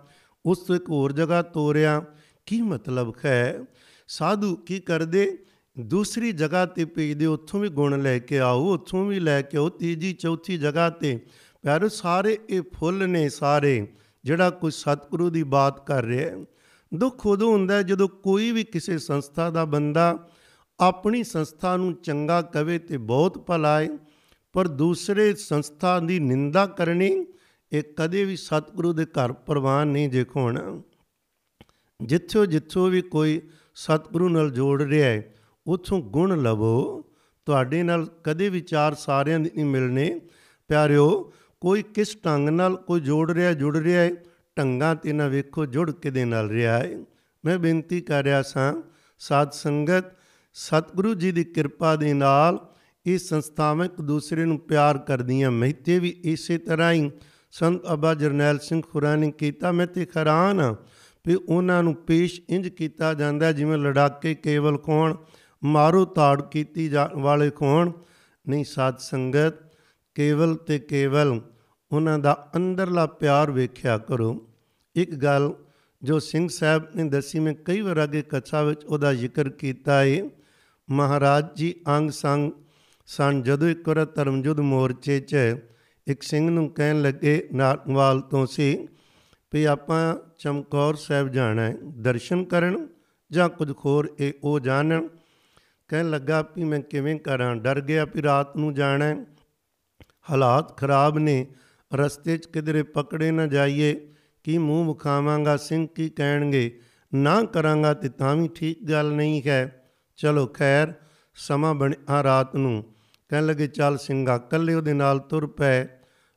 ਉਸ ਤੋਂ ਇੱਕ ਹੋਰ ਜਗ੍ਹਾ ਤੋਰਿਆ। ਕੀ ਮਤਲਬ ਹੈ? ਸਾਧੂ ਕੀ ਕਰਦੇ? ਦੂਸਰੀ ਜਗ੍ਹਾ ਤੇ ਭੇਜਦੇ। ਉੱਥੋਂ ਵੀ ਗੁਣ ਲੈ ਕੇ ਆਓ, ਉੱਥੋਂ ਵੀ ਲੈ ਕੇ ਆਓ। ਤੀਜੀ, ਚੌਥੀ ਜਗ੍ਹਾ ਤੇ ਪਿਆਰੋ ਸਾਰੇ ਇਹ ਫੁੱਲ ਨੇ ਸਾਰੇ, ਜਿਹੜਾ ਕੋਈ ਸਤਿਗੁਰੂ ਦੀ ਬਾਤ ਕਰ ਰਿਹਾ ਹੈ। ਦੁੱਖ ਉਦੋਂ ਹੁੰਦਾ ਜਦੋਂ ਕੋਈ ਵੀ ਕਿਸੇ ਸੰਸਥਾ ਦਾ ਬੰਦਾ ਆਪਣੀ ਸੰਸਥਾ ਨੂੰ ਚੰਗਾ ਕਵੇ ਤੇ ਬਹੁਤ ਭਲਾਏ, ਪਰ ਦੂਸਰੇ ਸੰਸਥਾ ਦੀ ਨਿੰਦਾ ਕਰਨੀ ਇਹ ਕਦੇ ਵੀ ਸਤਿਗੁਰੂ ਦੇ ਘਰ ਪ੍ਰਵਾਨ ਨਹੀਂ ਦੇਖੋਣਾ। ਜਿੱਥੋਂ ਜਿੱਥੋਂ ਵੀ ਕੋਈ ਸਤਿਗੁਰੂ ਨਾਲ ਜੋੜ ਰਿਹਾ ਹੈ, ਉਥੋਂ ਗੁਣ ਲਵੋ। ਤੁਹਾਡੇ ਨਾਲ ਕਦੇ ਵਿਚਾਰ ਸਾਰਿਆਂ ਦੇ ਨਹੀਂ ਮਿਲਨੇ ਪਿਆਰਿਓ ਕੋਈ ਕਿਸ ਢੰਗ ਨਾਲ ਕੋਈ ਜੋੜ ਰਿਹਾ, ਜੁੜ ਰਿਹਾ ਹੈ ਢੰਗਾਂ ਤੇ ਨਾ ਵੇਖੋ, ਜੁੜ ਕੇ ਦੇ ਨਾਲ ਰਿਹਾ ਹੈ ਮੈਂ ਬੇਨਤੀ ਕਰ ਰਿਹਾ ਸਾਂ, ਸਾਧ ਸੰਗਤ, ਸਤਿਗੁਰੂ ਜੀ ਦੀ ਕਿਰਪਾ ਦੇ ਨਾਲ ਇਹ ਸੰਸਥਾਵਾਂ ਇੱਕ ਦੂਸਰੇ ਨੂੰ ਪਿਆਰ ਕਰਦੀਆਂ ਮਹਿਤੇ ਵੀ ਇਸੇ ਤਰ੍ਹਾਂ ਹੀ ਸੰਤ ਅਬਾ ਜਰਨੈਲ ਸਿੰਘ ਖੁਰਾਨੀ ਕੀਤਾ। ਮੈਂ ਤੇ ਹੈਰਾਨ ਹਾਂ ਵੀ ਉਹਨਾਂ ਨੂੰ ਪੇਸ਼ ਇੰਜ ਕੀਤਾ ਜਾਂਦਾ ਜਿਵੇਂ ਲੜਾਕੇ ਕੇਵਲ ਕੋਣ ਮਾਰੂ ਤਾੜ ਕੀਤੀ ਵਾਲੇ ਕੋਣ ਨਹੀਂ, ਸਾਧ ਸੰਗਤ, ਕੇਵਲ ਤੇ ਕੇਵਲ ਉਹਨਾਂ ਦਾ ਅੰਦਰਲਾ ਪਿਆਰ ਵੇਖਿਆ ਕਰੋ। ਇੱਕ ਗੱਲ ਜੋ ਸਿੰਘ ਸਾਹਿਬ ਨੇ ਦੱਸੀ, ਮੈਂ ਕਈ ਵਾਰ ਅੱਗੇ ਕਥਾ ਵਿੱਚ ਉਹਦਾ ਜ਼ਿਕਰ ਕੀਤਾ ਹੈ ਮਹਾਰਾਜ ਜੀ ਅੰਗ ਸੰਗ ਸਨ, ਜਦੋਂ ਇੱਕ ਵਾਰ ਧਰਮਜੁੱਧ ਮੋਰਚੇ 'ਚ ਇੱਕ ਸਿੰਘ ਨੂੰ ਕਹਿਣ ਲੱਗੇ ਨਾਰਨਵਾਲ ਤੋਂ ਸੀ ਵੀ ਆਪਾਂ ਚਮਕੌਰ ਸਾਹਿਬ ਜਾਣਾ ਹੈ, ਦਰਸ਼ਨ ਕਰਨ ਜਾਂ ਕੁਝ ਖੋਰ ਇਹ ਉਹ ਜਾਣਨ ਕਹਿਣ ਲੱਗਾ ਵੀ ਮੈਂ ਕਿਵੇਂ ਕਰਾਂ, ਡਰ ਗਿਆ ਵੀ ਰਾਤ ਨੂੰ ਜਾਣਾ ਹੈ। ਹਾਲਾਤ ਖਰਾਬ ਨੇ ਰਸਤੇ 'ਚ ਕਿਧਰੇ ਪਕੜੇ ਨਾ ਜਾਈਏ, ਕੀ ਮੂੰਹ ਮੁਖਾਵਾਂਗਾ ਸਿੰਘ ਕੀ ਕਹਿਣਗੇ? ਨਾ ਕਰਾਂਗਾ ਤੇ ਤਾਂ ਵੀ ਠੀਕ ਗੱਲ ਨਹੀਂ ਹੈ। ਚਲੋ ਖੈਰ, ਸਮਾਂ ਬਣਿਆ ਰਾਤ ਨੂੰ। ਕਹਿਣ ਲੱਗੇ, ਚੱਲ ਸਿੰਘਾ ਕੱਲੇ ਉਹਦੇ ਨਾਲ ਤੁਰ ਪਏ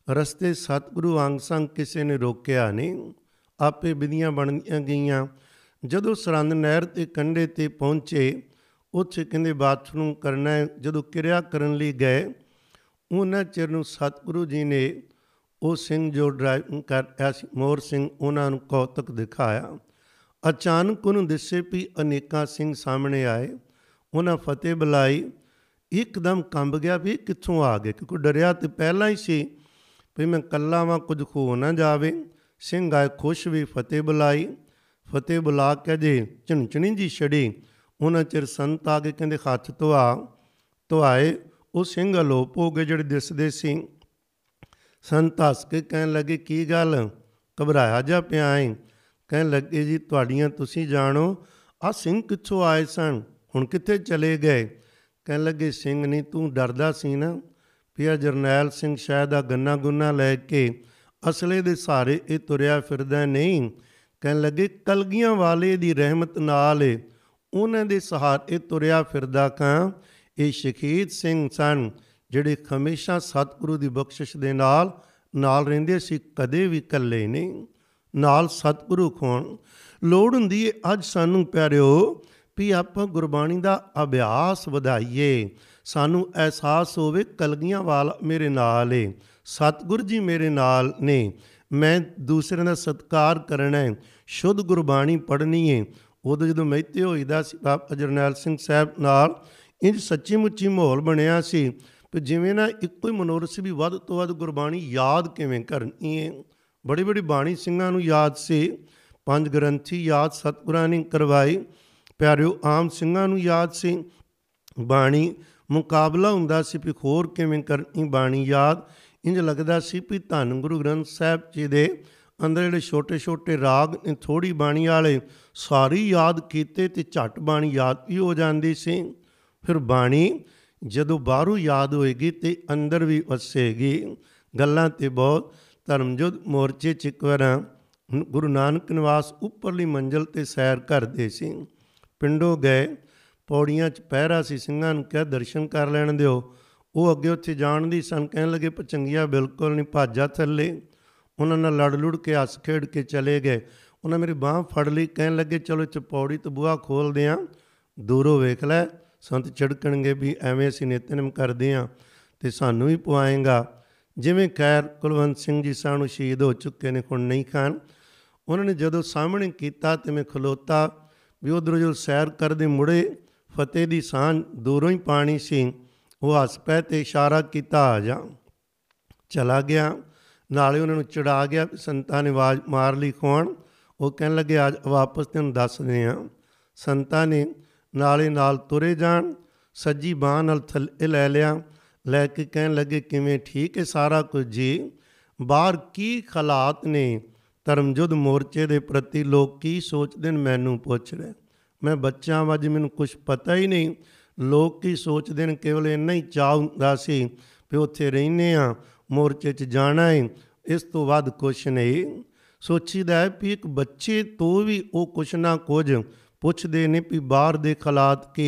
ਰਸਤੇ ਸਤਿਗੁਰੂ ਅੰਗ ਸੰਗ ਕਿਸੇ ਨੇ ਰੋਕਿਆ ਨਹੀਂ। ਆਪੇ ਵਿਧੀਆਂ ਬਣੀਆਂ ਗਈਆਂ ਜਦੋਂ ਸਰੰਦ ਨਹਿਰ ਤੇ ਕੰਢੇ ਤੇ ਪਹੁੰਚੇ, ਉੱਥੇ ਕਹਿੰਦੇ, ਬਾਥਰੂਮ ਕਰਨਾ ਜਦੋਂ ਕਿਰਿਆ ਕਰਨ ਲਈ ਗਏ, ਉਹਨਾਂ ਚਿਰ ਨੂੰ ਸਤਿਗੁਰੂ ਜੀ ਨੇ ਉਹ ਸਿੰਘ ਜੋ ਡਰਾਈਵਿੰਗ ਕਰ ਰਿਹਾ ਸੀ ਮੋਰ ਸਿੰਘ ਉਹਨਾਂ ਨੂੰ ਕੌਤਕ ਦਿਖਾਇਆ। ਅਚਾਨਕ ਉਹਨੂੰ ਦਿਸੇ ਵੀ ਅਨੇਕਾਂ ਸਿੰਘ ਸਾਹਮਣੇ ਆਏ। ਉਹਨਾਂ ਫਤਿਹ ਬੁਲਾਈ। ਇੱਕਦਮ ਕੰਬ ਗਿਆ ਵੀ ਕਿੱਥੋਂ ਆ ਗਏ? ਕਿਉਂਕਿ ਡਰਿਆ ਤੇ ਪਹਿਲਾਂ ਹੀ ਸੀ ਵੀ ਮੈਂ ਕੱਲਾ ਵਾਂ, ਕੁਝ ਖੋ ਨਾ ਜਾਵੇ। ਸਿੰਘ ਆਏ, ਖੁਸ਼ ਵੀ ਫਤਿਹ ਬੁਲਾਈ। ਫਤਿਹ ਬੁਲਾ ਕੇ ਜੇ ਝਣਚਣੀ ਜੀ ਛੜੀ। ਉਹਨਾਂ ਚਿਰ ਸੰਤ ਆ ਕੇ ਕਹਿੰਦੇ, ਹੱਥ ਧਵਾ ਧਵਾਏ ਉਹ ਸਿੰਘ ਅਲੋਪ ਹੋ ਗਏ ਜਿਹੜੇ ਦਿਸਦੇ ਸੀ। ਸੰਤ ਹੱਸ ਕੇ ਕਹਿਣ ਲੱਗੇ, ਕੀ ਗੱਲ? ਘਬਰਾਇਆ ਜਾ ਪਿਆ ਹੈ ਕਹਿਣ ਲੱਗੇ, ਜੀ, ਤੁਹਾਡੀਆਂ ਤੁਸੀਂ ਜਾਣੋ ਆ ਸਿੰਘ ਕਿੱਥੋਂ ਆਏ ਸਨ? ਹੁਣ ਕਿੱਥੇ ਚਲੇ ਗਏ? ਕਹਿਣ ਲੱਗੇ, ਸਿੰਘ ਨਹੀਂ ਤੂੰ ਡਰਦਾ ਸੀ ਨਾ? ਪਿਆ ਜਰਨੈਲ ਸਿੰਘ ਸ਼ਾਇਦ ਆ ਗੰਨਾ ਗੁੰਨਾ ਲੈ ਕੇ, ਅਸਲੇ ਦੇ ਸਾਰੇ ਇਹ ਤੁਰਿਆ ਫਿਰਦਾ ਨਹੀਂ? ਕਹਿਣ ਲੱਗੇ, ਕਲਗੀਆਂ ਵਾਲੇ ਦੀ ਰਹਿਮਤ ਨਾਲ ਉਹਨਾਂ ਦੇ ਸਹਾਰੇ ਤੁਰਿਆ ਫਿਰਦਾ ਕਾਂ। ਇਹ ਸ਼ਹੀਦ ਸਿੰਘ ਸਨ। ਜਿਹੜੇ ਹਮੇਸ਼ਾ ਸਤਿਗੁਰੂ ਦੀ ਬਖਸ਼ਿਸ਼ ਦੇ ਨਾਲ ਨਾਲ ਰਹਿੰਦੇ ਸੀ, ਕਦੇ ਵੀ ਇਕੱਲੇ ਨਹੀਂ। ਨਾਲ ਸਤਿਗੁਰੂ ਖੋਣ। ਲੋੜ ਹੁੰਦੀ ਏ ਅੱਜ ਸਾਨੂੰ ਪਿਆਰਿਓ ਵੀ ਆਪਾਂ ਗੁਰਬਾਣੀ ਦਾ ਅਭਿਆਸ ਵਧਾਈਏ। ਸਾਨੂੰ ਅਹਿਸਾਸ ਹੋਵੇ ਕਲਗੀਆਂ ਵਾਲ ਮੇਰੇ ਨਾਲ ਏ, ਸਤਿਗੁਰ ਜੀ ਮੇਰੇ ਨਾਲ ਨੇ। ਮੈਂ ਦੂਸਰਿਆਂ ਦਾ ਸਤਕਾਰ ਕਰਨਾ ਹੈ ਸ਼ੁੱਧ ਗੁਰਬਾਣੀ ਪੜ੍ਹਨੀ ਏ। ਉਦੋਂ ਜਦੋਂ ਮੈਤੇ ਹੋਈਦਾ ਸੀ, ਬਾਬਾ ਜਰਨੈਲ ਸਿੰਘ ਸਾਹਿਬ ਨਾਲ ਇੰਜ ਸੱਚੀ ਮੁੱਚੀ ਮਾਹੌਲ ਬਣਿਆ ਸੀ ਤੇ ਜਿਵੇਂ ਨਾ ਇੱਕੋ ਹੀ ਮਨੋਰਥ ਸੀ ਵੀ ਵੱਧ ਤੋਂ ਵੱਧ ਗੁਰਬਾਣੀ ਯਾਦ ਕਿਵੇਂ ਕਰਨੀ ਹੈ ਬੜੀ ਬੜੀ ਬਾਣੀ ਸਿੰਘਾਂ ਨੂੰ ਯਾਦ ਸੀ। ਪੰਜ ਗ੍ਰੰਥੀ ਯਾਦ ਸਤਿਗੁਰਾਂ ਨੇ ਕਰਵਾਈ ਪਿਆਰਿਓ, ਆਮ ਸਿੰਘਾਂ ਨੂੰ ਯਾਦ ਸੀ। ਬਾਣੀ ਮੁਕਾਬਲਾ ਹੁੰਦਾ ਸੀ ਵੀ ਹੋਰ ਕਿਵੇਂ ਕਰਨੀ ਬਾਣੀ ਯਾਦ। ਇੰਜ ਲੱਗਦਾ ਸੀ ਵੀ ਧੰਨ ਗੁਰੂ ਗ੍ਰੰਥ ਸਾਹਿਬ ਜੀ ਦੇ ਅੰਦਰ ਜਿਹੜੇ ਛੋਟੇ ਛੋਟੇ ਰਾਗ ਨੇ ਥੋੜੀ ਬਾਣੀ ਵਾਲੇ ਸਾਰੀ ਯਾਦ ਕੀਤੇ ਤੇ ਝਟ ਬਾਣੀ ਯਾਦ ਵੀ ਹੋ ਜਾਂਦੀ ਸੀ। ਫਿਰ ਬਾਣੀ ਜਦੋਂ ਬਾਹਰੋਂ ਯਾਦ ਹੋਏਗੀ ਤੇ ਅੰਦਰ ਵੀ ਵਸੇਗੀ। ਗੱਲਾਂ ਤੇ ਬਹੁਤ ਧਰਮਜੋਤ ਮੋਰਚੇ ਚ ਇੱਕ ਵਾਰ ਗੁਰੂ ਨਾਨਕ ਨਿਵਾਸ ਉੱਪਰਲੀ ਮੰਜ਼ਲ ਤੇ ਸੈਰ ਕਰਦੇ ਸੀ। ਪਿੰਡੋਂ ਗਏ, ਪੌੜੀਆਂ 'ਚ ਪਹਿਰਾ ਸੀ, ਸਿੰਘਾਂ ਨੂੰ ਕਿਹਾ, ਦਰਸ਼ਨ ਕਰ ਲੈਣ ਦਿਓ। ਉਹ ਅੱਗੇ ਉੱਥੇ ਜਾਣ ਦੀ ਸਨ, ਕਹਿਣ ਲੱਗੇ ਪਚੰਗੀਆਂ ਬਿਲਕੁਲ ਨਹੀਂ ਭਾਜਾ ਥੱਲੇ। ਉਹਨਾਂ ਨਾਲ ਲੜ ਲੁੜ ਕੇ ਹੱਸ ਖੇਡ ਕੇ ਚਲੇ ਗਏ। ਉਹਨਾਂ ਮੇਰੀ ਬਾਹ ਫੜ ਲਈ, ਕਹਿਣ ਲੱਗੇ, ਚਲੋ ਇੱਥੇ ਪੌੜੀ ਤੇ ਬੂਹਾ ਖੋਲਦੇ ਆਂ, ਦੂਰੋਂ ਵੇਖ ਲੈ। ਸੰਤ ਚੜਕਣਗੇ ਵੀ ਐਵੇਂ ਅਸੀਂ ਨਿਤਨਮ ਕਰਦੇ ਆਂ ਤੇ ਸਾਨੂੰ ਵੀ ਪਵਾਏਗਾ। ਜਿਵੇਂ ਖੈਰ ਕੁਲਵੰਤ ਸਿੰਘ ਜੀ ਸਾਨੂੰ ਸ਼ਹੀਦ ਹੋ ਚੁੱਕੇ ਨੇ, ਹੁਣ ਨਹੀਂ ਖਾਨ ਉਹਨਾਂ ਨੇ ਜਦੋਂ ਸਾਹਮਣੇ ਕੀਤਾ ਤੇ ਮੈਂ ਖਲੋਤਾ ਵੀ ਉਧਰੋਂ ਜੋ ਸੈਰ ਕਰਦੇ ਮੁੜੇ, ਫਤਿਹ ਦੀ ਸਾਂਝ ਦੂਰੋਂ ਹੀ ਪਾਣੀ ਸੀ। ਉਹ ਹੱਸ ਪੈ ਤੇ ਇਸ਼ਾਰਾ ਕੀਤਾ, ਆ ਜਾ। ਚਲਾ ਗਿਆ। ਨਾਲੇ ਉਹਨਾਂ ਨੂੰ ਚੜਾ ਗਿਆ ਸੰਤਾਂ ਨੇ ਆਵਾਜ਼ ਮਾਰ ਲਈ ਖੋਣ ਉਹ ਕਹਿਣ ਲੱਗੇ ਅੱਜ ਵਾਪਸ ਤੈਨੂੰ ਦੱਸਦੇ ਆ ਸੰਤਾਂ ਨੇ ਨਾਲੇ ਨਾਲ ਤੁਰੇ ਜਾਣ, ਸੱਜੀ ਬਾਹ ਨਾਲ ਥੱਲੇ ਲੈ ਲਿਆ, ਲੈ ਕੇ ਕਹਿਣ ਲੱਗੇ, ਕਿਵੇਂ ਠੀਕ ਹੈ ਸਾਰਾ ਕੁਝ ਜੀ? ਬਾਹਰ ਕੀ ਹਾਲਾਤ ਨੇ? ਧਰਮਜੁੱਧ ਮੋਰਚੇ ਦੇ ਪ੍ਰਤੀ ਲੋਕ ਕੀ ਸੋਚਦੇ ਨੇ? ਮੈਨੂੰ ਪੁੱਛ ਰਹੇ। ਮੈਂ ਬੱਚਾ ਵਾਂ ਜੀ ਮੈਨੂੰ ਕੁਝ ਪਤਾ ਹੀ ਨਹੀਂ। ਲੋਕ ਕੀ ਸੋਚਦੇ ਨੇ? ਕੇਵਲ ਇੰਨਾ ਹੀ ਚਾਹ ਹੁੰਦਾ ਸੀ ਵੀ ਉੱਥੇ ਰਹਿੰਨੇ ਆ ਮੋਰਚੇ 'ਚ ਜਾਣਾ ਹੈ ਇਸ ਤੋਂ ਵੱਧ ਕੁਝ ਨਹੀਂ। ਸੋਚੀਦਾ ਹੈ ਵੀ ਇੱਕ ਬੱਚੇ ਤੋਂ ਵੀ ਉਹ ਕੁਛ ਨਾ ਕੁਝ ਪੁੱਛਦੇ ਨੇ ਵੀ ਬਾਹਰ ਦੇ ਹਾਲਾਤ ਕੇ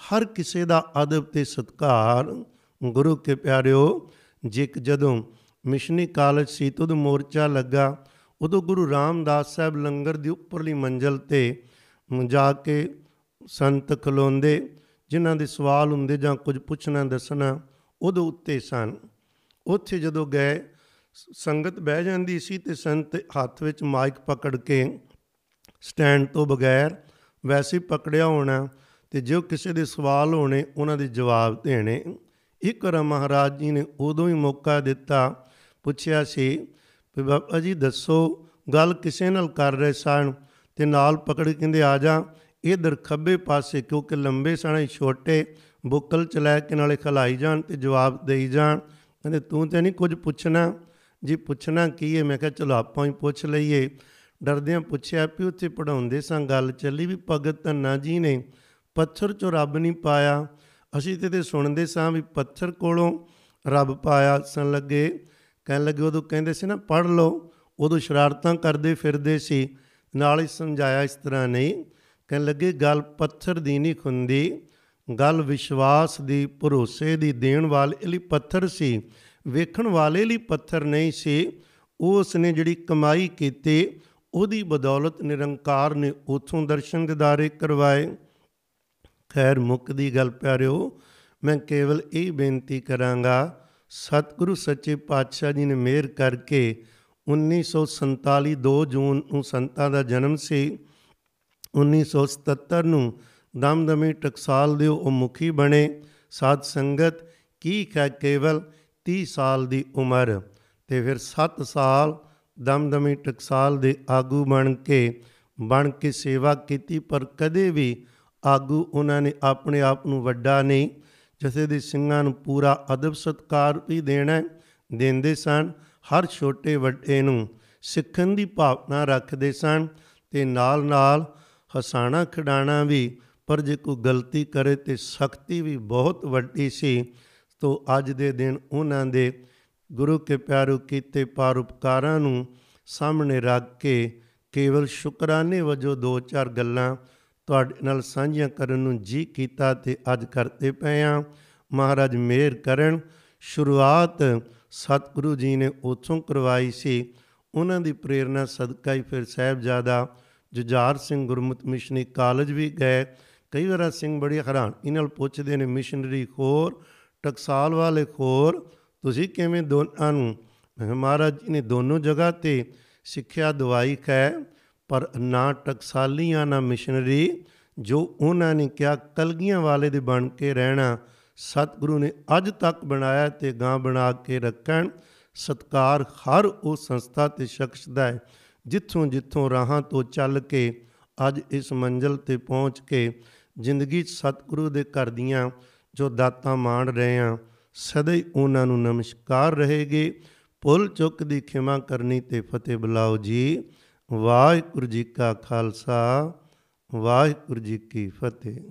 ਹਰ ਕਿਸੇ ਦਾ ਅਦਬ ਤੇ ਸਤਕਾਰ। ਗੁਰੂ ਕੇ ਪਿਆਰਿਓ, ਜਿਕ ਜਦੋਂ ਮਿਸ਼ਨੀ ਕਾਲਜ ਸੀ ਤਦ ਮੋਰਚਾ ਲੱਗਾ। ਉਦੋਂ ਗੁਰੂ ਰਾਮਦਾਸ ਸਾਹਿਬ ਲੰਗਰ ਦੀ ਉੱਪਰਲੀ ਮੰਜ਼ਲ ਤੇ ਜਾ ਕੇ ਸੰਤ ਖਲੋਂਦੇ, ਜਿਨ੍ਹਾਂ ਦੇ ਸਵਾਲ ਹੁੰਦੇ ਜਾਂ ਕੁਝ ਪੁੱਛਣਾ ਦੱਸਣਾ ਉਦੋਂ ਉੱਤੇ ਸਨ। ਉੱਥੇ ਜਦੋਂ ਗਏ ਸੰਗਤ ਬਹਿ ਜਾਂਦੀ ਸੀ ਤੇ ਸੰਤ ਹੱਥ ਵਿੱਚ ਮਾਈਕ ਪਕੜ ਕੇ ਸਟੈਂਡ ਤੋਂ ਬਗੈਰ ਵੈਸੇ ਪਕੜਿਆ ਹੋਣਾ ਤੇ ਜੋ ਕਿਸੇ ਦੇ ਸਵਾਲ ਹੋਣੇ, ਉਹਨਾਂ ਦੇ ਜਵਾਬ ਦੇਣੇ। ਇੱਕ ਵਾਰ ਮਹਾਰਾਜ ਜੀ ਨੇ ਉਦੋਂ ਹੀ ਮੌਕਾ ਦਿੱਤਾ, ਪੁੱਛਿਆ ਸੀ ਵੀ ਬਾਬਾ ਜੀ ਦੱਸੋ, ਗੱਲ ਕਿਸੇ ਨਾਲ ਕਰ ਰਹੇ ਸਨ ਤੇ ਨਾਲ ਪਕੜ ਕਹਿੰਦੇ, ਆ ਜਾ, ਇਧਰ ਖੱਬੇ ਪਾਸੇ, ਕਿਉਂਕਿ ਲੰਬੇ ਸਣੇ ਛੋਟੇ ਬੁੱਕਲ ਚ ਲੈ ਕੇ ਨਾਲੇ ਖਲਾਈ ਜਾਣ ਤੇ ਜਵਾਬ ਦੇਈ ਜਾਣ। ਕਹਿੰਦੇ, ਤੂੰ ਤੇ ਨਹੀਂ ਕੁਝ ਪੁੱਛਣਾ? ਜੀ ਪੁੱਛਣਾ ਕੀ ਹੈ ਮੈਂ ਕਿਹਾ, ਚਲੋ, ਆਪਾਂ ਹੀ ਪੁੱਛ ਲਈਏ। ਡਰਦਿਆਂ ਪੁੱਛਿਆ ਵੀ ਉੱਥੇ ਪੜਾਉਂਦੇ ਸਾਂ। ਗੱਲ ਚੱਲੀ ਵੀ ਭਗਤ ਧੰਨਾ ਜੀ ਨੇ ਪੱਥਰ ਚੋਂ ਰੱਬ ਨਹੀਂ ਪਾਇਆ। ਅਸੀਂ ਤੇ ਤੇ ਸੁਣਦੇ ਸਾਂ ਵੀ ਪੱਥਰ ਕੋਲੋਂ ਰੱਬ ਪਾਇਆ। ਸਨ ਲੱਗੇ, ਕਹਿਣ ਲੱਗੇ ਉਦੋਂ ਕਹਿੰਦੇ ਸੀ ਨਾ ਪੜ ਲਓ। ਉਦੋਂ ਸ਼ਰਾਰਤਾਂ ਕਰਦੇ ਫਿਰਦੇ ਸੀ। ਨਾਲ ਹੀ ਸਮਝਾਇਆ ਇਸ ਤਰ੍ਹਾਂ ਨਹੀਂ। ਕਹਿਣ ਲੱਗੇ, ਗੱਲ ਪੱਥਰ ਦੀ ਨਹੀਂ ਖੁੰਦੀ। ਗੱਲ ਵਿਸ਼ਵਾਸ ਦੀ, ਭਰੋਸੇ ਦੀ ਦੇਣ ਵਾਲੇ ਲਈ ਪੱਥਰ ਸੀ। ਵੇਖਣ ਵਾਲੇ ਲਈ ਪੱਥਰ ਨਹੀਂ ਸੀ। ਉਸ ਨੇ ਜਿਹੜੀ ਕਮਾਈ ਕੀਤੀ ਉਹਦੀ ਬਦੌਲਤ ਨਿਰੰਕਾਰ ਨੇ ਉਥੋਂ ਦਰਸ਼ਨ ਦਿਦਾਰੇ ਕਰਵਾਏ। ਖੈਰ ਮੁੱਕ ਦੀ ਗੱਲ ਪਿਆਰਿਓ, ਮੈਂ ਕੇਵਲ ਇਹ ਬੇਨਤੀ ਕਰਾਂਗਾ, ਸਤਿਗੁਰੂ ਸੱਚੇ ਪਾਤਸ਼ਾਹ ਜੀ ਨੇ ਮਿਹਰ ਕਰਕੇ 1947 2 ਜੂਨ ਨੂੰ ਸੰਤਾਂ ਦਾ ਜਨਮ ਸੀ। 1977 ਨੂੰ ਦਮਦਮੀ ਟਕਸਾਲ ਦੇ ਉਹ ਮੁਖੀ ਬਣੇ। ਸਾਧ ਸੰਗਤ, ਕੀ ਹੈ ਕੇਵਲ 30 ਸਾਲ ਦੀ ਉਮਰ ਤੇ ਫਿਰ 7 ਸਾਲ ਦਮਦਮੀ ਟਕਸਾਲ ਦੇ ਆਗੂ ਬਣ ਕੇ ਬਣ ਕੇ ਸੇਵਾ ਕੀਤੀ, ਪਰ ਕਦੇ ਵੀ ਆਗੂ ਉਹਨਾਂ ਨੇ ਆਪਣੇ ਆਪ ਨੂੰ ਵੱਡਾ ਨਹੀਂ। ਜਥੇ ਦੇ ਸਿੰਘਾਂ ਨੂੰ ਪੂਰਾ ਅਦਬ ਸਤਕਾਰ ਵੀ ਦੇਣਾ ਦਿੰਦੇ ਸਨ। ਹਰ ਛੋਟੇ ਵੱਡੇ ਨੂੰ ਸਿੱਖਣ ਦੀ ਭਾਵਨਾ ਰੱਖਦੇ ਸਨ ਤੇ ਨਾਲ ਨਾਲ ਹਸਾਣਾ ਖਿਡਾਣਾ ਵੀ। ਪਰ ਜੇ ਕੋਈ ਗਲਤੀ ਕਰੇ ਤੇ ਸਖਤੀ ਵੀ ਬਹੁਤ ਵੱਡੀ ਸੀ। ਤੋਂ ਅੱਜ ਦੇ ਦਿਨ ਉਹਨਾਂ ਦੇ ਗੁਰੂ ਕੇ ਪਿਆਰੋ ਕੀਤੇ ਪਰਉਪਕਾਰਾਂ ਨੂੰ ਸਾਹਮਣੇ ਰੱਖ ਕੇ ਕੇਵਲ ਸ਼ੁਕਰਾਨੇ ਵਜੋਂ ਦੋ ਚਾਰ ਗੱਲਾਂ ਤੁਹਾਡੇ ਨਾਲ ਸਾਂਝੀਆਂ ਕਰਨ ਨੂੰ ਜੀ ਕੀਤਾ ਤੇ ਅੱਜ ਕਰਦੇ ਪਏ ਆ ਮਹਾਰਾਜ ਮਿਹਰ ਕਰਨ। ਸ਼ੁਰੂਆਤ ਸਤਿਗੁਰੂ ਜੀ ਨੇ ਉਥੋਂ ਕਰਵਾਈ ਸੀ। ਉਹਨਾਂ ਦੀ ਪ੍ਰੇਰਣਾ ਸਦਕਾ ਹੀ ਫਿਰ ਸਾਹਿਬਜ਼ਾਦਾ ਜੁਝਾਰ ਸਿੰਘ ਗੁਰਮਤ ਮਿਸ਼ਨਰੀ ਕਾਲਜ ਵੀ ਗਏ। ਕਈ ਵਾਰ ਸਿੰਘ ਬੜੀ ਹੈਰਾਨੀ। ਨਾਲ ਪੁੱਛਦੇ ਨੇ, ਮਿਸ਼ਨਰੀ ਖੋਰ, ਟਕਸਾਲ ਵਾਲੇ ਖੋਰ ਤੁਸੀਂ ਕਿਵੇਂ ਦੋਨਾਂ ਨੂੰ? ਮਹਾਰਾਜ ਜੀ ਨੇ ਦੋਨੋਂ ਜਗ੍ਹਾ ਤੇ ਸਿੱਖਿਆ ਦਵਾਈ ਹੈ ਪਰ ਨਾ ਟਕਸਾਲੀਆਂ, ਨਾ ਮਿਸ਼ਨਰੀ, ਜੋ ਉਹਨਾਂ ਨੇ ਕਿਹਾ ਕਲਗੀਆਂ ਵਾਲੇ ਦੇ ਬਣ ਕੇ ਰਹਿਣਾ, ਸਤਿਗੁਰੂ ਨੇ ਅੱਜ ਤੱਕ ਬਣਾਇਆ ਤੇ ਗਾਂ ਬਣਾ ਕੇ ਰੱਖਣ। ਸਤਕਾਰ ਹਰ ਉਹ ਸੰਸਥਾ ਤੇ ਸ਼ਖਸ ਦਾ ਹੈ, ਜਿੱਥੋਂ ਜਿੱਥੋਂ ਰਾਹਾਂ ਤੋਂ ਚੱਲ ਕੇ ਅੱਜ ਇਸ ਮੰਜ਼ਲ ਤੇ ਪਹੁੰਚ ਕੇ ਜ਼ਿੰਦਗੀ ਸਤਿਗੁਰੂ ਦੇ ਘਰ ਦੀਆਂ ਜੋ ਦਾਤਾਂ ਮਾਣ ਰਹੇ ਆ ਸਦਾ ਹੀ ਉਹਨਾਂ ਨੂੰ ਨਮਸਕਾਰ ਰਹੇਗੇ। ਭੁੱਲ ਚੁੱਕ ਦੀ ਖਿਮਾ ਕਰਨੀ ਤੇ ਫਤਿਹ ਬੁਲਾਓ ਜੀ। ਵਾਹਿਗੁਰੂ ਜੀ ਕਾ ਖਾਲਸਾ, ਵਾਹਿਗੁਰੂ ਜੀ ਕੀ ਫਤਿਹ।